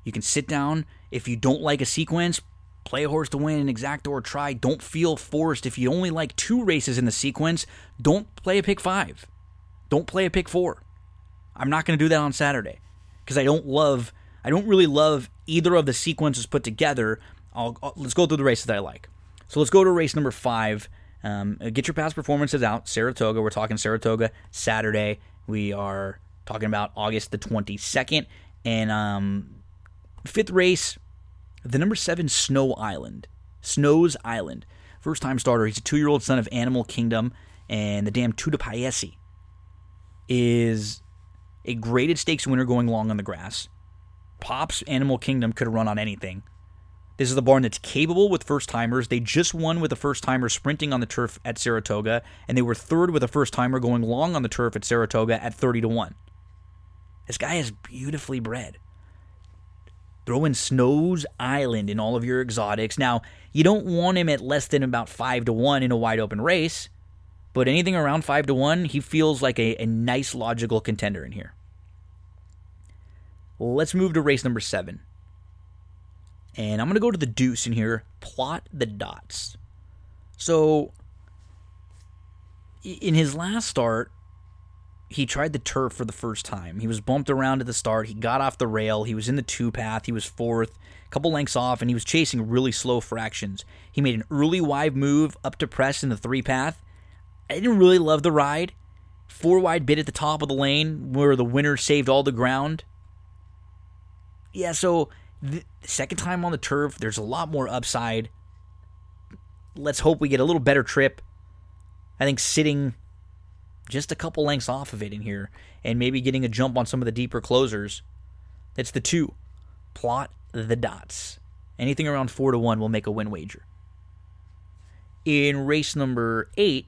You can sit down. If you don't like a sequence, play a horse to win, an exact or try. Don't feel forced. If you only like two races in the sequence, don't play a pick five. Don't play a pick four. I'm not going to do that on Saturday because I don't love, I don't really love either of the sequences put together. I'll, I'll, let's go through the races that I like. So let's go to race number five. Um, get your past performances out. Saratoga. We're talking Saratoga Saturday. We are talking about August the 22nd. And um, Fifth race, the number seven Snow Island. Snow's Island. First time starter. He's a two year old son of Animal Kingdom and the damn Paesi. Is a graded stakes winner going long on the grass. Pop's Animal Kingdom could run on anything. This is the barn that's capable with first timers. They just won with a first timer sprinting on the turf at Saratoga, and they were third with a first timer going long on the turf at Saratoga at 30 to 1. This guy is beautifully bred. Throw in Snow's Island in all of your exotics. Now, you don't want him at less than about 5 to 1 in a wide open race, but anything around 5 to 1, he feels like a, a nice logical contender in here. Let's move to race number 7. And I'm going to go to the deuce in here, plot the dots. So, in his last start, he tried the turf for the first time. He was bumped around at the start. He got off the rail. He was in the two path. He was fourth, a couple lengths off, and he was chasing really slow fractions. He made an early wide move up to press in the three path. I didn't really love the ride. Four wide bit at the top of the lane where the winner saved all the ground. Yeah, so second time on the turf, there's a lot more upside. Let's hope we get a little better trip. I think sitting just a couple lengths off of it in here and maybe getting a jump on some of the deeper closers. It's the two. Plot the dots. Anything around four to one will make a win wager. In race number eight,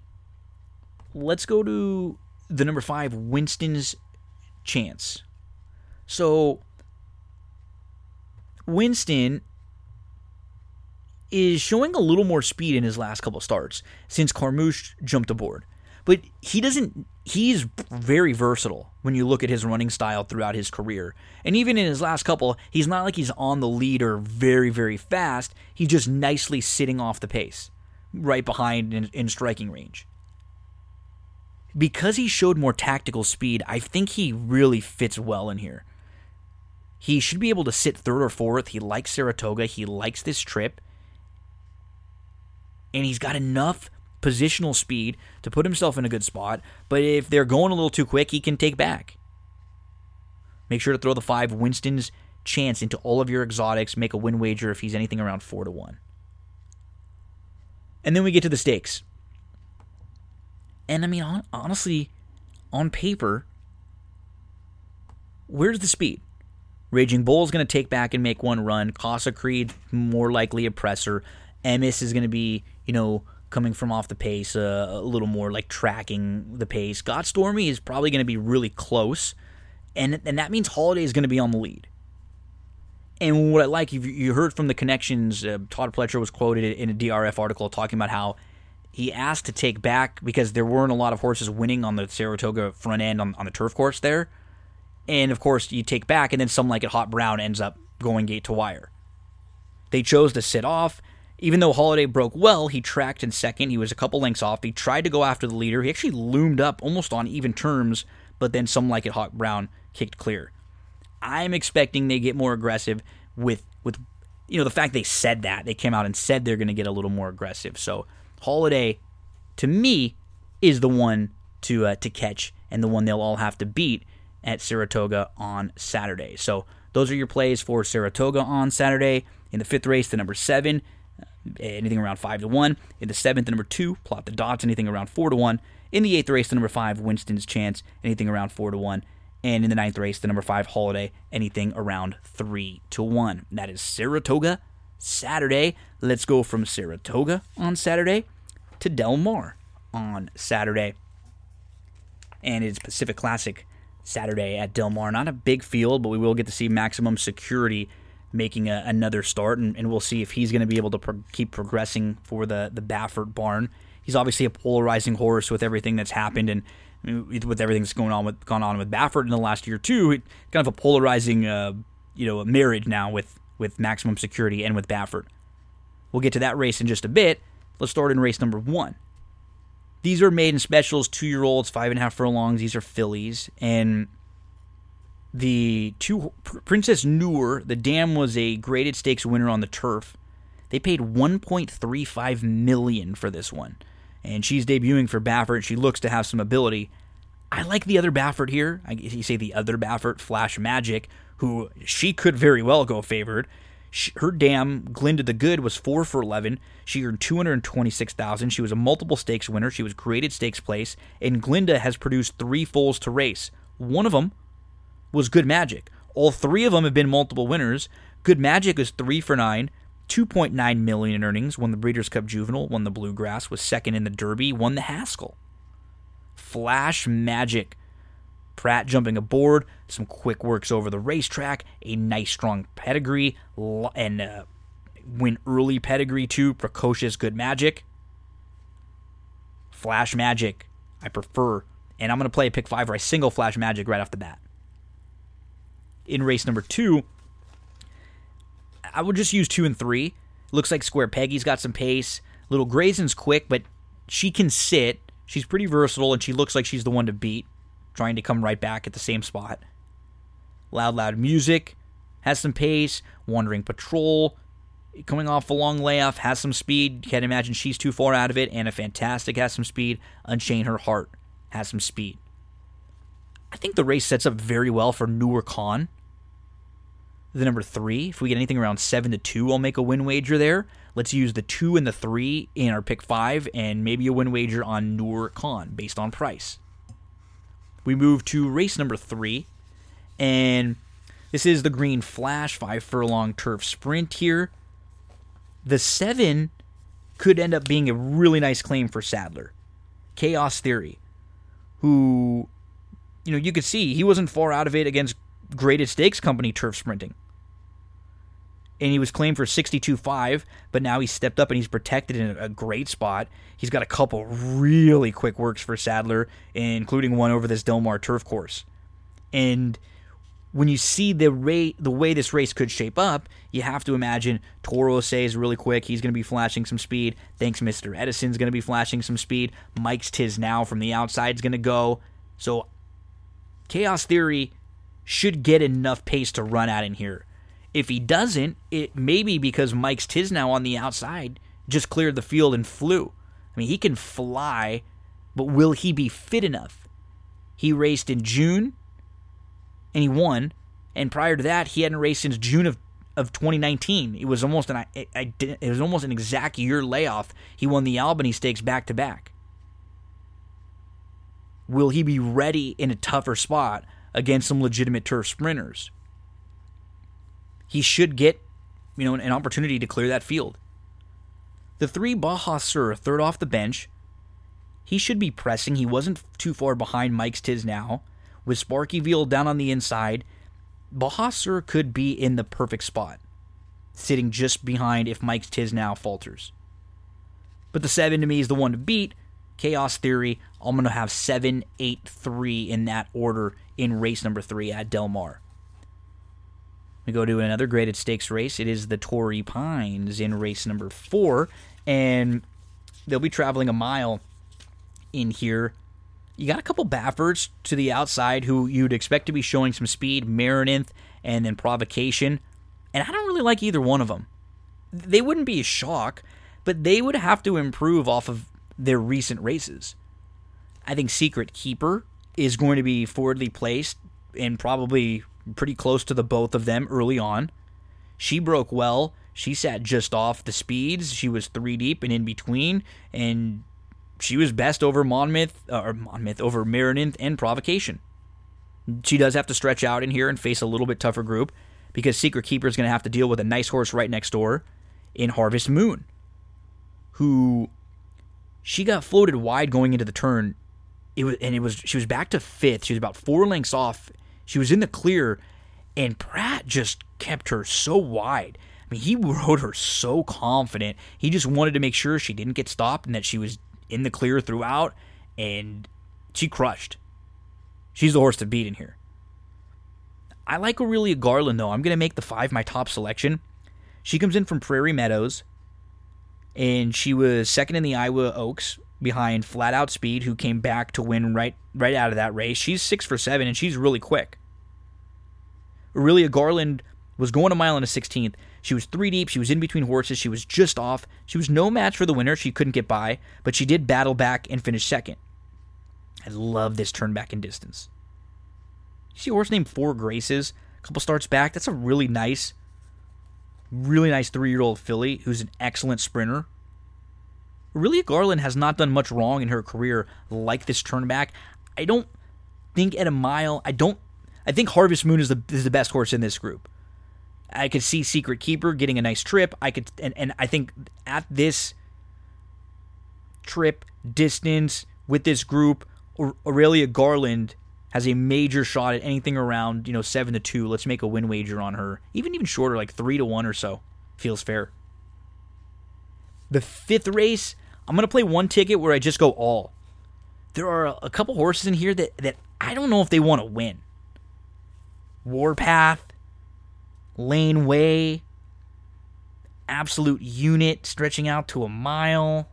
let's go to the number five, Winston's Chance. So, Winston is showing a little more speed in his last couple starts since Carmouche jumped aboard. But he doesn't, he's very versatile when you look at his running style throughout his career. And even in his last couple, he's not like he's on the lead or very, very fast. He's just nicely sitting off the pace, right behind in, in striking range. Because he showed more tactical speed, I think he really fits well in here. He should be able to sit third or fourth. He likes Saratoga. He likes this trip. And he's got enough positional speed to put himself in a good spot. But if they're going a little too quick, he can take back. Make sure to throw the five Winston's chance into all of your exotics. Make a win wager if he's anything around 4 to 1. And then we get to the stakes. And I mean, on, honestly, on paper, where's the speed? Raging Bull is going to take back and make one run. Casa Creed, more likely a presser. Emis is going to be, you know, coming from off the pace, uh, a little more like tracking the pace. Got Stormy is probably going to be really close, and and that means Halladay is going to be on the lead. And what I like, you heard from the connections, uh, Todd Pletcher was quoted in a DRF article talking about how he asked to take back because there weren't a lot of horses winning on the Saratoga front end on, on the turf course there. And of course, you take back, and then some like it Hot Brown ends up going gate to wire. They chose to sit off. Even though Halladay broke well, he tracked in second. He was a couple lengths off. He tried to go after the leader. He actually loomed up almost on even terms, but then some like it Hot Brown kicked clear. I'm expecting they get more aggressive with with you know the fact they said that they came out and said they're going to get a little more aggressive. So Halladay, to me, is the one to uh, to catch and the one they'll all have to beat at Saratoga on Saturday. So those are your plays for Saratoga on Saturday. In the fifth race, the number seven, uh, anything around five to one. In the seventh, the number two, plot the dots, anything around four to one. In the eighth race, the number five, Winston's Chance, anything around four to one. And in the ninth race, the number five, Halladay, anything around three to one. That is Saratoga Saturday. Let's go from Saratoga on Saturday to Del Mar on Saturday. And it's Pacific Classic Saturday at Del Mar. Not a big field, but we will get to see maximum security making a, another start, and, and, we'll see if he's going to be able to pro- keep progressing for the the Baffert barn. He's obviously a polarizing horse with everything that's happened and with everything that's going on with gone on with Baffert in the last year too. Kind of a polarizing, uh, you know, marriage now with with maximum security and with Baffert. We'll get to that race in just a bit. Let's start in race number one. These are maiden specials, two year olds, five and a half furlongs. These are fillies. And the two Princess Noor, the dam was a graded stakes winner on the turf. They paid 1.35 million for this one. And she's debuting for Baffert. She looks to have some ability. I like the other Baffert here. I, you say the other Baffert, Flash Magic, who she could very well go favored. She, her dam, Glinda the Good, was four for eleven. She earned two hundred twenty-six thousand. She was a multiple stakes winner. She was graded stakes place, and Glinda has produced three foals to race. One of them was Good Magic. All three of them have been multiple winners. Good Magic is three for nine, 2.9 million in earnings. Won the Breeders' Cup Juvenile, won the Bluegrass, was second in the Derby, won the Haskell. Flash Magic Prat jumping aboard, some quick works over the racetrack, a nice strong pedigree, and uh, win early pedigree too. Precocious good magic. Flash magic, I prefer. And I'm going to play a pick five or a single flash magic right off the bat. In race number two, I would just use two and three. Looks like Square Peggy's got some pace. Little Grayson's quick, but she can sit. She's pretty versatile, and she looks like she's the one to beat trying to come right back at the same spot. Loud, loud music has some pace. Wandering Patrol coming off a long layoff has some speed. Can't imagine she's too far out of it. And a Fantastic has some speed. Unchain Her Heart has some speed. I think the race sets up very well for Noor Khan. The number three, if we get anything around seven to two, I'll make a win wager there. Let's use the two and the three in our pick five, and maybe a win wager on Noor Khan based on price we move to race number three, and this is the Green Flash five furlong turf sprint here. The seven could end up being a really nice claim for Sadler. Chaos Theory, who, you know, you could see he wasn't far out of it against Graded Stakes Company turf sprinting and he was claimed for 62.5, but now he's stepped up and he's protected in a great spot. He's got a couple really quick works for Sadler, including one over this Del Mar turf course. And when you see the rate, the way this race could shape up, you have to imagine Toro is really quick. He's going to be flashing some speed. Thanks, Mr. Edison's going to be flashing some speed. Mike's Tiznow from the outside is going to go. So, Chaos Theory should get enough pace to run out in here. If he doesn't, it may be because Mike's Tiznow on the outside just cleared the field and flew. I mean, he can fly, but will he be fit enough? He raced in June and he won, And prior to that, he hadn't raced since June of, of 2019. It was almost an I, it was almost an exact year layoff. He won the Albany Stakes back to back. Will he be ready in a tougher spot against some legitimate turf sprinters? He should get, you know, an opportunity to clear that field. The three Baja Sur, third off the bench, he should be pressing. He wasn't too far behind Mike's Tiznow. With Sparky Veal down on the inside, Baja Sur could be in the perfect spot, sitting just behind if Mike's Tiznow falters. But the seven to me is the one to beat. Chaos Theory, I'm going to have 7, 8, 3 in that order in race number 3 at Del Mar. We go to another graded stakes race. It is the Torrey Pines in race number 4, and they'll be traveling a mile in here. You got a couple Bafferts to the outside who you'd expect to be showing some speed, Marinith, and then Provocation. And I don't really like either one of them. They wouldn't be a shock, but they would have to improve off of their recent races. I think Secret Keeper is going to be forwardly placed and probably pretty close to the both of them early on. She broke well. She sat just off the speeds. She was three deep and in between, and she was best over Monmouth uh, or Monmouth over Marinith and Provocation. She does have to stretch out in here and face a little bit tougher group because Secret Keeper is going to have to deal with a nice horse right next door in Harvest Moon, who she got floated wide going into the turn. It was and it was she was back to fifth. She was about four lengths off. She was in the clear, and Prat just kept her so wide. I mean, he rode her so confident. He just wanted to make sure she didn't get stopped and that she was in the clear throughout, and she crushed. She's the horse to beat in here. I like Aurelia Garland, though. I'm going to make the five my top selection. She comes in from Prairie Meadows, and she was second in the Iowa Oaks behind Flat Out Speed, who came back to win right right out of that race. She's six for seven, and she's really quick. Aurelia Garland was going a mile and a 16th. She was three deep. She was in between horses. She was just off. She was no match for the winner. She couldn't get by, but she did battle back and finish second. I love this turn back in distance. You see a horse named Four Graces, a couple starts back. That's a really nice, really nice three year old filly who's an excellent sprinter. Aurelia Garland has not done much wrong in her career like this turn back. I don't think at a mile, I don't, I think Harvest Moon is the, is the best horse in this group. I could see Secret Keeper getting a nice trip. I could, and, and I think at this trip distance with this group, Aurelia Garland has a major shot at anything around you know seven to two. Let's make a win wager on her, even even shorter, like three to one or so. Feels fair. The fifth race, I'm gonna play one ticket where I just go all. There are a couple horses in here that that I don't know if they want to win. Warpath, Lane Way, absolute unit stretching out to a mile.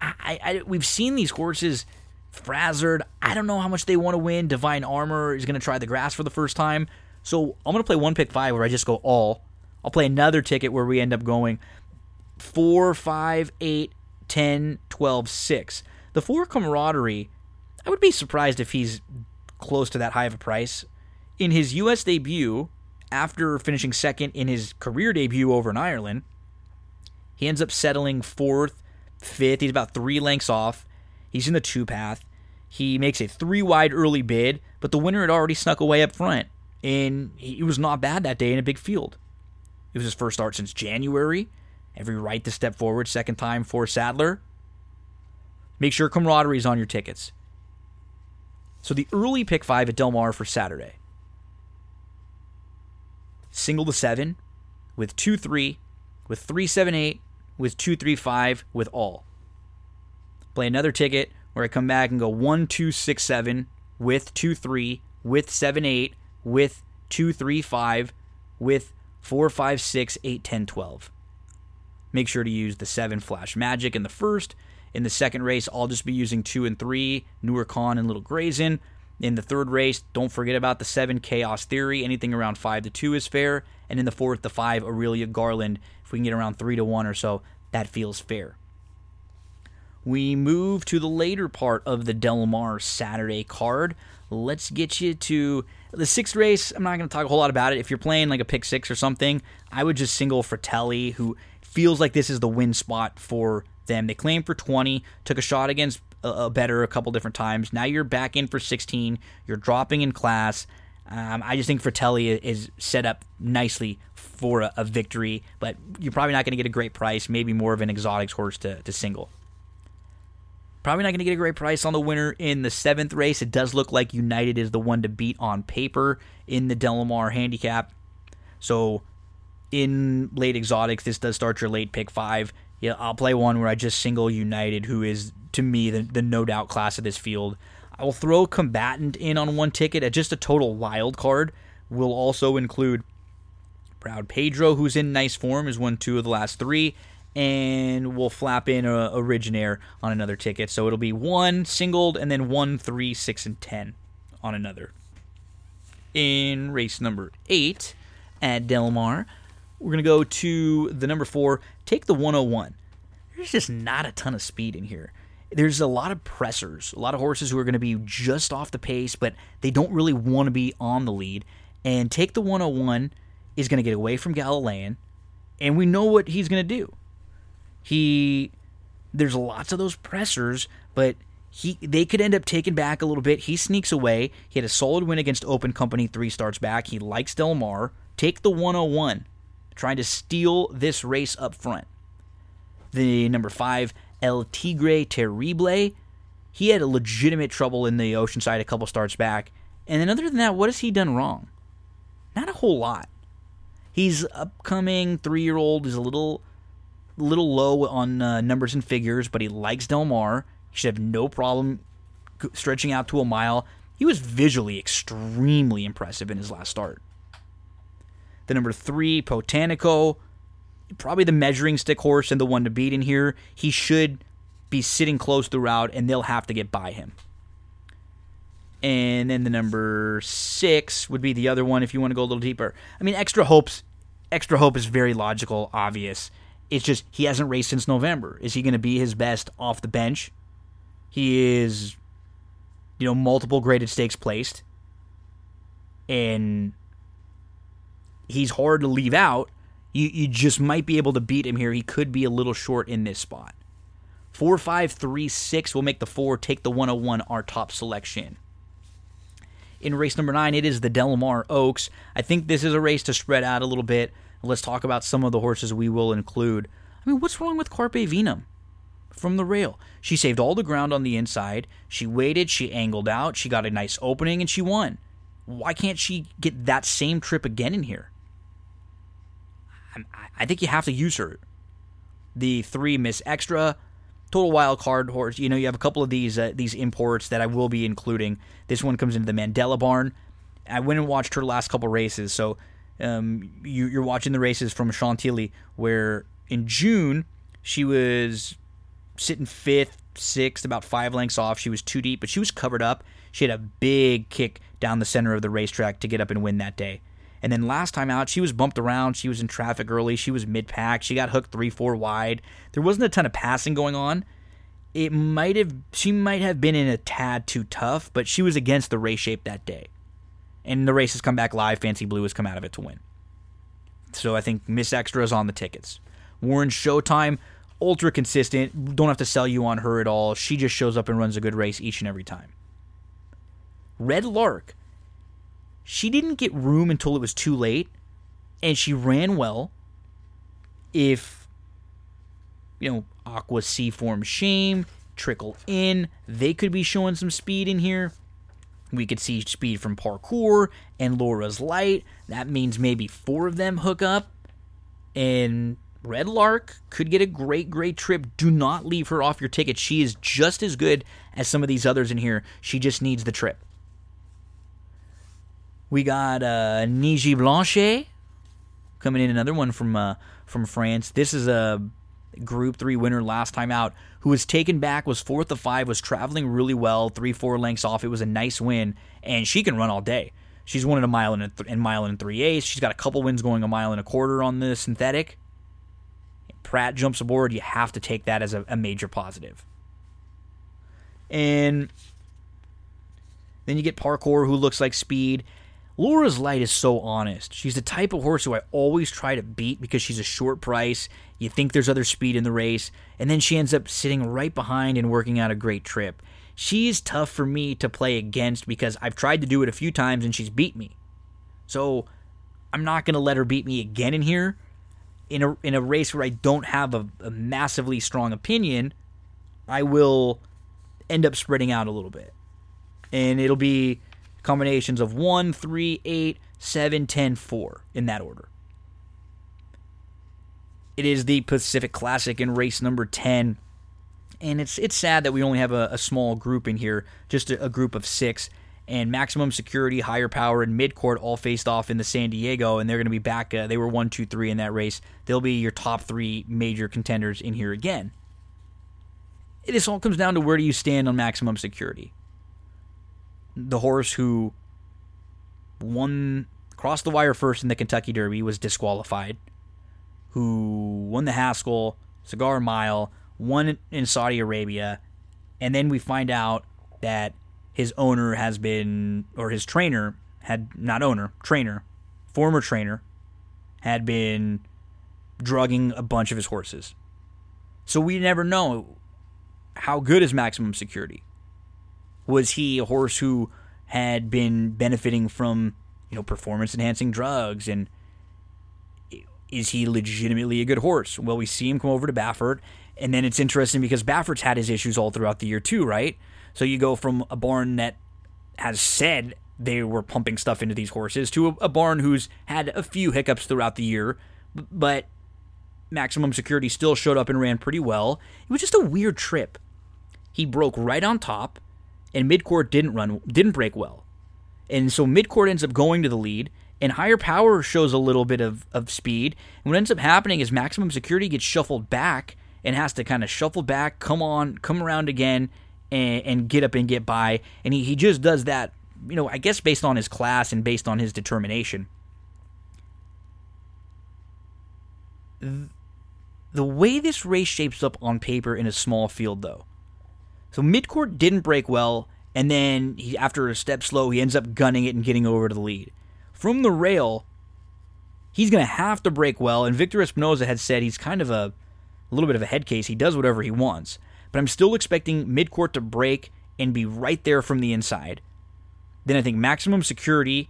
I, I, we've seen these horses frazzard. I don't know how much they want to win. Divine Armor is going to try the grass for the first time. So I'm going to play one pick five where I just go all. I'll play another ticket where we end up going four, five, eight, 10, 12, 6. The four camaraderie, I would be surprised if he's close to that high of a price. In his U.S. debut, after finishing second in his career debut over in Ireland, he ends up settling fourth, fifth. He's about three lengths off. He's in the two path. He makes a three wide early bid, but the winner had already snuck away up front, and he was not bad that day in a big field. It was his first start since January. Every right to step forward, second time for Sadler. Make sure camaraderie is on your tickets. So the early pick five at Del Mar for Saturday single to seven, with two three, with three seven eight, with two three five, with all. Play another ticket where I come back and go one two six seven with two three, with seven eight, with two three five, with four five six eight ten twelve. Make sure to use the seven flash magic in the first. In the second race, I'll just be using two and three, Newer and Little Grazen. In the third race, don't forget about the seven Chaos Theory. Anything around five to two is fair. And in the fourth, the five Aurelia Garland. If we can get around three to one or so, that feels fair. We move to the later part of the Del Mar Saturday card. Let's get you to The sixth race, I'm not going to talk a whole lot about it. If you're playing like a pick six or something, I would just single Fratelli, who feels like this is the win spot for them. They claimed for 20, took a shot against a, better a couple different times. Now you're back in for 16. You're dropping in class. Um, I just think Fratelli is set up nicely for a, a victory, but you're probably not going to get a great price. Maybe more of an exotics horse to, to single. Probably not going to get a great price on the winner in the seventh race. It does look like United is the one to beat on paper in the Del Mar handicap. So in late exotics, this does start your late pick five. Yeah, I'll play one where I just single United, who is to me the, the no doubt class of this field. I will throw combatant in on one ticket at just a total wild card. Will also include Proud Pedro, who's in nice form, has won two of the last three, and we'll flap in a Originaire on another ticket. So it'll be one singled and then one, three, six, and ten on another. In race number eight at Del Mar, we're gonna go to the number four. Take the 101. There's just not a ton of speed in here. There's a lot of pressers, a lot of horses who are going to be just off the pace, but they don't really want to be on the lead. And take the 101 is going to get away from Galilean, and we know what he's going to do. He there's lots of those pressers, but he they could end up taking back a little bit. He sneaks away. He had a solid win against Open Company three starts back. He likes Del Mar. Take the 101, trying to steal this race up front. The number five, El Tigre Terrible, he had a legitimate trouble in the Oceanside a couple starts back. And then other than that, what has he done wrong? Not a whole lot. He's upcoming three year old is a little little low on uh, numbers and figures, but he likes Del Mar. He should have no problem stretching out to a mile. He was visually extremely impressive in his last start. The number three, Potanico, probably the measuring stick horse and the one to beat in here. He should be sitting close throughout, and they'll have to get by him. And then the number six would be the other one if you want to go a little deeper. I mean, extra hopes, extra hope is very logical, obvious. It's just he hasn't raced since November. Is he going to be his best off the bench? He is, you know, multiple graded stakes placed, and he's hard to leave out. You you just might be able to beat him here. He could be a little short in this spot. Four five three six will make the four take the 101 our top selection in race number nine, it is the Del Mar Oaks. I think this is a race to spread out a little bit. Let's talk about some of the horses we will include. I mean, what's wrong with Carpe Venum from the rail? She saved all the ground on the inside. She waited, she angled out, she got a nice opening, and she won. Why can't she get that same trip again in here? I think you have to use her. The three Miss Extra, total wild card horse. You know, you have a couple of these uh, these imports that I will be including. This one comes into the Mandella barn. I went and watched her last couple races, so um, you, are watching the races from Chantilly, where in June she was sitting fifth, sixth, about five lengths off. She was too deep, but she was covered up. She had a big kick down the center of the racetrack to get up and win that day. And then last time out, she was bumped around. She was in traffic early. She was mid pack. She got hooked three, four wide. There wasn't a ton of passing going on. It might have, she might have been in a tad too tough, but she was against the race shape that day. And the race has come back live. Fancy Blue has come out of it to win. So I think Miss Extra is on the tickets. Warren Showtime, ultra consistent. Don't have to sell you on her at all. She just shows up and runs a good race each and every time. Red Lark, she didn't get room until it was too late, and she ran well. If, you know, Aqua C form shame, trickle in, they could be showing some speed in here. We could see speed from parkour and Laura's light. That means maybe four of them hook up. And Red Lark could get a great, great trip. Do not leave her off your ticket. She is just as good as some of these others in here. She just needs the trip. We got uh, Niji Blanchet coming in, another one from uh, from France. This is a Group Three winner last time out, who was taken back, was fourth of five, was traveling really well, three four lengths off. It was a nice win, and she can run all day. She's won in a mile and a th- mile and three eighths. She's got a couple wins going a mile and a quarter on the synthetic. Prat jumps aboard. You have to take that as a, a major positive. And then you get parkour, who looks like speed. Laura's Light is so honest. She's the type of horse who I always try to beat because she's a short price. You think there's other speed in the race, and then she ends up sitting right behind and working out a great trip. She's tough for me to play against because I've tried to do it a few times and she's beat me. So I'm not going to let her beat me again in here. In a, in a race where I don't have a, a massively strong opinion, I will end up spreading out a little bit. And it'll be combinations of 1, 3, 8, 7, 10, 4 in that order. It is the Pacific Classic in race number 10. And it's it's sad that we only have a, a small group in here, just a, a group of six. And maximum security, higher power, and midcourt all faced off in the San Diego, and they're going to be back. Uh, they were one, two, three in that race. They'll be your top three major contenders in here again. This all comes down to where do you stand on maximum security the horse who won crossed the wire first in the Kentucky Derby was disqualified, who won the Haskell Cigar Mile, won in Saudi Arabia, and then we find out that his owner has been or his trainer had not owner, trainer, former trainer had been drugging a bunch of his horses. So we never know how good is maximum security. Was he a horse who had been benefiting from, you know, performance enhancing drugs and is he legitimately a good horse? Well, we see him come over to Baffert, and then it's interesting because Baffert's had his issues all throughout the year too, right? So you go from a barn that has said they were pumping stuff into these horses to a, a barn who's had a few hiccups throughout the year, but maximum security still showed up and ran pretty well. It was just a weird trip. He broke right on top and midcourt didn't run didn't break well. And so midcourt ends up going to the lead, and higher power shows a little bit of, of speed. And what ends up happening is maximum security gets shuffled back and has to kind of shuffle back, come on, come around again, and, and get up and get by. And he, he just does that, you know, I guess based on his class and based on his determination. The way this race shapes up on paper in a small field, though, so midcourt didn't break well, and then he, after a step slow, he ends up gunning it and getting over to the lead. From the rail, he's going to have to break well, and Victor Espinoza had said he's kind of a, a little bit of a head case. He does whatever he wants. But I'm still expecting midcourt to break and be right there from the inside. Then I think maximum security,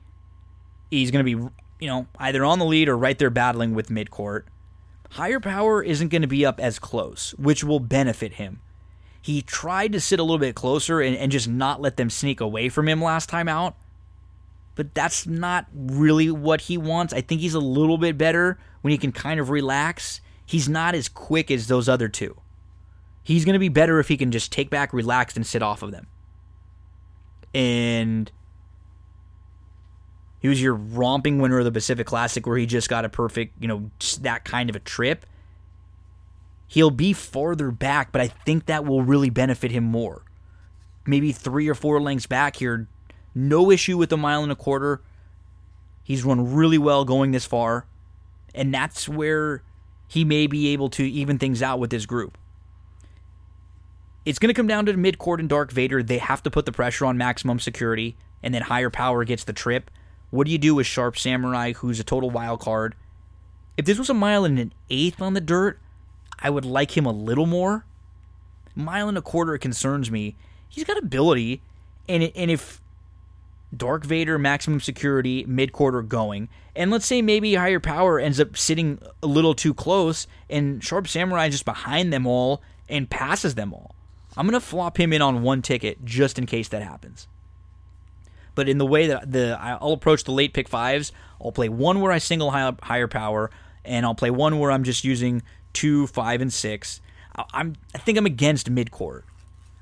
he's going to be, you know, either on the lead or right there battling with midcourt. Higher power isn't going to be up as close, which will benefit him. He tried to sit a little bit closer and, and just not let them sneak away from him last time out. But that's not really what he wants. I think he's a little bit better when he can kind of relax. He's not as quick as those other two. He's going to be better if he can just take back, relax, and sit off of them. And he was your romping winner of the Pacific Classic where he just got a perfect, you know, that kind of a trip he'll be farther back, but I think that will really benefit him more. Maybe three or four lengths back here. No issue with a mile and a quarter. He's run really well going this far. And that's where he may be able to even things out with this group. It's going to come down to midcourt and Dark Vader. They have to put the pressure on maximum security, and then higher power gets the trip. What do you do with Sharp Samurai, who's a total wild card? If this was a mile and an eighth on the dirt, I would like him a little more. Mile and a quarter concerns me. He's got ability, and and if Dark Vader, maximum security, midcourt going, and let's say maybe higher power ends up sitting a little too close, and Sharp Samurai just behind them all and passes them all. I'm gonna flop him in on one ticket just in case that happens. But in the way that the I'll approach the late pick fives, I'll play one where I single high, higher power, and I'll play one where I'm just using two, five, and six. I'm I think I'm against midcourt.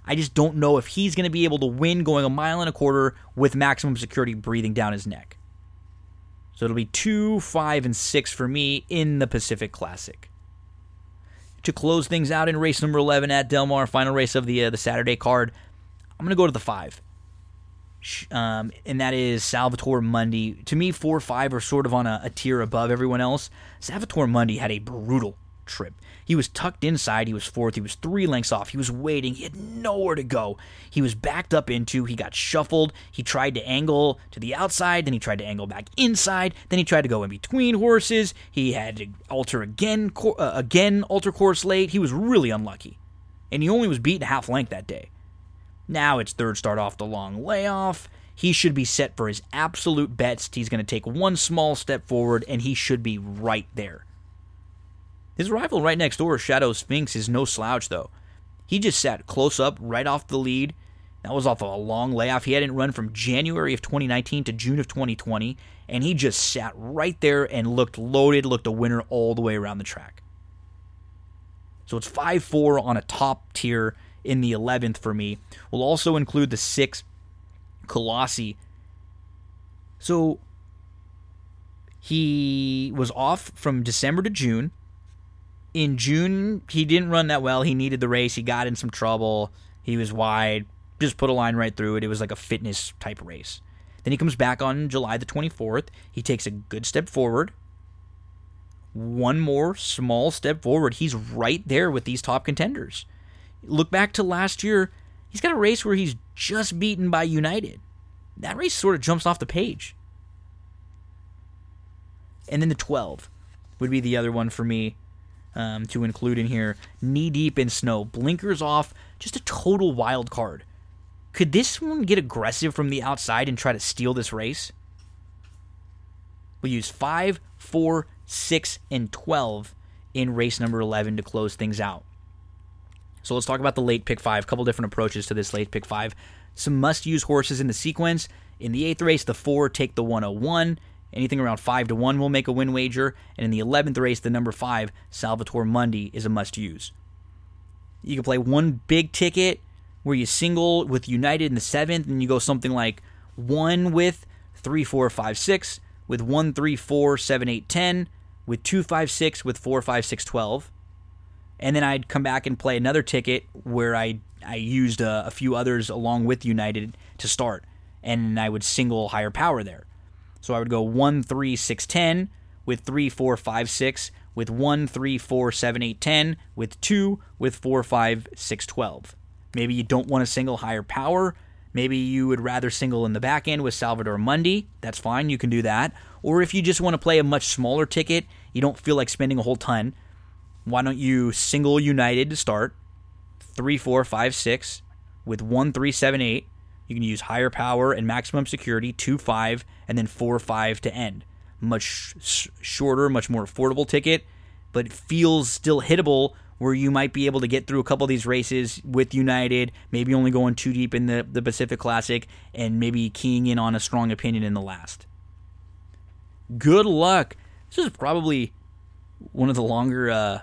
I just don't know if he's going to be able to win going a mile and a quarter with maximum security breathing down his neck. So it'll be two, five, and six for me in the Pacific Classic. To close things out in race number 11 at Del Mar, final race of the uh, the Saturday card, I'm going to go to the five. Um, and that is Salvatore Mundi. To me, four, five are sort of on a, a tier above everyone else. Salvatore Mundi had a brutal trip. He was tucked inside. He was fourth. He was three lengths off. He was waiting. He had nowhere to go. He was backed up into. He got shuffled. He tried to angle to the outside. Then he tried to angle back inside. Then he tried to go in between horses. He had to alter again, uh, again alter course late. He was really unlucky, and he only was beaten half length that day. Now it's third start off the long layoff. He should be set for his absolute best. He's going to take one small step forward, and he should be right there. His rival right next door, Shadow Sphinx, is no slouch, though. He just sat close up right off the lead. That was off of a long layoff. He hadn't run from January of 2019 to June of 2020, and he just sat right there and looked loaded, looked a winner all the way around the track. So it's 5 4 on a top tier in the 11th for me. We'll also include the 6 Colossi. So he was off from December to June in June, he didn't run that well. He needed the race. He got in some trouble. He was wide. Just put a line right through it. It was like a fitness type race. Then he comes back on July the 24th. He takes a good step forward. One more small step forward. He's right there with these top contenders. Look back to last year. He's got a race where he's just beaten by United. That race sort of jumps off the page. And then the 12 would be the other one for me um, to include in here. Knee deep in snow, blinkers off, just a total wild card. Could this one get aggressive from the outside and try to steal this race? We'll use 5, 4, 6, and 12 in race number 11 to close things out. So let's talk about the late pick five. A couple different approaches to this late pick five. Some must use horses in the sequence. In the eighth race, the four take the 101. Anything around 5 to 1 will make a win wager, and in the 11th race, the number 5, Salvatore Mundi, is a must use. You can play one big ticket where you single with United in the 7th, and you go something like 1 with 3, 4, 5, 6, with 1, 3, 4, 7, 8, 10, with 2, 5, 6, with 4, 5, 6, 12. And then I'd come back and play another ticket where I, I used a, a few others along with United to start, and I would single higher power there. So I would go 1, 3, 6, 10 with 3, 4, 5, 6, with 1, 3, 4, 7, 8, 10, with 2, with 4, 5, 6, 12. Maybe you don't want to single higher power. Maybe you would rather single in the back end with Salvador Mundi. That's fine, you can do that. Or if you just want to play a much smaller ticket, you don't feel like spending a whole ton, why don't you single United to start? 3, 4, 5, 6, with 1, 3, 7, 8, you can use higher power and maximum security, 2 5, and then 4 5 to end. Much sh- shorter, much more affordable ticket, but feels still hittable where you might be able to get through a couple of these races with United, maybe only going too deep in the, the Pacific Classic, and maybe keying in on a strong opinion in the last. Good luck. This is probably one of the longer uh,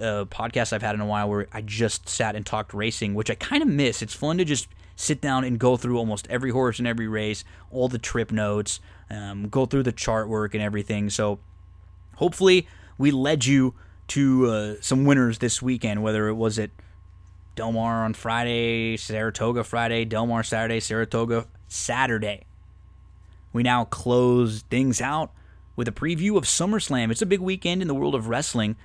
uh, podcasts I've had in a while where I just sat and talked racing, which I kind of miss. It's fun to just sit down and go through almost every horse in every race, all the trip notes, um, go through the chart work and everything. So hopefully we led you to uh, some winners this weekend, whether it was at Del Mar on Friday, Saratoga Friday, Del Mar Saturday, Saratoga Saturday. We now close things out with a preview of SummerSlam. It's a big weekend in the world of wrestling.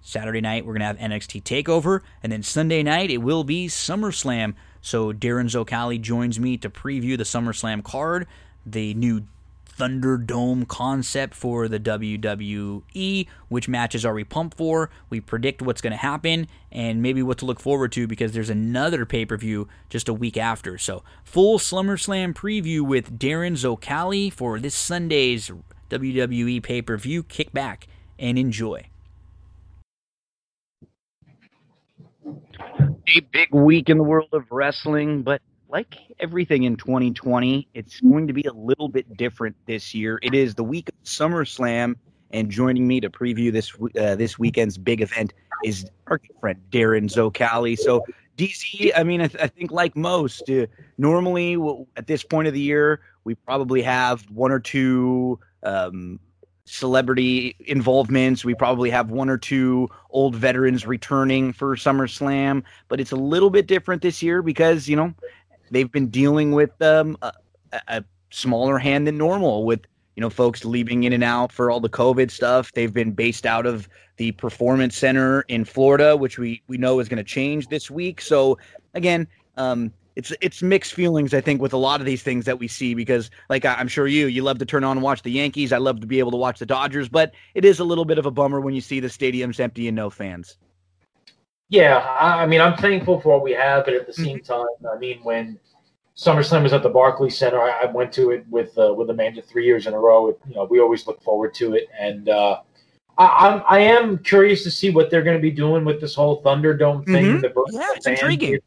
Saturday night, we're going to have NXT TakeOver, and then Sunday night, it will be SummerSlam. So Darren Zocali joins me to preview the SummerSlam card, the new Thunderdome concept for the WWE. Which matches are we pumped for? We predict what's going to happen and maybe what to look forward to because there's another pay per view just a week after. So, full SummerSlam preview with Darren Zocali for this Sunday's WWE pay per view. Kick back and enjoy. A big week in the world of wrestling, but like everything in 2020, it's going to be a little bit different this year. It is the week of SummerSlam, and joining me to preview this uh, this weekend's big event is our friend Darren Zocali. So, DC, I mean, I, th- I think like most, uh, normally at this point of the year, we probably have one or two um, celebrity involvements. We probably have one or two old veterans returning for SummerSlam, but it's a little bit different this year because, you know, they've been dealing with um, a, a smaller hand than normal with you know, folks leaving in and out for all the COVID stuff. They've been based out of the Performance Center in Florida, which we we know is going to change this week. So again, um, it's it's mixed feelings. I think with a lot of these things that we see because, like I'm sure you you love to turn on and watch the Yankees. I love to be able to watch the Dodgers, but it is a little bit of a bummer when you see the stadiums empty and no fans. Yeah, I mean, I'm thankful for what we have, but at the same mm-hmm. time, I mean, when SummerSlam was at the Barclays Center. I, I went to it with uh, with Amanda three years in a row. It, you know, we always look forward to it, and uh, I, I'm I am curious to see what they're going to be doing with this whole Thunderdome thing. Mm-hmm. The yeah, it's intriguing. It's,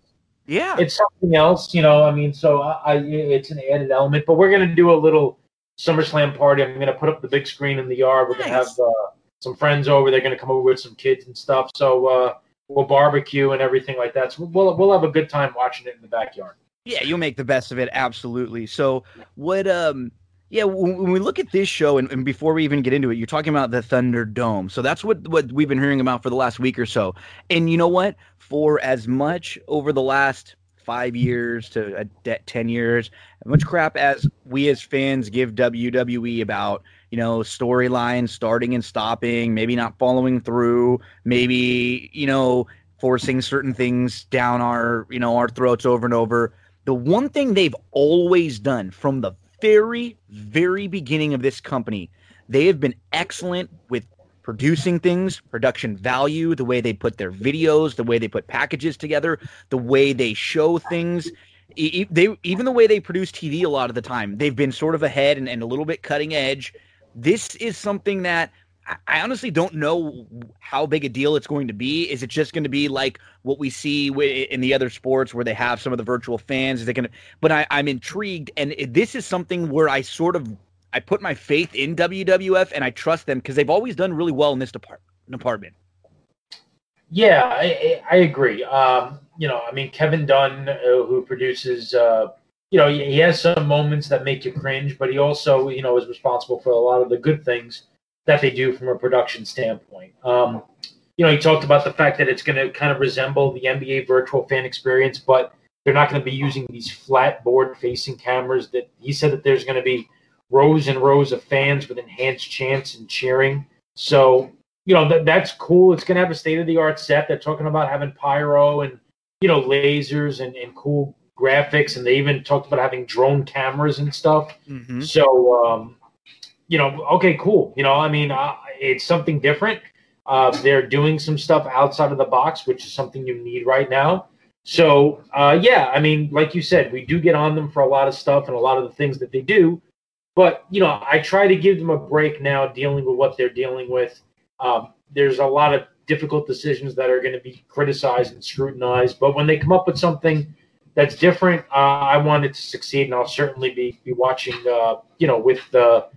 yeah, it's something else, you know. I mean, so I, I it's an added element, but we're going to do a little SummerSlam party. I'm going to put up the big screen in the yard. We're nice. going to have uh, some friends over. They're going to come over with some kids and stuff. So uh, we'll barbecue and everything like that. So we'll we'll have a good time watching it in the backyard. Yeah, you'll make the best of it. Absolutely. So, what, um, yeah, when we look at this show, and, and, before we even get into it, you're talking about the Thunderdome. So that's what what we've been hearing about for the last week or so. And you know what? For as much over the last five years to uh, ten years, as much crap as we as fans give WWE about, you know, storylines starting and stopping, maybe not following through, maybe you know forcing certain things down our you know our throats over and over the one thing they've always done from the very, very beginning of this company, they have been excellent with producing things, production value, the way they put their videos, the way they put packages together, the way they show things. They even the way they produce TV a lot of the time, they've been sort of ahead and, and a little bit cutting edge. This is something that I honestly don't know how big a deal it's going to be. Is it just going to be like what we see in the other sports where they have some of the virtual fans? Is they going to? But I, I'm intrigued, and this is something where I sort of I put my faith in WWF and I trust them because they've always done really well in this department. Yeah, I, I agree. Um, you know, I mean, Kevin Dunn, uh, who produces, uh, you know, he has some moments that make you cringe, but he also, you know, is responsible for a lot of the good things that they do from a production standpoint. Um, you know, he talked about the fact that it's going to kind of resemble the NBA virtual fan experience, but they're not going to be using these flat board facing cameras. That he said that there's going to be rows and rows of fans with enhanced chants and cheering. So you know that that's cool. It's going to have a state of the art set. They're talking about having pyro and you know lasers and, and cool graphics, and they even talked about having drone cameras and stuff. Mm-hmm. So um, you know, okay, cool. You know, I mean, uh, it's something different. Uh, they're doing some stuff outside of the box, which is something you need right now. So, uh, yeah, I mean, like you said, we do get on them for a lot of stuff and a lot of the things that they do. But, you know, I try to give them a break now dealing with what they're dealing with. Um, there's a lot of difficult decisions that are going to be criticized and scrutinized. But when they come up with something that's different, uh, I want it to succeed. And I'll certainly be, be watching, uh, you know, with the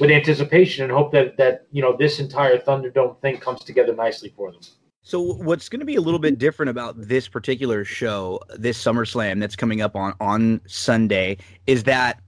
with anticipation and hope that that you know this entire Thunderdome thing comes together nicely for them. So what's going to be a little bit different about this particular show, this SummerSlam that's coming up on on Sunday, is that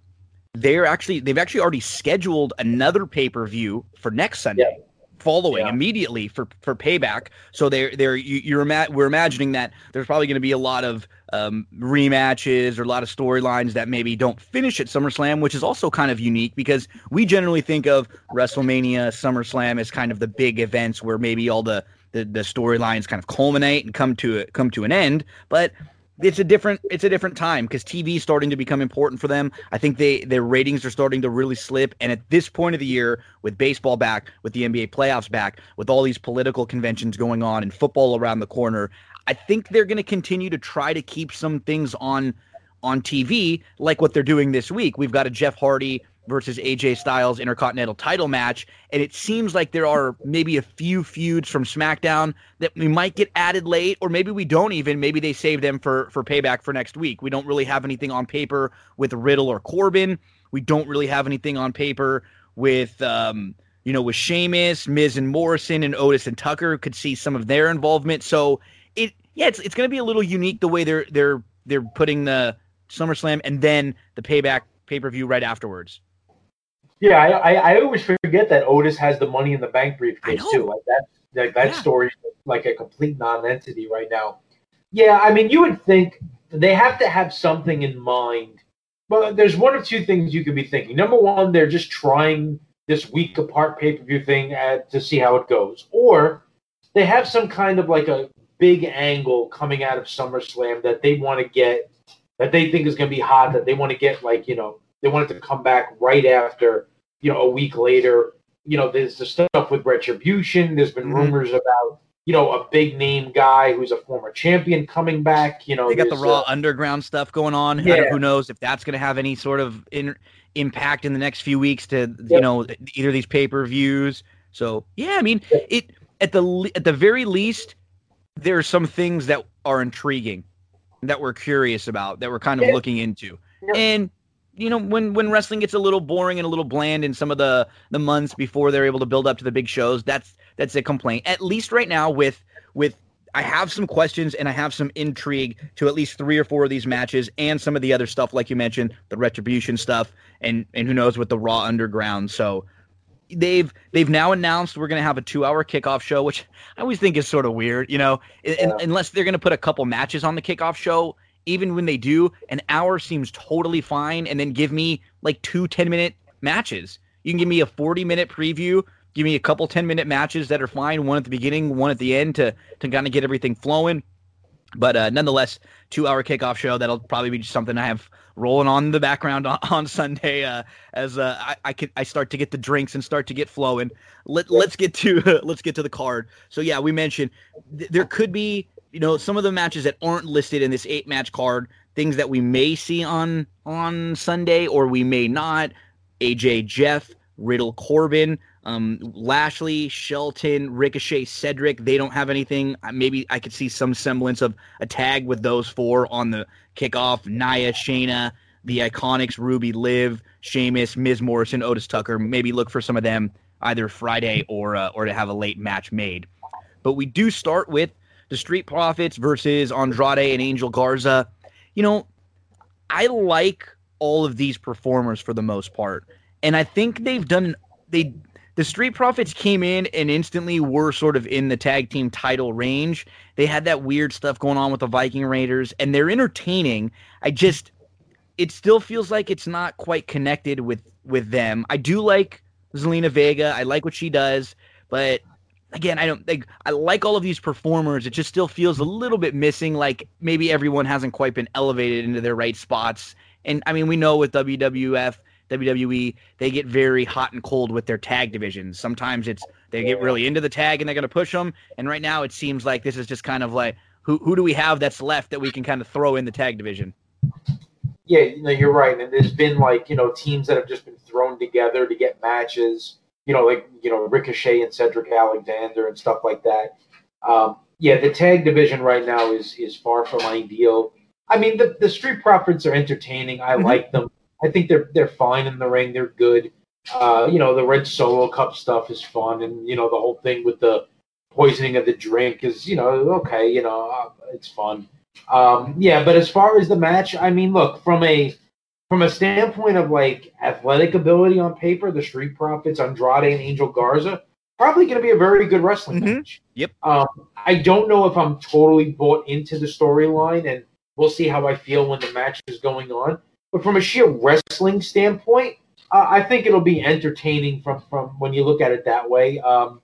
they're actually they've actually already scheduled another pay per view for next Sunday. Yeah following yeah. immediately for for payback. So they're they're you, are ima- we're imagining that there's probably going to be a lot of um, rematches or a lot of storylines that maybe don't finish at SummerSlam, which is also kind of unique because we generally think of WrestleMania, SummerSlam as kind of the big events where maybe all the the, the storylines kind of culminate and come to come to an end. But it's a different it's a different time because TV is starting to become important for them. I think they their ratings are starting to really slip. And at this point of the year, with baseball back, with the NBA playoffs back, with all these political conventions going on and football around the corner, I think they're going to continue to try to keep some things on on TV like what they're doing this week. We've got a Jeff Hardy versus AJ Styles Intercontinental title match. And it seems like there are maybe a few feuds from SmackDown that we might get added late, or maybe we don't even. Maybe they save them for, for payback for next week. We don't really have anything on paper with Riddle or Corbin. We don't really have anything on paper with, um, you know, with Sheamus, Miz and Morrison, and Otis and Tucker. Could see some of their involvement. So it, yeah, it's it's going to be a little unique the way they're they're they're putting the SummerSlam and then the payback pay per view right afterwards. Yeah, I, I, I, always forget that Otis has the money in the bank briefcase too. Like that, like that yeah. story, like a complete non-entity right now. Yeah, I mean, you would think they have to have something in mind Well, there's one or two things you could be thinking. Number one, they're just trying this week apart pay per view thing at, to see how it goes, or they have some kind of like a big angle coming out of SummerSlam that they want to get, that they think is going to be hot, that they want to get like you know they want it to come back right after you know a week later. You know, there's the stuff with Retribution. There's been mm-hmm. rumors about you know, a big name guy who's a former champion coming back. You know, they got the Raw uh, Underground stuff going on. Yeah. Who knows if that's going to have any sort of in, impact in the next few weeks to yep. you know either these pay per views. So yeah, I mean it at the at the very least there are some things that are intriguing that we're curious about that we're kind of looking into and you know when when wrestling gets a little boring and a little bland in some of the the months before they're able to build up to the big shows that's that's a complaint. At least right now with with I have some questions and I have some intrigue to at least three or four of these matches and some of the other stuff, like you mentioned, the retribution stuff, and and who knows with the Raw Underground. So they've they've now announced we're going to have a two hour kickoff show, which I always think is sort of weird, you know, yeah. unless they're going to put a couple matches on the kickoff show. Even when they do, an hour seems totally fine, and then give me like two 10 minute matches. You can give me a 40 minute preview give me a couple 10 minute matches that are fine, one at the beginning, one at the end to to kind of get everything flowing. But uh, nonetheless, two hour kickoff show that'll probably be just something I have rolling on the background on, on Sunday uh, as uh, I I, can, I start to get the drinks and start to get flowing. Let let's get to let's get to the card. So yeah, we mentioned th- there could be you know some of the matches that aren't listed in this eight match card, things that we may see on on Sunday or we may not. AJ Jeff, Riddle Corbin. Um, Lashley, Shelton, Ricochet, Cedric, they don't have anything. Maybe I could see some semblance of a tag with those four on the kickoff. Nia, Shayna, the Iconics, Ruby, Liv, Sheamus, Miz Morrison, Otis Tucker. Maybe look for some of them either Friday or uh, or to have a late match made. But we do start with the Street Profits versus Andrade and Angel Garza. You know, I like all of these performers for the most part, and I think they've done they the Street Profits came in and instantly were sort of in the tag team title range. They had that weird stuff going on with the Viking Raiders, and they're entertaining. I just, it still feels like it's not quite connected with with them. I do like Zelina Vega. I like what she does, but again, I don't think I like all of these performers. It just still feels a little bit missing. Like maybe everyone hasn't quite been elevated into their right spots. And I mean, we know with WWF WWE, they get very hot and cold with their tag divisions. Sometimes it's they get really into the tag and they're going to push them. And right now, it seems like this is just kind of like who who do we have that's left that we can kind of throw in the tag division? Yeah, you know, you're right. And there's been like you know teams that have just been thrown together to get matches. You know, like you know Ricochet and Cedric Alexander and stuff like that. Um, yeah, the tag division right now is is far from ideal. I mean, the, the Street Profits are entertaining. I mm-hmm. like them. I think they're they're fine in the ring. They're good. Uh, you know, the Red Solo Cup stuff is fun, and you know the whole thing with the poisoning of the drink is you know okay. You know, uh, it's fun. Um, yeah, but as far as the match, I mean, look from a from a standpoint of like athletic ability on paper, the Street Profits, Andrade and Angel Garza, probably going to be a very good wrestling mm-hmm. match. Yep. Um, I don't know if I'm totally bought into the storyline, and we'll see how I feel when the match is going on. But from a sheer wrestling standpoint, uh, I think it'll be entertaining from from when you look at it that way. Um,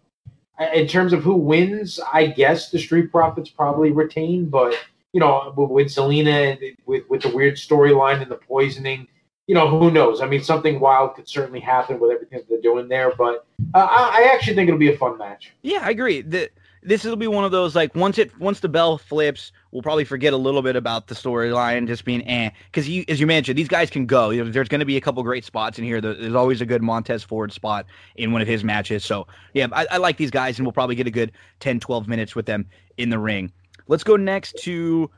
in terms of who wins, I guess the Street Profits probably retain, but you know, with Zelina, with with the weird storyline and the poisoning, you know, who knows? I mean, something wild could certainly happen with everything that they're doing there, but uh, I, I, actually think it'll be a fun match. Yeah, I agree. The, this will be one of those like once it once the bell flips, we'll probably forget a little bit about the storyline just being eh. Because you, as you mentioned, these guys can go. You know, there's going to be a couple great spots in here. There's always a good Montez Ford spot in one of his matches. So yeah, I, I like these guys, and we'll probably get a good 10, 12 minutes with them in the ring. Let's go next to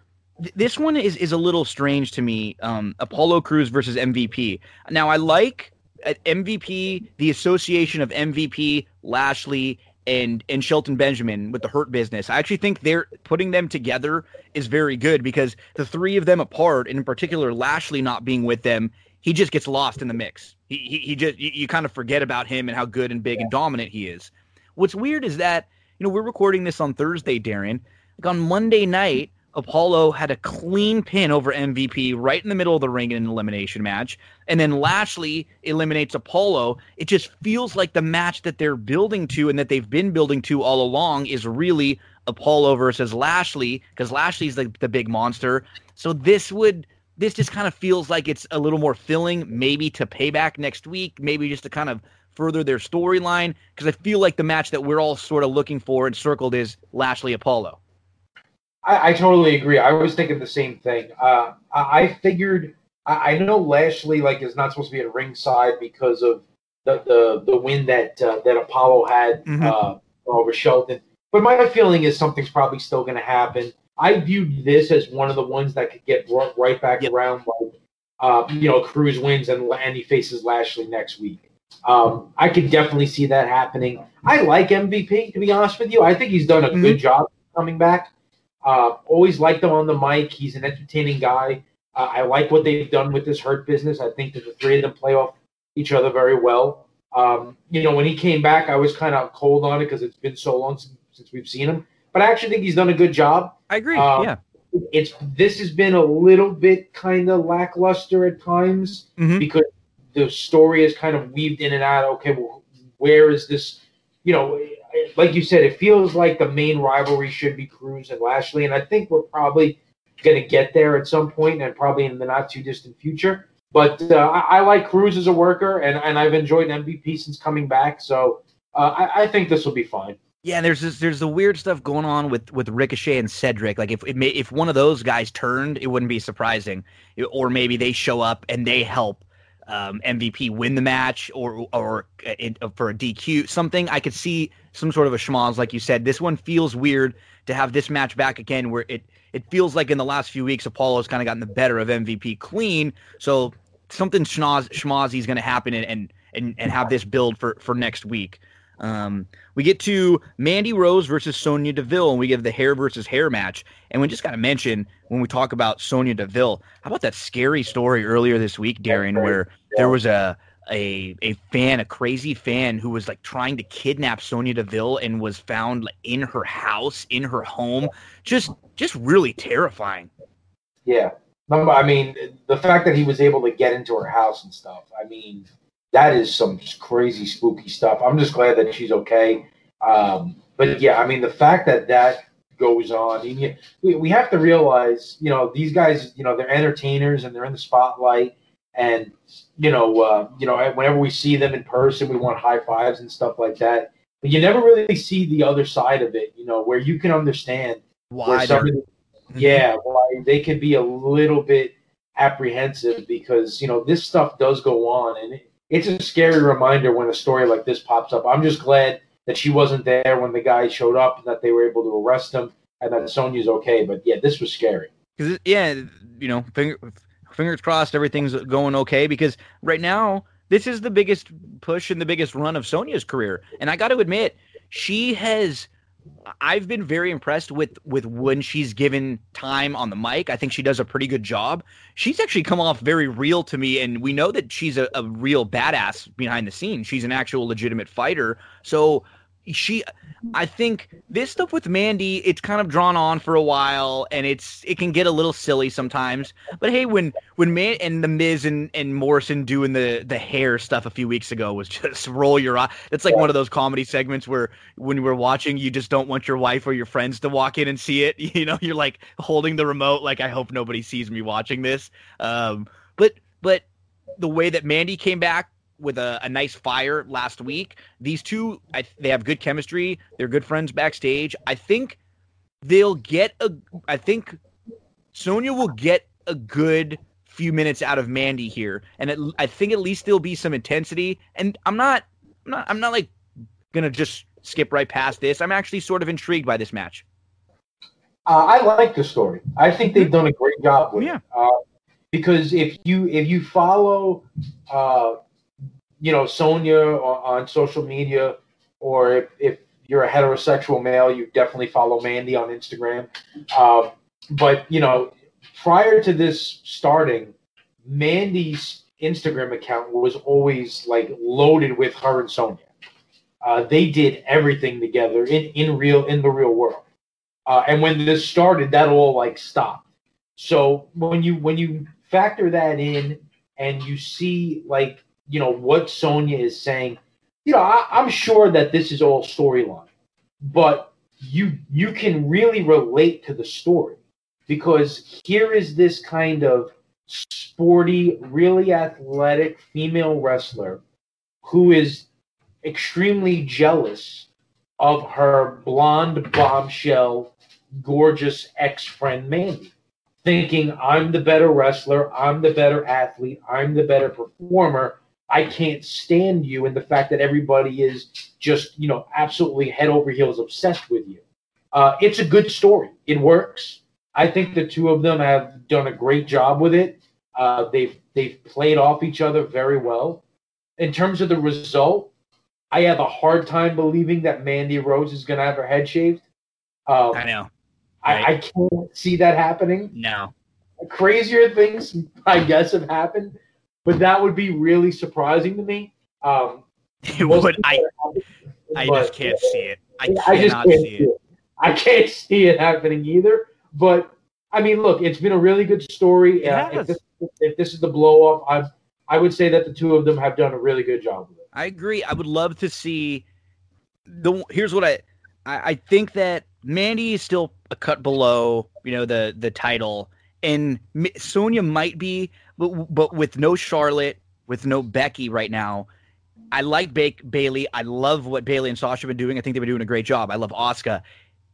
this one is is a little strange to me. Um, Apollo Crews versus MVP. Now I like at uh, MVP the association of MVP Lashley and and Shelton Benjamin with the Hurt Business. I actually think they're putting them together is very good because the three of them apart, and in particular Lashley not being with them, he just gets lost in the mix. He he, he just you, you, kind of forget about him and how good and big and dominant he is. What's weird is that you know we're recording this on Thursday, Darren. Like on Monday night, Apollo had a clean pin over MVP right in the middle of the ring in an elimination match. And then Lashley eliminates Apollo. It just feels like the match that they're building to and that they've been building to all along is really Apollo versus Lashley because Lashley's the, the big monster. So this would this just kind of feels like it's a little more filling, maybe to payback next week, maybe just to kind of further their storyline. Because I feel like the match that we're all sort of looking for and circled is Lashley Apollo. I, I totally agree. I was thinking the same thing. Uh, I, I figured I, I, know Lashley like is not supposed to be at ringside because of the the, the win that uh, that Apollo had mm-hmm. uh, over Shelton. But my feeling is something's probably still going to happen. I viewed this as one of the ones that could get brought right back yep. around. Like, uh, you know, Crews wins and, and he faces Lashley next week. Um, I could definitely see that happening. I like MVP to be honest with you. I think he's done a mm-hmm. good job coming back. Uh, always liked him on the mic. He's an entertaining guy. Uh, I like what they've done with this hurt business. I think that the three of them play off each other very well. Um, you know, when he came back, I was kind of cold on it because it's been so long since, since, we've seen him. But I actually think he's done a good job. I agree. Um, yeah. It's this has been a little bit kind of lackluster at times mm-hmm. because the story is kind of weaved in and out. Okay, well, where is this? You know, like you said, it feels like the main rivalry should be Crews and Lashley, and I think we're probably going to get there at some point, and probably in the not too distant future. But uh, I, I, like Crews as a worker, and, and I've enjoyed MVP since coming back, so uh, I, I, think this will be fine. Yeah, there's this, there's the weird stuff going on with, with Ricochet and Cedric. Like if it may, if one of those guys turned, it wouldn't be surprising, or maybe they show up and they help um, MVP win the match or or it, for a DQ something. I could see some sort of a schmoz, like you said. This one feels weird to have this match back again, where it it feels like in the last few weeks Apollo's kind of gotten the better of MVP clean. So something schmoz schmozzy is going to happen and, and and have this build for for next week. Um, we get to Mandy Rose versus Sonya Deville, and we give the hair versus hair match. And we just got to mention when we talk about Sonya Deville, how about that scary story earlier this week, Darren, where there was a a a fan, a crazy fan, who was like trying to kidnap Sonya Deville and was found in her house, in her home. Just just really terrifying. Yeah, I mean, the fact that he was able to get into her house and stuff. I mean, that is some crazy spooky stuff. I'm just glad that she's okay. Um, but yeah, I mean, the fact that that goes on, and we, we have to realize, you know, these guys, you know, they're entertainers and they're in the spotlight, and you know, uh, you know, whenever we see them in person, we want high fives and stuff like that. But you never really see the other side of it, you know, where you can understand why. Somebody, mm-hmm. yeah, why they could be a little bit apprehensive because you know this stuff does go on and. It, it's a scary reminder when a story like this pops up. I'm just glad that she wasn't there when the guy showed up and that they were able to arrest him and that Sonya's okay. But yeah, this was scary. Because yeah, you know, finger, fingers crossed, everything's going okay. Because right now, this is the biggest push and the biggest run of Sonya's career, and I got to admit, she has I've been very impressed with with when she's given time on the mic. I think she does a pretty good job. She's actually come off very real to me, and we know that she's a, a real badass behind the scenes. She's an actual legitimate fighter. So she I think this stuff with Mandy, it's kind of drawn on for a while and it's it can get a little silly sometimes. But hey, when when Man and the Miz and, and Morrison doing the the hair stuff a few weeks ago was just roll your eye. It's like one of those comedy segments where when we're watching, you just don't want your wife or your friends to walk in and see it. You know, you're like holding the remote, like I hope nobody sees me watching this. Um, but but the way that Mandy came back with a, a nice fire last week. These two, I, they have good chemistry. They're good friends backstage. I think they'll get a. I think Sonya will get a good few minutes out of Mandy here, and it, I think at least there'll be some intensity. And I'm not, I'm not, I'm not like gonna just skip right past this. I'm actually sort of intrigued by this match. Uh, I like the story. I think they've done a great job with yeah. it. Uh, because if you if you follow uh, you know Sonya on, social media, or if, if, you're a heterosexual male, you definitely follow Mandy on Instagram. Uh, but you know, prior to this starting, Mandy's Instagram account was always like loaded with her and Sonya. Uh, they did everything together in, in real in the real world. Uh, and when this started, that all like stopped. So when you when you factor that in and you see like you know what Sonya is saying, you know I, I'm sure that this is all storyline, but you you can really relate to the story because here is this kind of sporty, really athletic female wrestler who is extremely jealous of her blonde bombshell, gorgeous ex friend Mandy, thinking, I'm the better wrestler, I'm the better athlete, I'm the better performer. I can't stand you, and the fact that everybody is just, you know, absolutely head over heels obsessed with you. Uh, it's a good story. It works. I think the two of them have done a great job with it. Uh, they've they've played off each other very well. In terms of the result, I have a hard time believing that Mandy Rose is going to have her head shaved. Um, I know. Right. I, I, can't see that happening. No. Crazier things, I guess, have happened, but that would be really surprising to me. Um, it would. I, I just can't see it. I, I just can't see it. it. I can't see it happening either. But I mean, look, it's been a really good story. Uh, if, this, if, this, is the blow off, I I would say that the two of them have done a really good job with it. I agree. I would love to see the. Here's what I I, I think that Mandy is still a cut below, you know, the the title, and Sonya might be, but but with no Charlotte, with no Becky right now. I like ba- Bayley. I love what Bayley and Sasha have been doing. I think they've been doing a great job. I love Asuka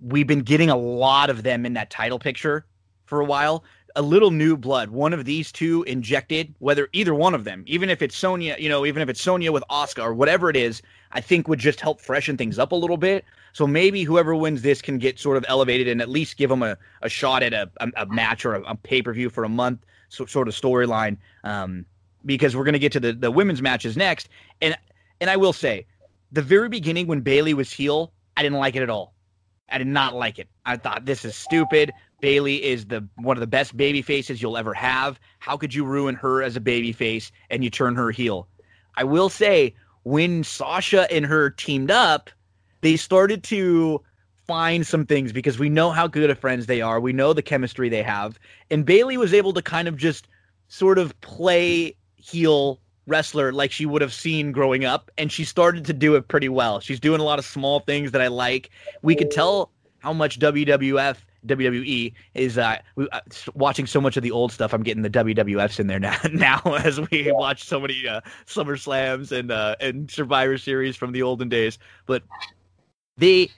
we've been getting a lot of them in that title picture for a while. A little new blood, one of these two injected, whether either one of them, even if it's Sonya, you know, even if it's Sonya with Oscar or whatever it is, I think would just help freshen things up a little bit. So maybe whoever wins this can get sort of elevated and at least give them a, a shot at a, a, a match or a, a pay per view for a month, so, sort of storyline. Um, because we're going to get to the, the women's matches next. And and I will say, the very beginning when Bayley was heel, I didn't like it at all. I did not like it. I thought this is stupid. Bayley is the one of the best baby faces you'll ever have. How could you ruin her as a baby face and you turn her heel? I will say when Sasha and her teamed up, they started to find some things because we know how good of friends they are. We know the chemistry they have. And Bayley was able to kind of just sort of play heel wrestler like she would have seen growing up and she started to do it pretty well. She's doing a lot of small things that I like. We could tell how much WWF WWE is uh, uh, watching so much of the old stuff. I'm getting the WWFs in there now. Now as we watch so many uh, Summer Slams and uh, and Survivor Series from the olden days, but they,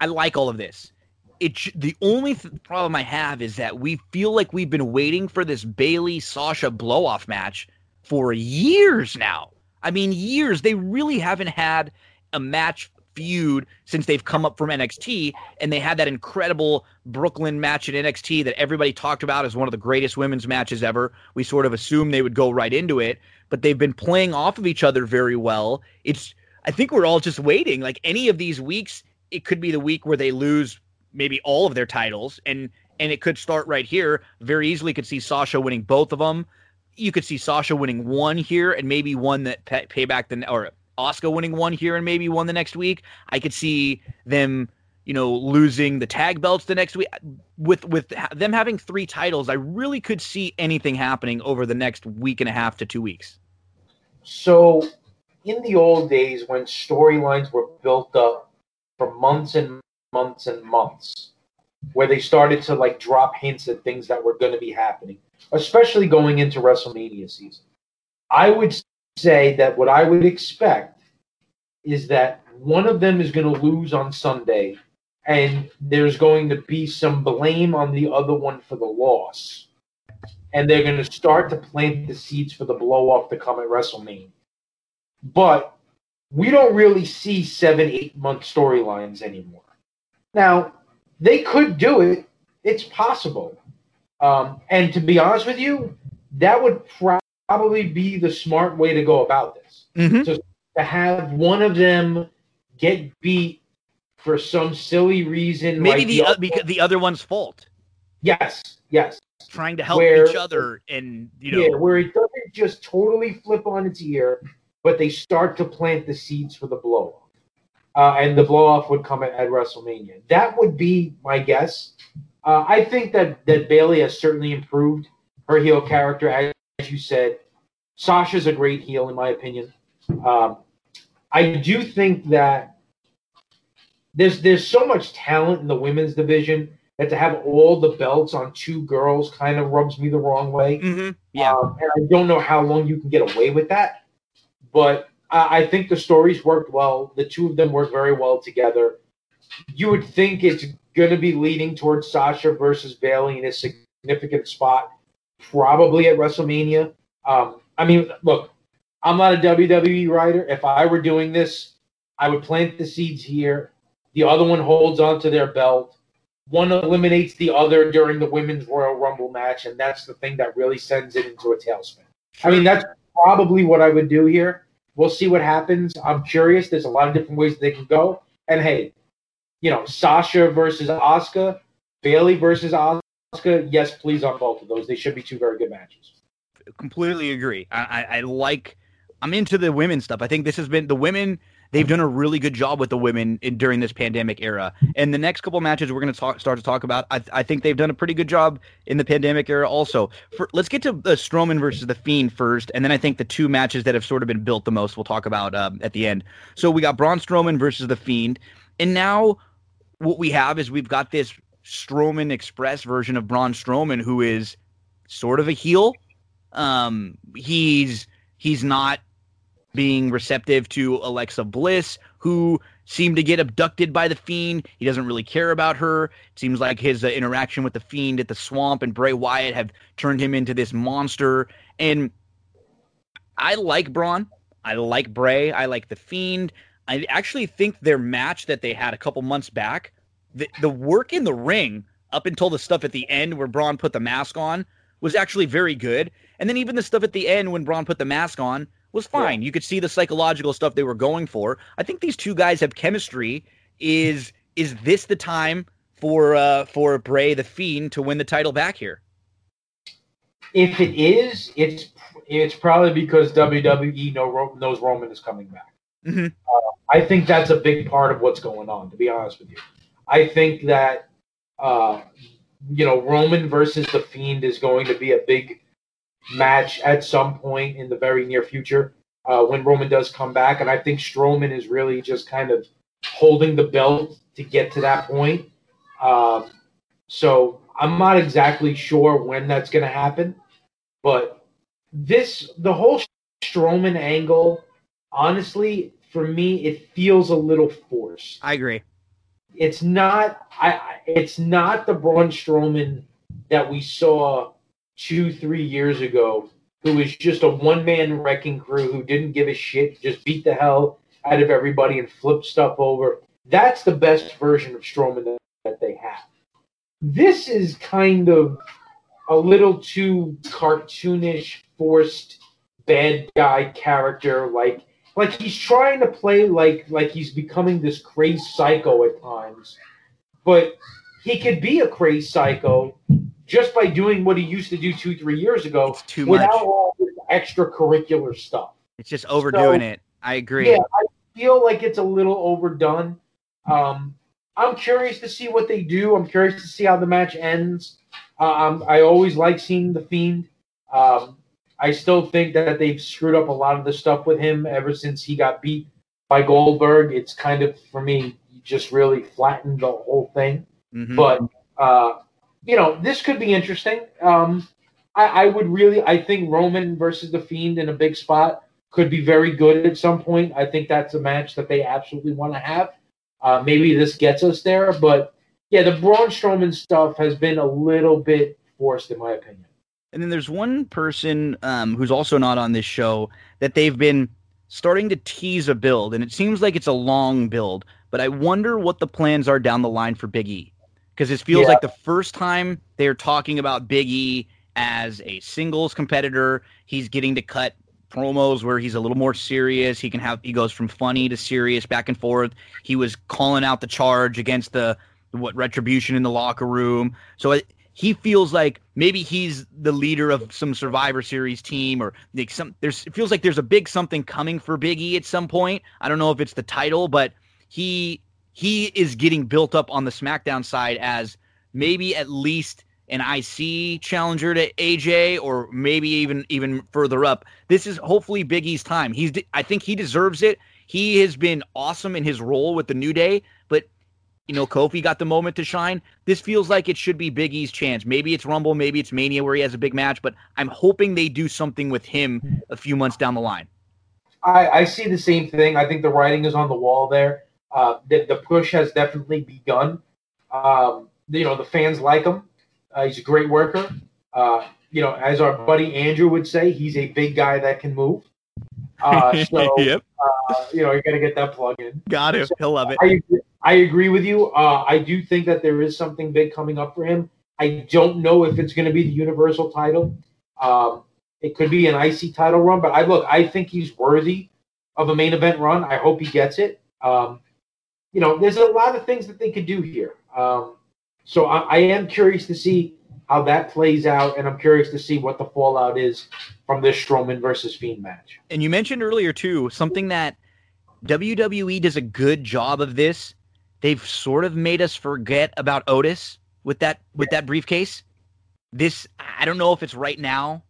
I like all of this. It the only th- problem I have is that we feel like we've been waiting for this Bayley Sasha blow off match for years now. I mean, years. They really haven't had a match feud since they've come up from NXT, and they had that incredible Brooklyn match at NXT that everybody talked about as one of the greatest women's matches ever. We sort of assumed they would go right into it, but they've been playing off of each other very well. It's I think we're all just waiting. Like any of these weeks, it could be the week where they lose maybe all of their titles, and and it could start right here. Very easily could see Sasha winning both of them you could see Sasha winning one here and maybe one that pay, payback the or Asuka winning one here and maybe one the next week. I could see them, you know, losing the tag belts the next week. With with them having three titles, I really could see anything happening over the next week and a half to two weeks. So, in the old days when storylines were built up for months and months and months, where they started to like drop hints at things that were going to be happening especially going into WrestleMania season. I would say that what I would expect is that one of them is going to lose on Sunday, and there's going to be some blame on the other one for the loss. And they're going to start to plant the seeds for the blow off to come at WrestleMania. But we don't really see seven, eight month storylines anymore. Now, they could do it. It's possible. Um, and to be honest with you, that would probably be the smart way to go about this. Mm-hmm. So to have one of them get beat for some silly reason, maybe like the, the, other, because the other one's fault. Yes, yes. Trying to help where, each other, and you know, yeah, where it doesn't just totally flip on its ear, but they start to plant the seeds for the blow. uh, and the blow off would come at, at, WrestleMania. That would be my guess. Uh, I think that that Bayley has certainly improved her heel character, as, as you said. Sasha's a great heel, in my opinion. Um, I do think that there's there's so much talent in the women's division that to have all the belts on two girls kind of rubs me the wrong way. Mm-hmm. Yeah, um, and I don't know how long you can get away with that, but I, I think the stories worked well. The two of them work very well together. You would think it's going to be leading towards Sasha versus Bayley in a significant spot, probably at WrestleMania. Um, I mean, look, I'm not a WWE writer. If I were doing this, I would plant the seeds here. The other one holds onto their belt. One eliminates the other during the women's Royal Rumble match, and that's the thing that really sends it into a tailspin. I mean, that's probably what I would do here. We'll see what happens. I'm curious. There's a lot of different ways they can go. And hey, you know, Sasha versus Asuka, Bayley versus Asuka. Yes, please on both of those. They should be two very good matches. Completely agree. I, I, I like. I'm into the women stuff. I think this has been the women they've done a really good job with the women in, during this pandemic era. And the next couple matches we're going to start to talk about, I, I, think they've done a pretty good job in the pandemic era also. For, let's get to the Strowman versus the Fiend first, and then I think the two matches that have sort of been built the most we'll talk about um, at the end. So we got Braun Strowman versus the Fiend, and now what we have is we've got this Strowman Express version of Braun Strowman who is sort of a heel. Um, he's he's not being receptive to Alexa Bliss, who seemed to get abducted by the Fiend. He doesn't really care about her. It seems like his uh, interaction with the Fiend at the swamp and Bray Wyatt have turned him into this monster. And I like Braun. I like Bray. I like the Fiend. I actually think their match that they had a couple months back, the, the work in the ring up until the stuff at the end where Braun put the mask on was actually very good. And then even the stuff at the end when Braun put the mask on was fine. Yeah. You could see the psychological stuff they were going for. I think these two guys have chemistry. Is is this the time for uh, for Bray the Fiend to win the title back here? If it is, it's it's probably because WWE know, knows Roman is coming back. Mm-hmm. Uh, I think that's a big part of what's going on. To be honest with you, I think that uh, you know Roman versus the Fiend is going to be a big match at some point in the very near future uh, when Roman does come back. And I think Strowman is really just kind of holding the belt to get to that point. Um, so I'm not exactly sure when that's going to happen, but this the whole Strowman angle, honestly, for me, it feels a little forced. I agree. It's not. I. It's not the Braun Strowman that we saw two, three years ago who was just a one man wrecking crew who didn't give a shit, just beat the hell out of everybody and flipped stuff over. That's the best version of Strowman that, that they have. This is kind of a little too cartoonish, forced bad guy character. Like, like he's trying to play like like he's becoming this crazy psycho at times, but he could be a crazy psycho just by doing what he used to do two, three years ago too without much. all this extracurricular stuff. It's just overdoing so, it. I agree. Yeah, I feel like it's a little overdone. Um, I'm curious to see what they do. I'm curious to see how the match ends. Um, I always like seeing the Fiend. Um, I still think that they've screwed up a lot of the stuff with him ever since he got beat by Goldberg. It's kind of, for me, just really flattened the whole thing. Mm-hmm. But uh, you know, this could be interesting. Um, I, I, would really, I think Roman versus the Fiend in a big spot could be very good at some point. I think that's a match that they absolutely want to have. Uh, maybe this gets us there, but yeah, the Braun Strowman stuff has been a little bit forced, in my opinion. And then there's one person um, who's also not on this show that they've been starting to tease a build, and it seems like it's a long build. But I wonder what the plans are down the line for Big E because it feels yeah. like the first time they're talking about Big E as a singles competitor, he's getting to cut promos where he's a little more serious. He can have he goes from funny to serious back and forth. He was calling out the charge against the what retribution in the locker room. So it, he feels like maybe he's the leader of some Survivor Series team, or like some. There's it feels like there's a big something coming for Big E at some point. I don't know if it's the title, but he he is getting built up on the SmackDown side as maybe at least an IC challenger to AJ, or maybe even even further up. This is hopefully Big E's time. He's I think he deserves it. He has been awesome in his role with the New Day, but you know Kofi got the moment to shine. This feels like it should be Big E's chance. Maybe it's Rumble, maybe it's Mania where he has a big match, but I'm hoping they do something with him a few months down the line. I, I see the same thing. I think the writing is on the wall there. Uh, the, the push has definitely begun. Um, you know, the fans like him. Uh, he's a great worker. Uh, you know, as our buddy Andrew would say, he's a big guy that can move. Uh, so, yep. Uh, you know, you got to get that plug in. Got it. So, He'll love it. I, I agree with you. Uh, I do think that there is something big coming up for him. I don't know if it's going to be the Universal title. Um, it could be an IC title run, but I look. I think he's worthy of a main event run. I hope he gets it. Um, you know, there's a lot of things that they could do here. Um, so I, I, am curious to see how that plays out, and I'm curious to see what the fallout is from this Strowman versus Fiend match. And you mentioned earlier too something that WWE does a good job of this. They've sort of made us forget about Otis with that with that briefcase. This I don't know if it's right now,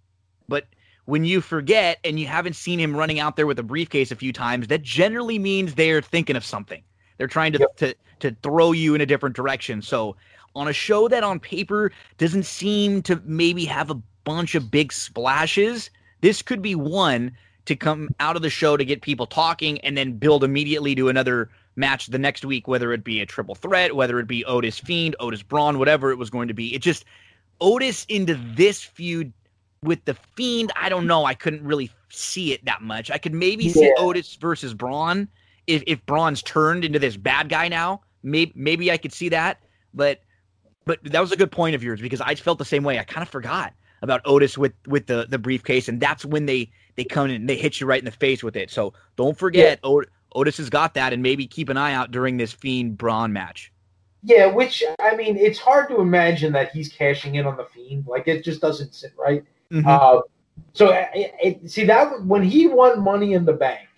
but when you forget and you haven't seen him running out there with a briefcase a few times, that generally means they're thinking of something. They're trying to, yep. to to throw you in a different direction. So on a show that on paper doesn't seem to maybe have a bunch of big splashes, this could be one to come out of the show to get people talking and then build immediately to another match the next week, whether it be a triple threat, whether it be Otis Fiend, Otis Braun, whatever it was going to be. It just Otis into this feud with the Fiend. I don't know. I couldn't really see it that much. I could maybe yeah. see Otis versus Braun if if Braun's turned into this bad guy now. Maybe maybe I could see that, but but that was a good point of yours because I felt the same way. I kind of forgot about Otis with with the the briefcase, and that's when they they come in and they hit you right in the face with it. So don't forget, yeah. Otis has got that, and maybe keep an eye out during this Fiend Braun match. Yeah, which I mean, it's hard to imagine that he's cashing in on the Fiend. Like it just doesn't sit right. Mm-hmm. Uh, so it, it, see that when he won Money in the Bank,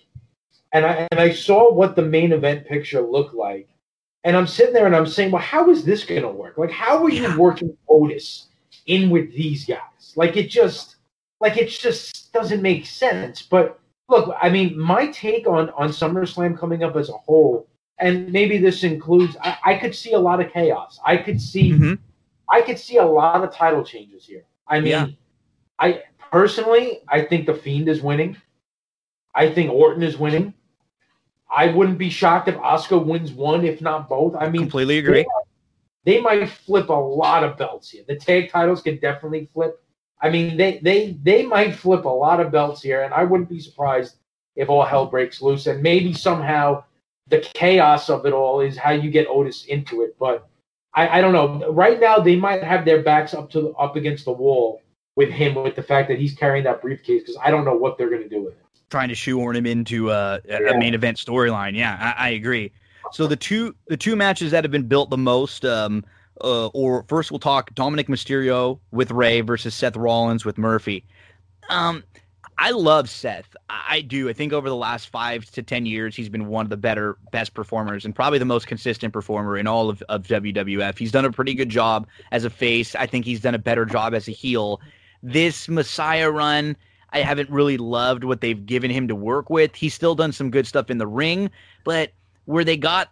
and I and I saw what the main event picture looked like, and I'm sitting there and I'm saying, well, how is this going to work? Like, how are you working Otis in with these guys? Like, it just, like, it just doesn't make sense. But look, I mean, my take on on SummerSlam coming up as a whole, and maybe this includes, I, I could see a lot of chaos. I could see, mm-hmm. I could see a lot of title changes here. I mean, yeah. I personally, I think the Fiend is winning. I think Orton is winning. I wouldn't be shocked if Asuka wins one, if not both. I mean, completely agree. They, they might flip a lot of belts here. The tag titles could definitely flip. I mean, they they they might flip a lot of belts here, and I wouldn't be surprised if all hell breaks loose. And maybe somehow the chaos of it all is how you get Otis into it. But I, I don't know. Right now, they might have their backs up to up against the wall with him, with the fact that he's carrying that briefcase, because I don't know what they're going to do with it trying to shoehorn him into a, a main event storyline. Yeah, I, I, agree. So the two the two matches that have been built the most, um, uh, or first we'll talk Dominic Mysterio with Rey versus Seth Rollins with Murphy. Um, I love Seth. I do. I think over the last five to ten years, he's been one of the better, best performers, and probably the most consistent performer in all of, of WWF. He's done a pretty good job as a face. I think he's done a better job as a heel. This Messiah run I haven't really loved what they've given him to work with. He's still done some good stuff in the ring, but where they got,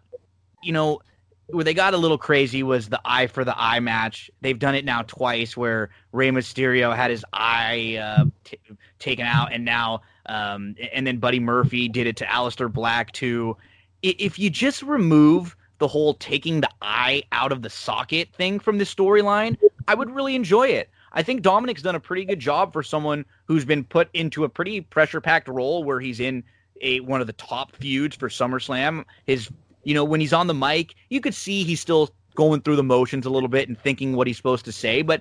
you know, where they got a little crazy was the eye for the eye match. They've done it now twice where Rey Mysterio had his eye uh, t- taken out, and now, um, and then Buddy Murphy did it to Aleister Black too. If you just remove the whole taking the eye out of the socket thing from the storyline, I would really enjoy it. I think Dominic's done a pretty good job for someone who's been put into a pretty pressure packed role where he's in a one of the top feuds for SummerSlam. His, you know, when he's on the mic, you could see he's still going through the motions a little bit and thinking what he's supposed to say, but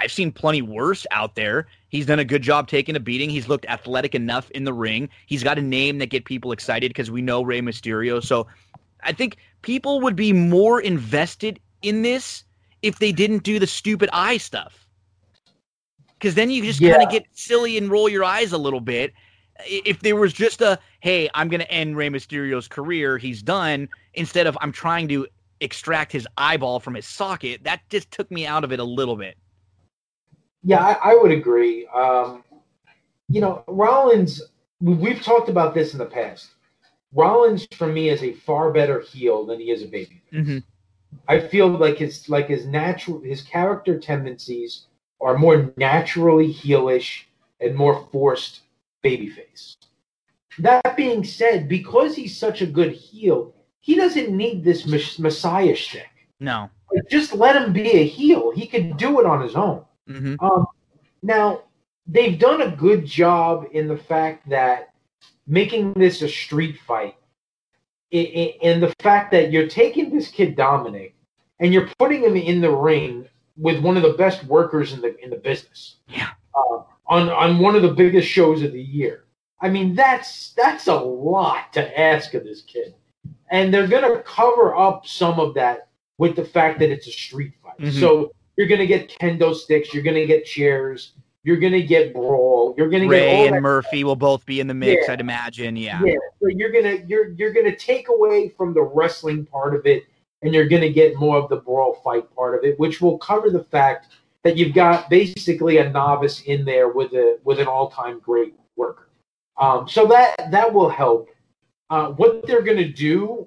I've seen plenty worse out there. He's done a good job taking a beating. He's looked athletic enough in the ring. He's got a name that get people excited because we know Rey Mysterio. So I think people would be more invested in this if they didn't do the stupid eye stuff because then you just yeah. kind of get silly and roll your eyes a little bit. if there was just a hey, I'm going to end Rey Mysterio's career, he's done, instead of I'm trying to extract his eyeball from his socket, that just took me out of it a little bit. Yeah, I, I would agree. Um, you know, Rollins, we've talked about this in the past. Rollins, for me, is a far better heel than he is a baby. Mm-hmm. I feel like his like his natural his character tendencies are more naturally heelish and more forced babyface. That being said, because he's such a good heel, he doesn't need this messiah shtick. No, just let him be a heel. He can do it on his own. Mm-hmm. Um, now they've done a good job in the fact that making this a street fight, and the fact that you're taking this kid Dominic and you're putting him in the ring with one of the best workers in the in the business. Yeah. Uh, on on one of the biggest shows of the year. I mean, that's that's a lot to ask of this kid, and they're going to cover up some of that with the fact that it's a street fight. Mm-hmm. So you're going to get kendo sticks, you're going to get chairs, you're going to get brawl, you're going to get Rey and Murphy will both be in the mix, yeah. I'd imagine. Yeah. Yeah. So you're gonna you're you're gonna take away from the wrestling part of it, and you're gonna get more of the brawl fight part of it, which will cover the fact that you've got basically a novice in there with a with an all time great worker. Um, so that that will help. Uh, what they're going to do,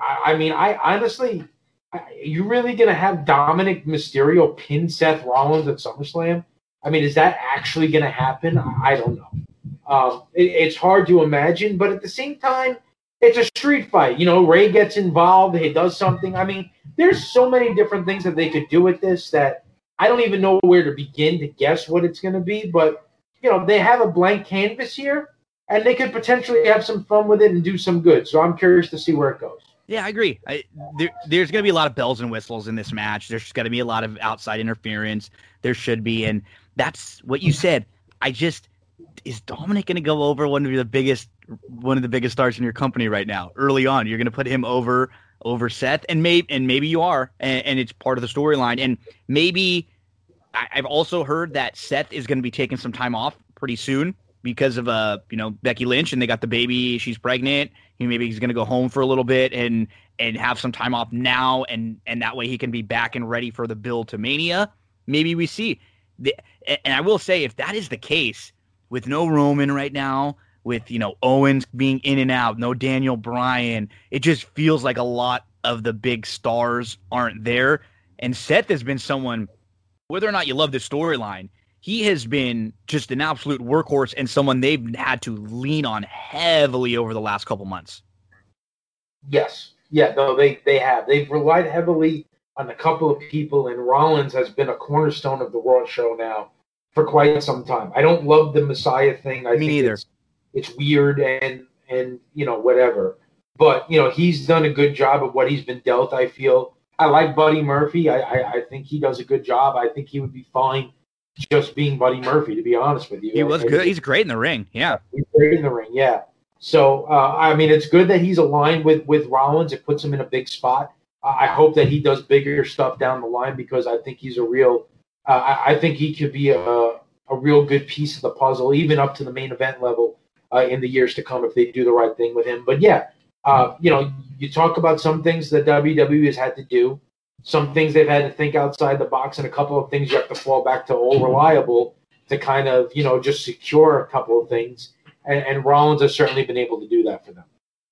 I, I, mean, I honestly, I, you really going to have Dominic Mysterio pin Seth Rollins at SummerSlam? I mean, is that actually going to happen? I, I, don't know. Um, it, it's hard to imagine, but at the same time, it's a street fight. You know, Rey gets involved, he does something. I mean, there's so many different things that they could do with this that I don't even know where to begin to guess what it's going to be. But you know, they have a blank canvas here, and they could potentially have some fun with it and do some good. So I'm curious to see where it goes. Yeah, I agree. I, there, there's going to be a lot of bells and whistles in this match. There's going to be a lot of outside interference. There should be, and that's what you said. I just is Dominic going to go over one of the biggest one of the biggest stars in your company right now? Early on, you're going to put him over over Seth, and maybe and maybe you are, and, and it's part of the storyline, and maybe I, have also heard that Seth is going to be taking some time off pretty soon because of uh you know Becky Lynch, and they got the baby, she's pregnant. He maybe he's going to go home for a little bit and and have some time off now, and and that way he can be back and ready for the build to Mania. Maybe we see, the, and I will say if that is the case with no Roman right now with you know Owens being in and out, no Daniel Bryan. It just feels like a lot of the big stars aren't there. And Seth has been someone, whether or not you love the storyline, he has been just an absolute workhorse and someone they've had to lean on heavily over the last couple months. Yes. Yeah, no, they, they have. They've relied heavily on a couple of people, and Rollins has been a cornerstone of the Raw show now for quite some time. I don't love the Messiah thing. I Me neither it's weird and and you know whatever. But you know he's done a good job of what he's been dealt. I feel I like Buddy Murphy. I, I, I think he does a good job. I think he would be fine just being Buddy Murphy. To be honest with you, he was I, good. He's great in the ring. Yeah, he's great in the ring. Yeah. So uh, I mean, it's good that he's aligned with with Rollins. It puts him in a big spot. I hope that he does bigger stuff down the line because I think he's a real. Uh, I, I think he could be a a real good piece of the puzzle, even up to the main event level uh, in the years to come if they do the right thing with him. But yeah, uh, you know, you talk about some things that WWE has had to do, some things they've had to think outside the box, and a couple of things you have to fall back to old reliable to kind of you know just secure a couple of things. And, and Rollins has certainly been able to do that for them.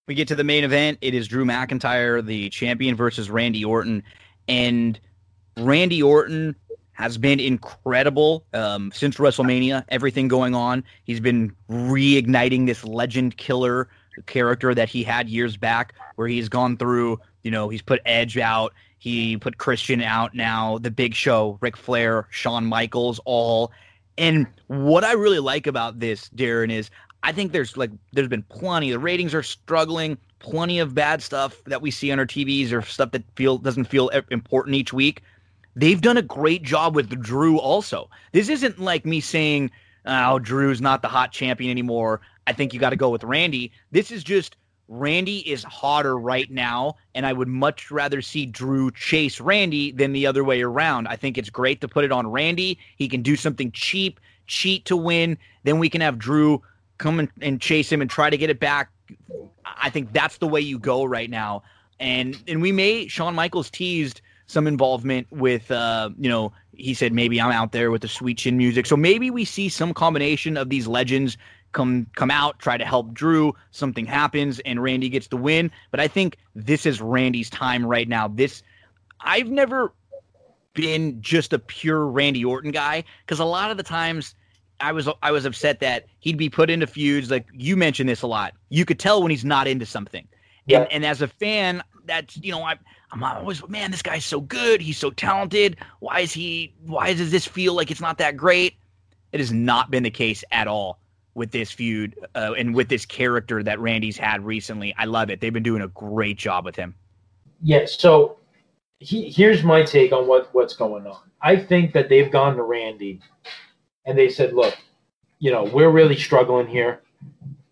We get to the main event. It is Drew McIntyre, the champion, versus Randy Orton, and Randy Orton has been incredible um, since WrestleMania. Everything going on, he's been reigniting this legend killer character that he had years back, where he's gone through. You know, he's put Edge out, he put Christian out. Now the Big Show, Ric Flair, Shawn Michaels, all. And what I really like about this, Darren, is I think there's like there's been plenty. The ratings are struggling. Plenty of bad stuff that we see on our TVs or stuff that feel doesn't feel important each week. They've done a great job with Drew also. This isn't like me saying, oh, Drew's not the hot champion anymore. I think you got to go with Randy. This is just Randy is hotter right now, and I would much rather see Drew chase Randy than the other way around. I think it's great to put it on Randy. He can do something cheap, cheat to win. Then we can have Drew come and, chase him and try to get it back. I think that's the way you go right now. And and we may Shawn Michaels teased some involvement with uh, you know, he said maybe I'm out there with the sweet chin music. So maybe we see some combination of these legends come come out, try to help Drew, something happens and Randy gets the win. But I think this is Randy's time right now. This I've never been just a pure Randy Orton guy because a lot of the times I was I was upset that he'd be put into feuds like you mentioned this a lot. You could tell when he's not into something. Yeah. And, and as a fan, that's you know I I'm always man, this guy's so good. He's so talented. Why is he? Why does this feel like it's not that great? It has not been the case at all with this feud uh, and with this character that Randy's had recently. I love it. They've been doing a great job with him. Yeah. So he, here's my take on what what's going on. I think that they've gone to Randy and they said, "Look, you know, we're really struggling here.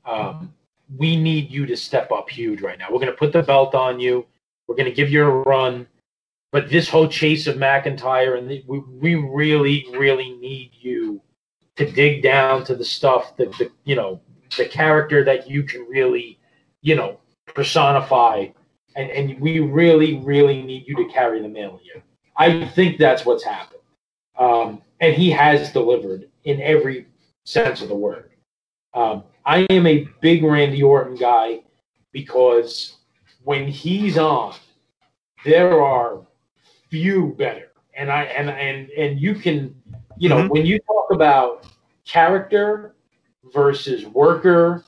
Um, we need you to step up huge right now. We're going to put the belt on you. We're going to give you a run. But this whole chase of McIntyre and the, we, we really, really need you to dig down to the stuff that the you know the character that you can really you know personify and, and we really, really need you to carry the mail here. I think that's what's happened. Um, and he has delivered in every sense of the word. Um, I am a big Randy Orton guy because when he's on, there are few better. And I and and and you can, you know, mm-hmm. when you talk about character versus worker,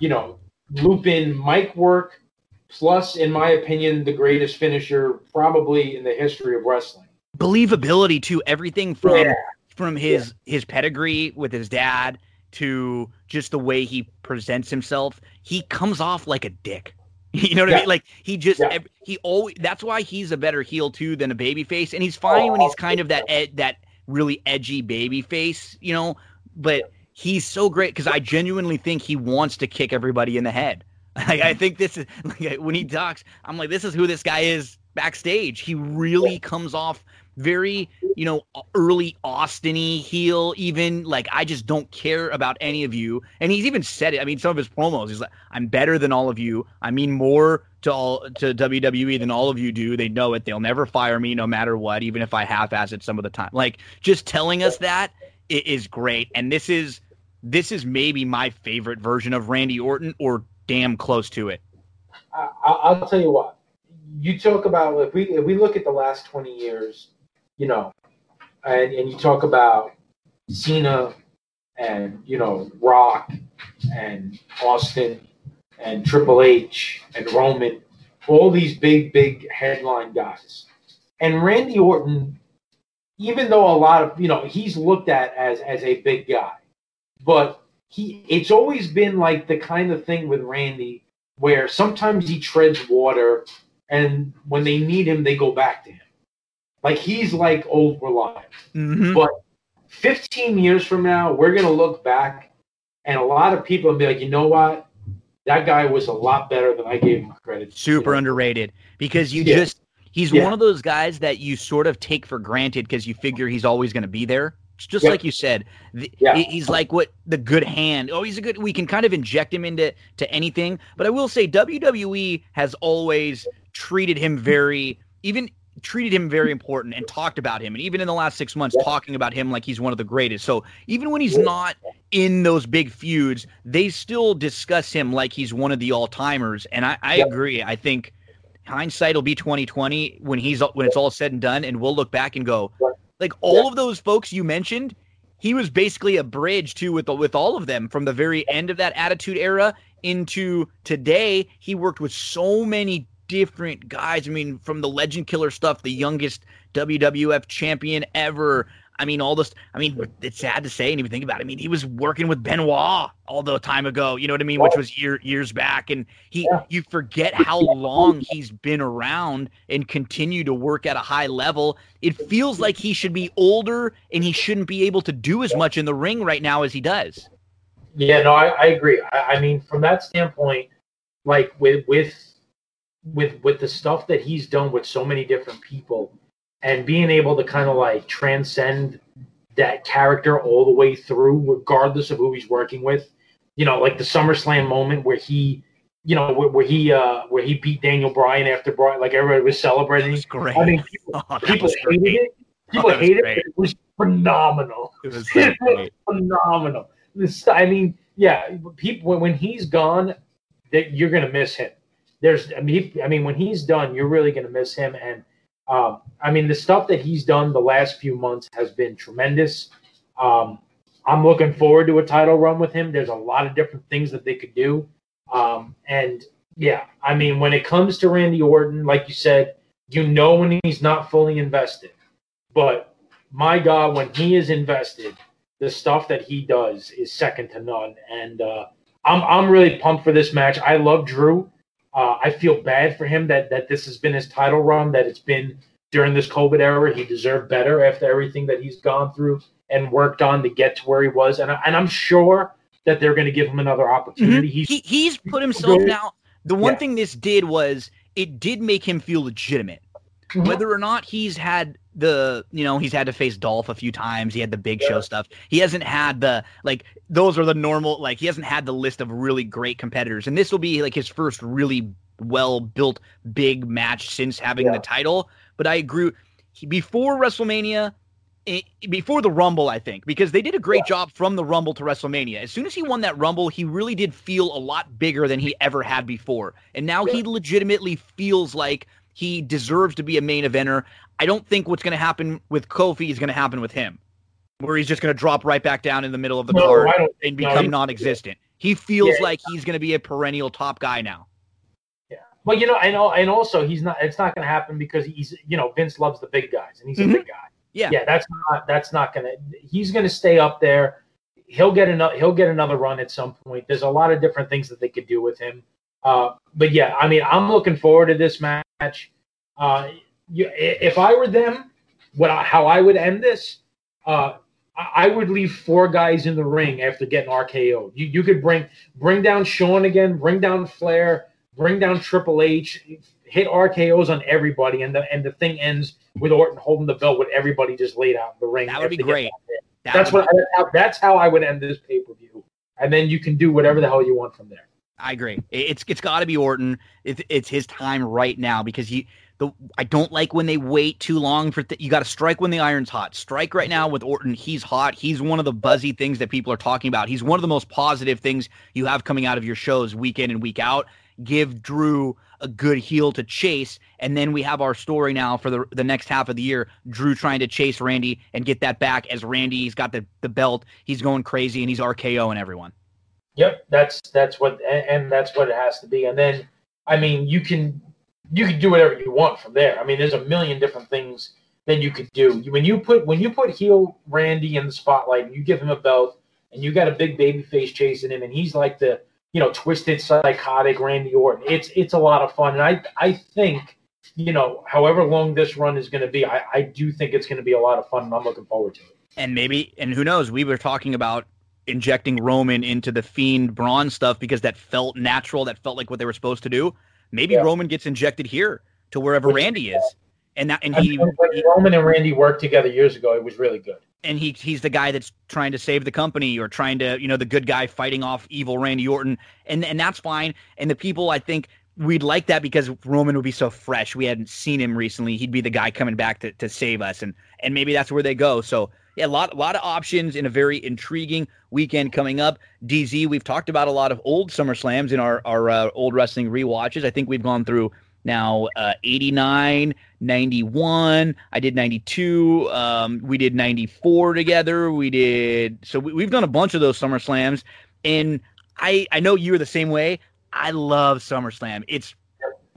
you know, loop in mic work plus, in my opinion, the greatest finisher probably in the history of wrestling. Believability to everything from yeah. from his yeah. his pedigree with his dad to just the way he presents himself. He comes off like a dick. You know what yeah. I mean? Like he just he always. That's why he's a better heel too than a baby face, and he's oh, fine oh, when he's oh, kind of that ed, that really edgy baby face. You know, but he's so great because I genuinely think he wants to kick everybody in the head. Like, I think this is like when he talks, I'm like, this is who this guy is backstage. He really comes off very, you know, early Austiny heel. Even like, I just don't care about any of you. And he's even said it. I mean, some of his promos, he's like, I'm better than all of you. I mean more to all to WWE than all of you do. They know it. They'll never fire me no matter what, even if I half-ass it some of the time. Like, just telling us that is great. And this is this is maybe my favorite version of Randy Orton or damn close to it. I, will tell you what. You talk about if we if we look at the last twenty years, you know, and, and you talk about Cena and you know Rock and Austin and Triple H and Roman, all these big big headline guys, and Randy Orton. Even though a lot of you know he's looked at as as a big guy, but he it's always been like the kind of thing with Randy where sometimes he treads water and when they need him they go back to him. Like he's like old Reliant. Mm-hmm. But 15 years from now, we're gonna look back and a lot of people will be like, you know what? That guy was a lot better than I gave him credit. Super underrated because you yeah. just he's yeah. one of those guys that you sort of take for granted because you figure he's always going to be there just like you said. The, yeah. He's like what the good hand. Oh, he's a good. We can kind of inject him into to anything. But I will say WWE has always treated him very even treated him very important and talked about him and even in the last six months talking about him like he's one of the greatest. So even when he's not in those big feuds they still discuss him like he's one of the all-timers and i, I agree. I think hindsight will be 2020 when he's when it's all said and done and we'll look back and go like all of those folks you mentioned, he was basically a bridge to with with all of them from the very end of that Attitude Era into today. He worked with so many different guys. I mean, from the Legend Killer stuff, the youngest WWF champion ever, I mean, all this. I mean, it's sad to say, and even think about it. I mean, he was working with Benoit all the time ago. You know what I mean? Which was year, years back, and he. Yeah. You forget how long he's been around and continue to work at a high level. It feels like he should be older, and he shouldn't be able to do as much in the ring right now as he does. Yeah, no, I, I agree. I, I mean, from that standpoint, like with with with with the stuff that he's done with so many different people and being able to kind of like transcend that character all the way through, regardless of who he's working with. you know, like the SummerSlam moment where he, you know, where, where he uh where he beat Daniel Bryan after Bryan, like everybody was celebrating. That's great. I mean, people, Oh, people was hated great. it. People Oh, was hated it. It was phenomenal. It was so great. phenomenal. This, I mean, yeah, people when, when he's gone, that you're gonna miss him. There's, I mean, he, I mean, when he's done, you're really gonna miss him. And um, I mean, the stuff that he's done the last few months has been tremendous. Um, I'm looking forward to a title run with him. There's a lot of different things that they could do. Um, and yeah, I mean, when it comes to Randy Orton, like you said, you know when he's not fully invested. But my God, when he is invested, the stuff that he does is second to none. And uh, I'm I'm really pumped for this match. I love Drew. Uh, I feel bad for him that that this has been his title run. That it's been during this COVID era. He deserved better after everything that he's gone through and worked on to get to where he was. And I, and I'm sure that they're going to give him another opportunity. He's He he's put himself now. The one Yeah. thing this did was it did make him feel legitimate. Whether or not he's had the you know he's had to face Dolph a few times, he had the Big Yeah. Show stuff. He hasn't had the like those are the normal like he hasn't had the list of really great competitors, and this will be like his first really well built big match since having Yeah. the title. But I agree. He, before WrestleMania, i before the Rumble, I think, because they did a great job from the Rumble to WrestleMania. As soon as he won that Rumble, he really did feel a lot bigger than he ever had before. And now he legitimately feels like he deserves to be a main eventer. I don't think what's going to happen with Kofi is going to happen with him, where he's just going to drop right back down in the middle of the No, card and become he- non-existent. He feels Yeah. like he's going to be a perennial top guy now. Yeah. Well, you know, and and also he's not. It's not going to happen because he's you know Vince loves the big guys and he's Mhm. a big guy. Yeah. Yeah, that's not that's not going to. He's going to stay up there. He'll get another. He'll get another run at some point. There's a lot of different things that they could do with him. Uh, but yeah, I mean, I'm looking forward to this match. Uh, you, if I were them, what I, how I would end this, uh, I I would leave four guys in the ring after getting RKO. You you could bring bring down Sean again, bring down Flair, bring down Triple H, hit RKO's on everybody, and the and the thing ends with Orton holding the belt with everybody just laid out in the ring. That would be great. That That's would- what that's how, that's how I would end this pay per view, and then you can do whatever the hell you want from there. I agree. It- It's it's got to be Orton. It's it's his time right now because he the I don't like when they wait too long for th- you got to strike when the iron's hot. Strike right now with Orton. He's hot. He's one of the buzzy things that people are talking about. He's one of the most positive things you have coming out of your shows week in and week out. Give Drew a good heel to chase, and then we have our story now for the the next half of the year. Drew trying to chase Randy and get that back as Randy. He's got the the belt. He's going crazy and he's RKO and everyone. Yep, that's that's what and, and that's what it has to be. And then I mean, you can you can do whatever you want from there. I mean, there's a million different things that you could do. When you put when you put heel Randy in the spotlight and you give him a belt and you got a big baby face chasing him and he's like the you know twisted psychotic Randy Orton. It's it's a lot of fun. And I I think you know however long this run is going to be, I I do think it's going to be a lot of fun and I'm looking forward to it. and maybe and who knows we were talking about injecting roman into the fiend braun stuff because that felt natural that felt like what they were supposed to do. Maybe Yeah. roman gets injected here to wherever Which- randy is. And that and he, he Roman and Randy worked together years ago. It was really good. and he he's the guy that's trying to save the company or trying to you know the good guy fighting off evil randy orton. And and that's fine. And the people i think we'd like that because roman would be so fresh. We hadn't seen him recently. He'd be the guy coming back to, to save us. And and maybe that's where they go. So yeah a lot a lot of options in a very intriguing weekend coming up. Dz we've talked about a lot of old summer slams in our our uh, old wrestling rewatches. I think we've gone through now uh, 89 91 i did 92 um, we did 94 together we did so we, we've done a bunch of those summer slams and i i know you're the same way. I love SummerSlam. it's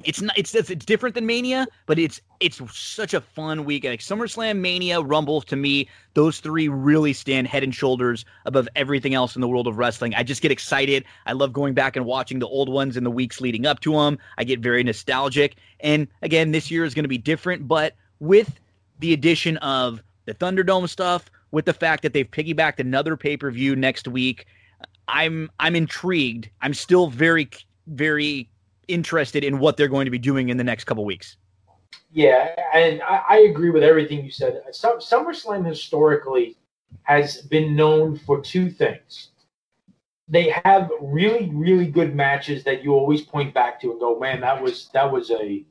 it's not it's, it's different than mania but it's it's such a fun week like SummerSlam mania rumble to me those three really stand head and shoulders above everything else in the world of wrestling. I just get excited. I love going back and watching the old ones in the weeks leading up to them i get very nostalgic. And again this year is going to be different but with the addition of the thunderdome stuff with the fact that they've piggybacked another pay-per-view next week i'm i'm intrigued. I'm still very very interested in what they're going to be doing in the next couple weeks Yeah, and I, I agree with everything you said. Sum, SummerSlam historically has been known for two things: they have really, really good matches that you always point back to and go, man, that was that was a,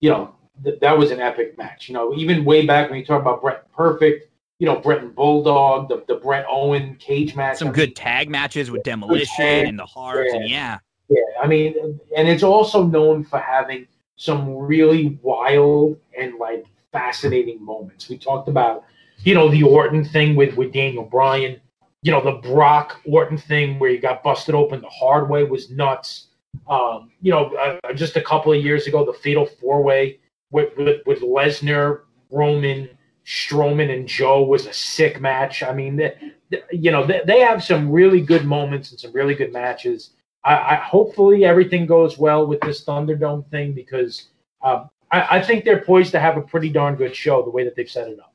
you know, th- that was an epic match. You know, even way back when you talk about Bret Perfect, you know, Bret and Bulldog, the the Bret Owen cage match. Some I good mean, tag matches with Demolition and the Hearts, and yeah, Yeah, I mean, and it's also known for having some really wild and like fascinating moments. We talked about, you know, the Orton thing with with Daniel Bryan. You know, the Brock Orton thing where he got busted open the hard way was nuts. Um, you know, uh, just a couple of years ago, the Fatal Four Way with with, with Lesnar, Roman, Strowman, and Joe was a sick match. I mean, they, they- you know, they, they have some really good moments and some really good matches. I, I hopefully everything goes well with this Thunderdome thing because um, I, I think they're poised to have a pretty darn good show the way that they've set it up.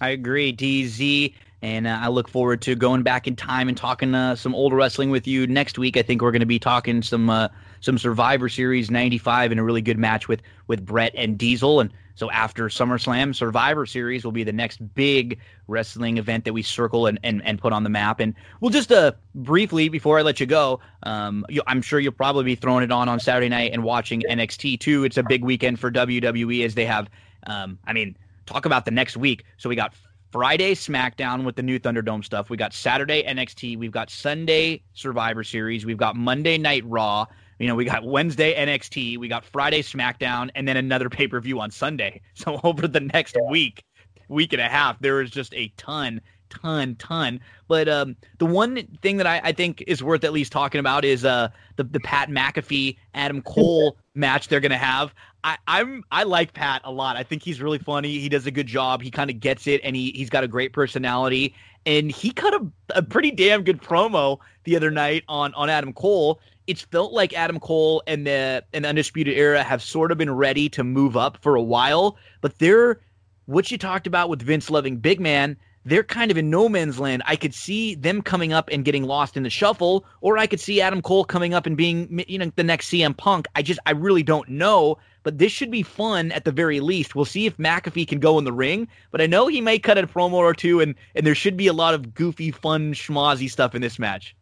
I agree, DZ. And uh, I look forward to going back in time and talking uh, some old wrestling with you next week. I think we're going to be talking some uh, some Survivor Series '95 and a really good match with with Bret and Diesel. And so after SummerSlam, Survivor Series will be the next big wrestling event that we circle and, and, and put on the map. And we'll just uh, briefly before I let you go, um, you, I'm sure you'll probably be throwing it on on Saturday night and watching NXT too. It's a big weekend for WWE as they have. Um, I mean, talk about the next week. So we got Friday SmackDown with the new Thunderdome stuff. We got Saturday NXT. We've got Sunday Survivor Series. We've got Monday Night Raw. You know, we got Wednesday NXT. We got Friday SmackDown, and then another pay per view on Sunday. So over the next week, week and a half, there is just a ton, ton, ton. But um, the one thing that I, I think is worth at least talking about is uh the the Pat McAfee Adam Cole match they're gonna have. I, I'm I like Pat a lot. I think he's really funny. He does a good job. He kind of gets it, and he he's got a great personality. And he cut a, a pretty damn good promo the other night on on Adam Cole. It's felt like Adam Cole and the and the Undisputed Era have sort of been ready to move up for a while, but they're what you talked about with Vince loving big man. They're kind of in no man's land. I could see them coming up and getting lost in the shuffle, or I could see Adam Cole coming up and being, you know, the next CM Punk. I just, I really don't know but this should be fun at the very least. We'll see if McAfee can go in the ring, but I know he may cut a promo or two, and and there should be a lot of goofy, fun, schmozzy stuff in this match.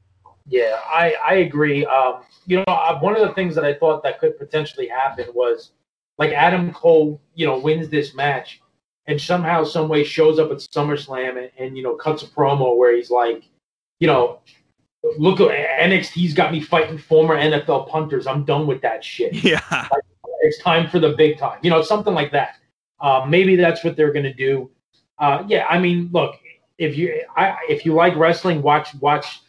Yeah, I, I agree. Um, you know, uh, one of the things that I thought that could potentially happen was like Adam Cole, you know, wins this match and somehow, some way shows up at SummerSlam and, and you know cuts a promo where he's like, you know, look, NXT's got me fighting former NFL punters. I'm done with that shit. Yeah, it's time for the big time. You know, something like that. Uh, maybe that's what they're going to do. Uh, yeah, I mean, look, if you I, if you like wrestling, watch watch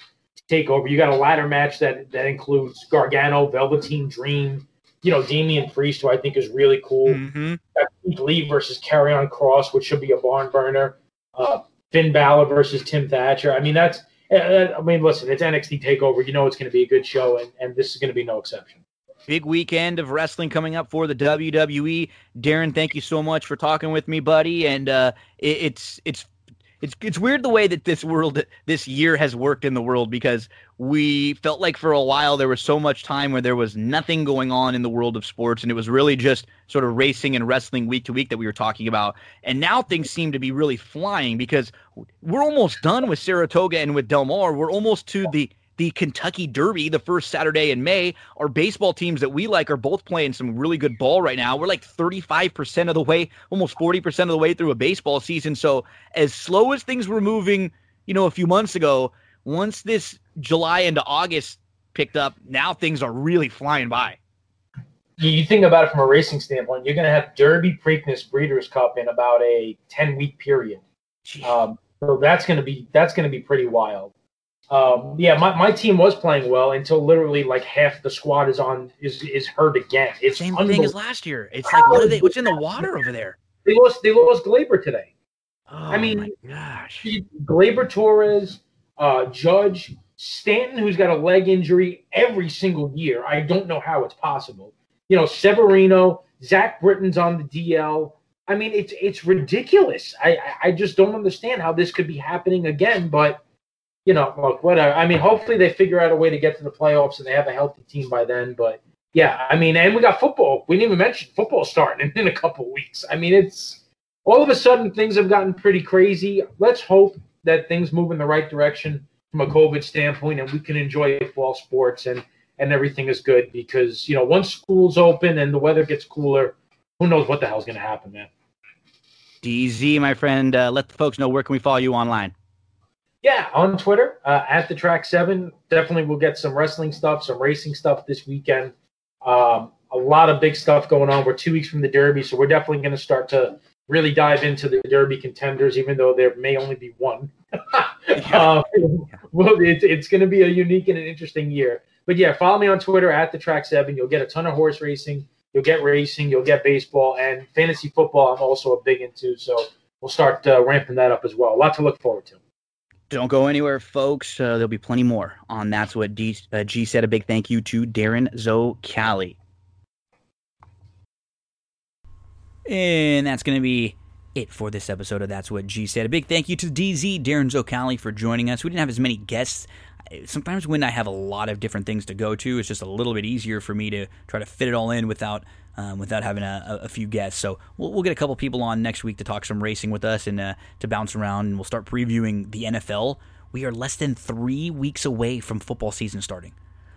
Takeover. You got a ladder match that that includes Gargano, Velveteen Dream, you know, Damian Priest, who I think is really cool. mm-hmm. Lee versus Karrion Kross, which should be a barn burner. Uh, Finn Balor versus Tim Thatcher. I mean, that's. uh, I mean, listen, it's NXT Takeover. You know, it's going to be a good show, and, and this is going to be no exception. big weekend of wrestling coming up for the WWE. Darren, thank you so much for talking with me, buddy. And uh, it, it's it's it's it's weird the way that this world this year has worked in the world because we felt like for a while there was so much time where there was nothing going on in the world of sports and it was really just sort of racing and wrestling week to week that we were talking about. And now things seem to be really flying because we're almost done with Saratoga and with Del Mar. We're almost to the the Kentucky Derby the first Saturday in May. Our baseball teams that we like are both playing some really good ball right now. We're like 35% of the way, almost 40% of the way through a baseball season. So, as slow as things were moving, you know, a few months ago, once this July into August picked up, now things are really flying by. You think about it from a racing standpoint, you're going to have Derby, Preakness, Breeders' Cup in about a 10 week period. Um, so that's going to be that's going to be pretty wild. Um, yeah, my, my team was playing well until literally like half the squad is on is is hurt again. It's the Same thing as last year. It's like what are they? What's in the water over there? They lost they lost Gleyber today. Oh, I mean- my gosh. Gleyber Torres, uh, Judge, Stanton, who's got a leg injury every single year. I don't know how it's possible. You know, Severino, Zach Britton's on the DL. I mean, it's it's ridiculous. I- I just don't understand how this could be happening again. But you know, look, whatever. I mean, hopefully they figure out a way to get to the playoffs and they have a healthy team by then. But yeah, I mean, and we got football. We didn't even mention football starting in, a couple weeks. I mean, it's all of a sudden things have gotten pretty crazy. Let's hope that things move in the right direction from a COVID standpoint, and we can enjoy fall sports and and everything is good because you know once school's open and the weather gets cooler, who knows what the hell's going to happen, man. DZ, my friend, uh, let the folks know where can we follow you online. Yeah, on Twitter uh, at the track seven. Definitely, we'll get some wrestling stuff, some racing stuff this weekend. Um, a lot of big stuff going on. We're two weeks from the Derby, so we're definitely going to start to really dive into the Derby contenders, even though there may only be one. uh, well, it's, it's going to be a unique and an interesting year. But yeah, follow me on Twitter at the track seven. You'll get a ton of horse racing. You'll get racing. You'll get baseball and fantasy football. I'm also a big into, so we'll start uh, ramping that up as well. A lot to look forward to. Don't go anywhere, folks. Uh, there'll be plenty more on That's What G, uh, G said. A big thank you to Darren Zocali. And that's going to be it for this episode of That's What G Said. A big thank you to DZ, Darren Zocali, for joining us. We didn't have as many guests. Sometimes when I have a lot of different things to go to, it's just a little bit easier for me to try to fit it all in without um, without having a, a, few guests. So we'll, we'll, get a couple people on next week to talk some racing with us and uh, to bounce around, and we'll start previewing the NFL. We are less than three weeks away from football season starting.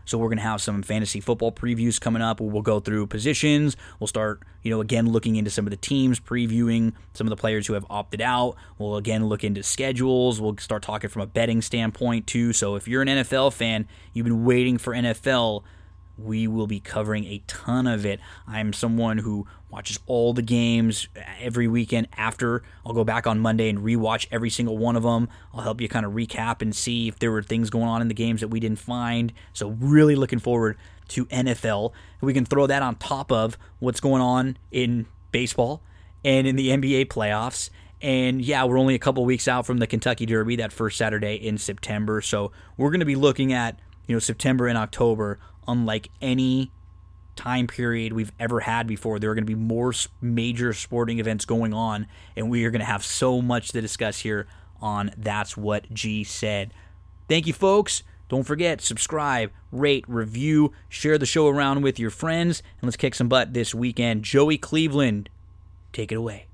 So we're going to have some fantasy football previews coming up. We'll go through positions. We'll start, you know, again looking into some of the teams, previewing some of the players who have opted out. We'll again look into schedules. We'll start talking from a betting standpoint too. So if you're an NFL fan, you've been waiting for NFL we will be covering a ton of it. I'm someone who watches all the games every weekend after. I'll go back on Monday and rewatch every single one of them. I'll help you kind of recap and see if there were things going on in the games that we didn't find. So, really looking forward to NFL. We can throw that on top of what's going on in baseball and in the NBA playoffs. And yeah, we're only a couple weeks out from the Kentucky Derby, that first Saturday in September. So, we're going to be looking at you know September and October unlike any time period we've ever had before. There are going to be more major sporting events going on, and we are going to have so much to discuss here on That's What G Said. Thank you, folks. Don't forget, subscribe, rate, review, share the show around with your friends, and let's kick some butt this weekend. Joey Cleveland, take it away.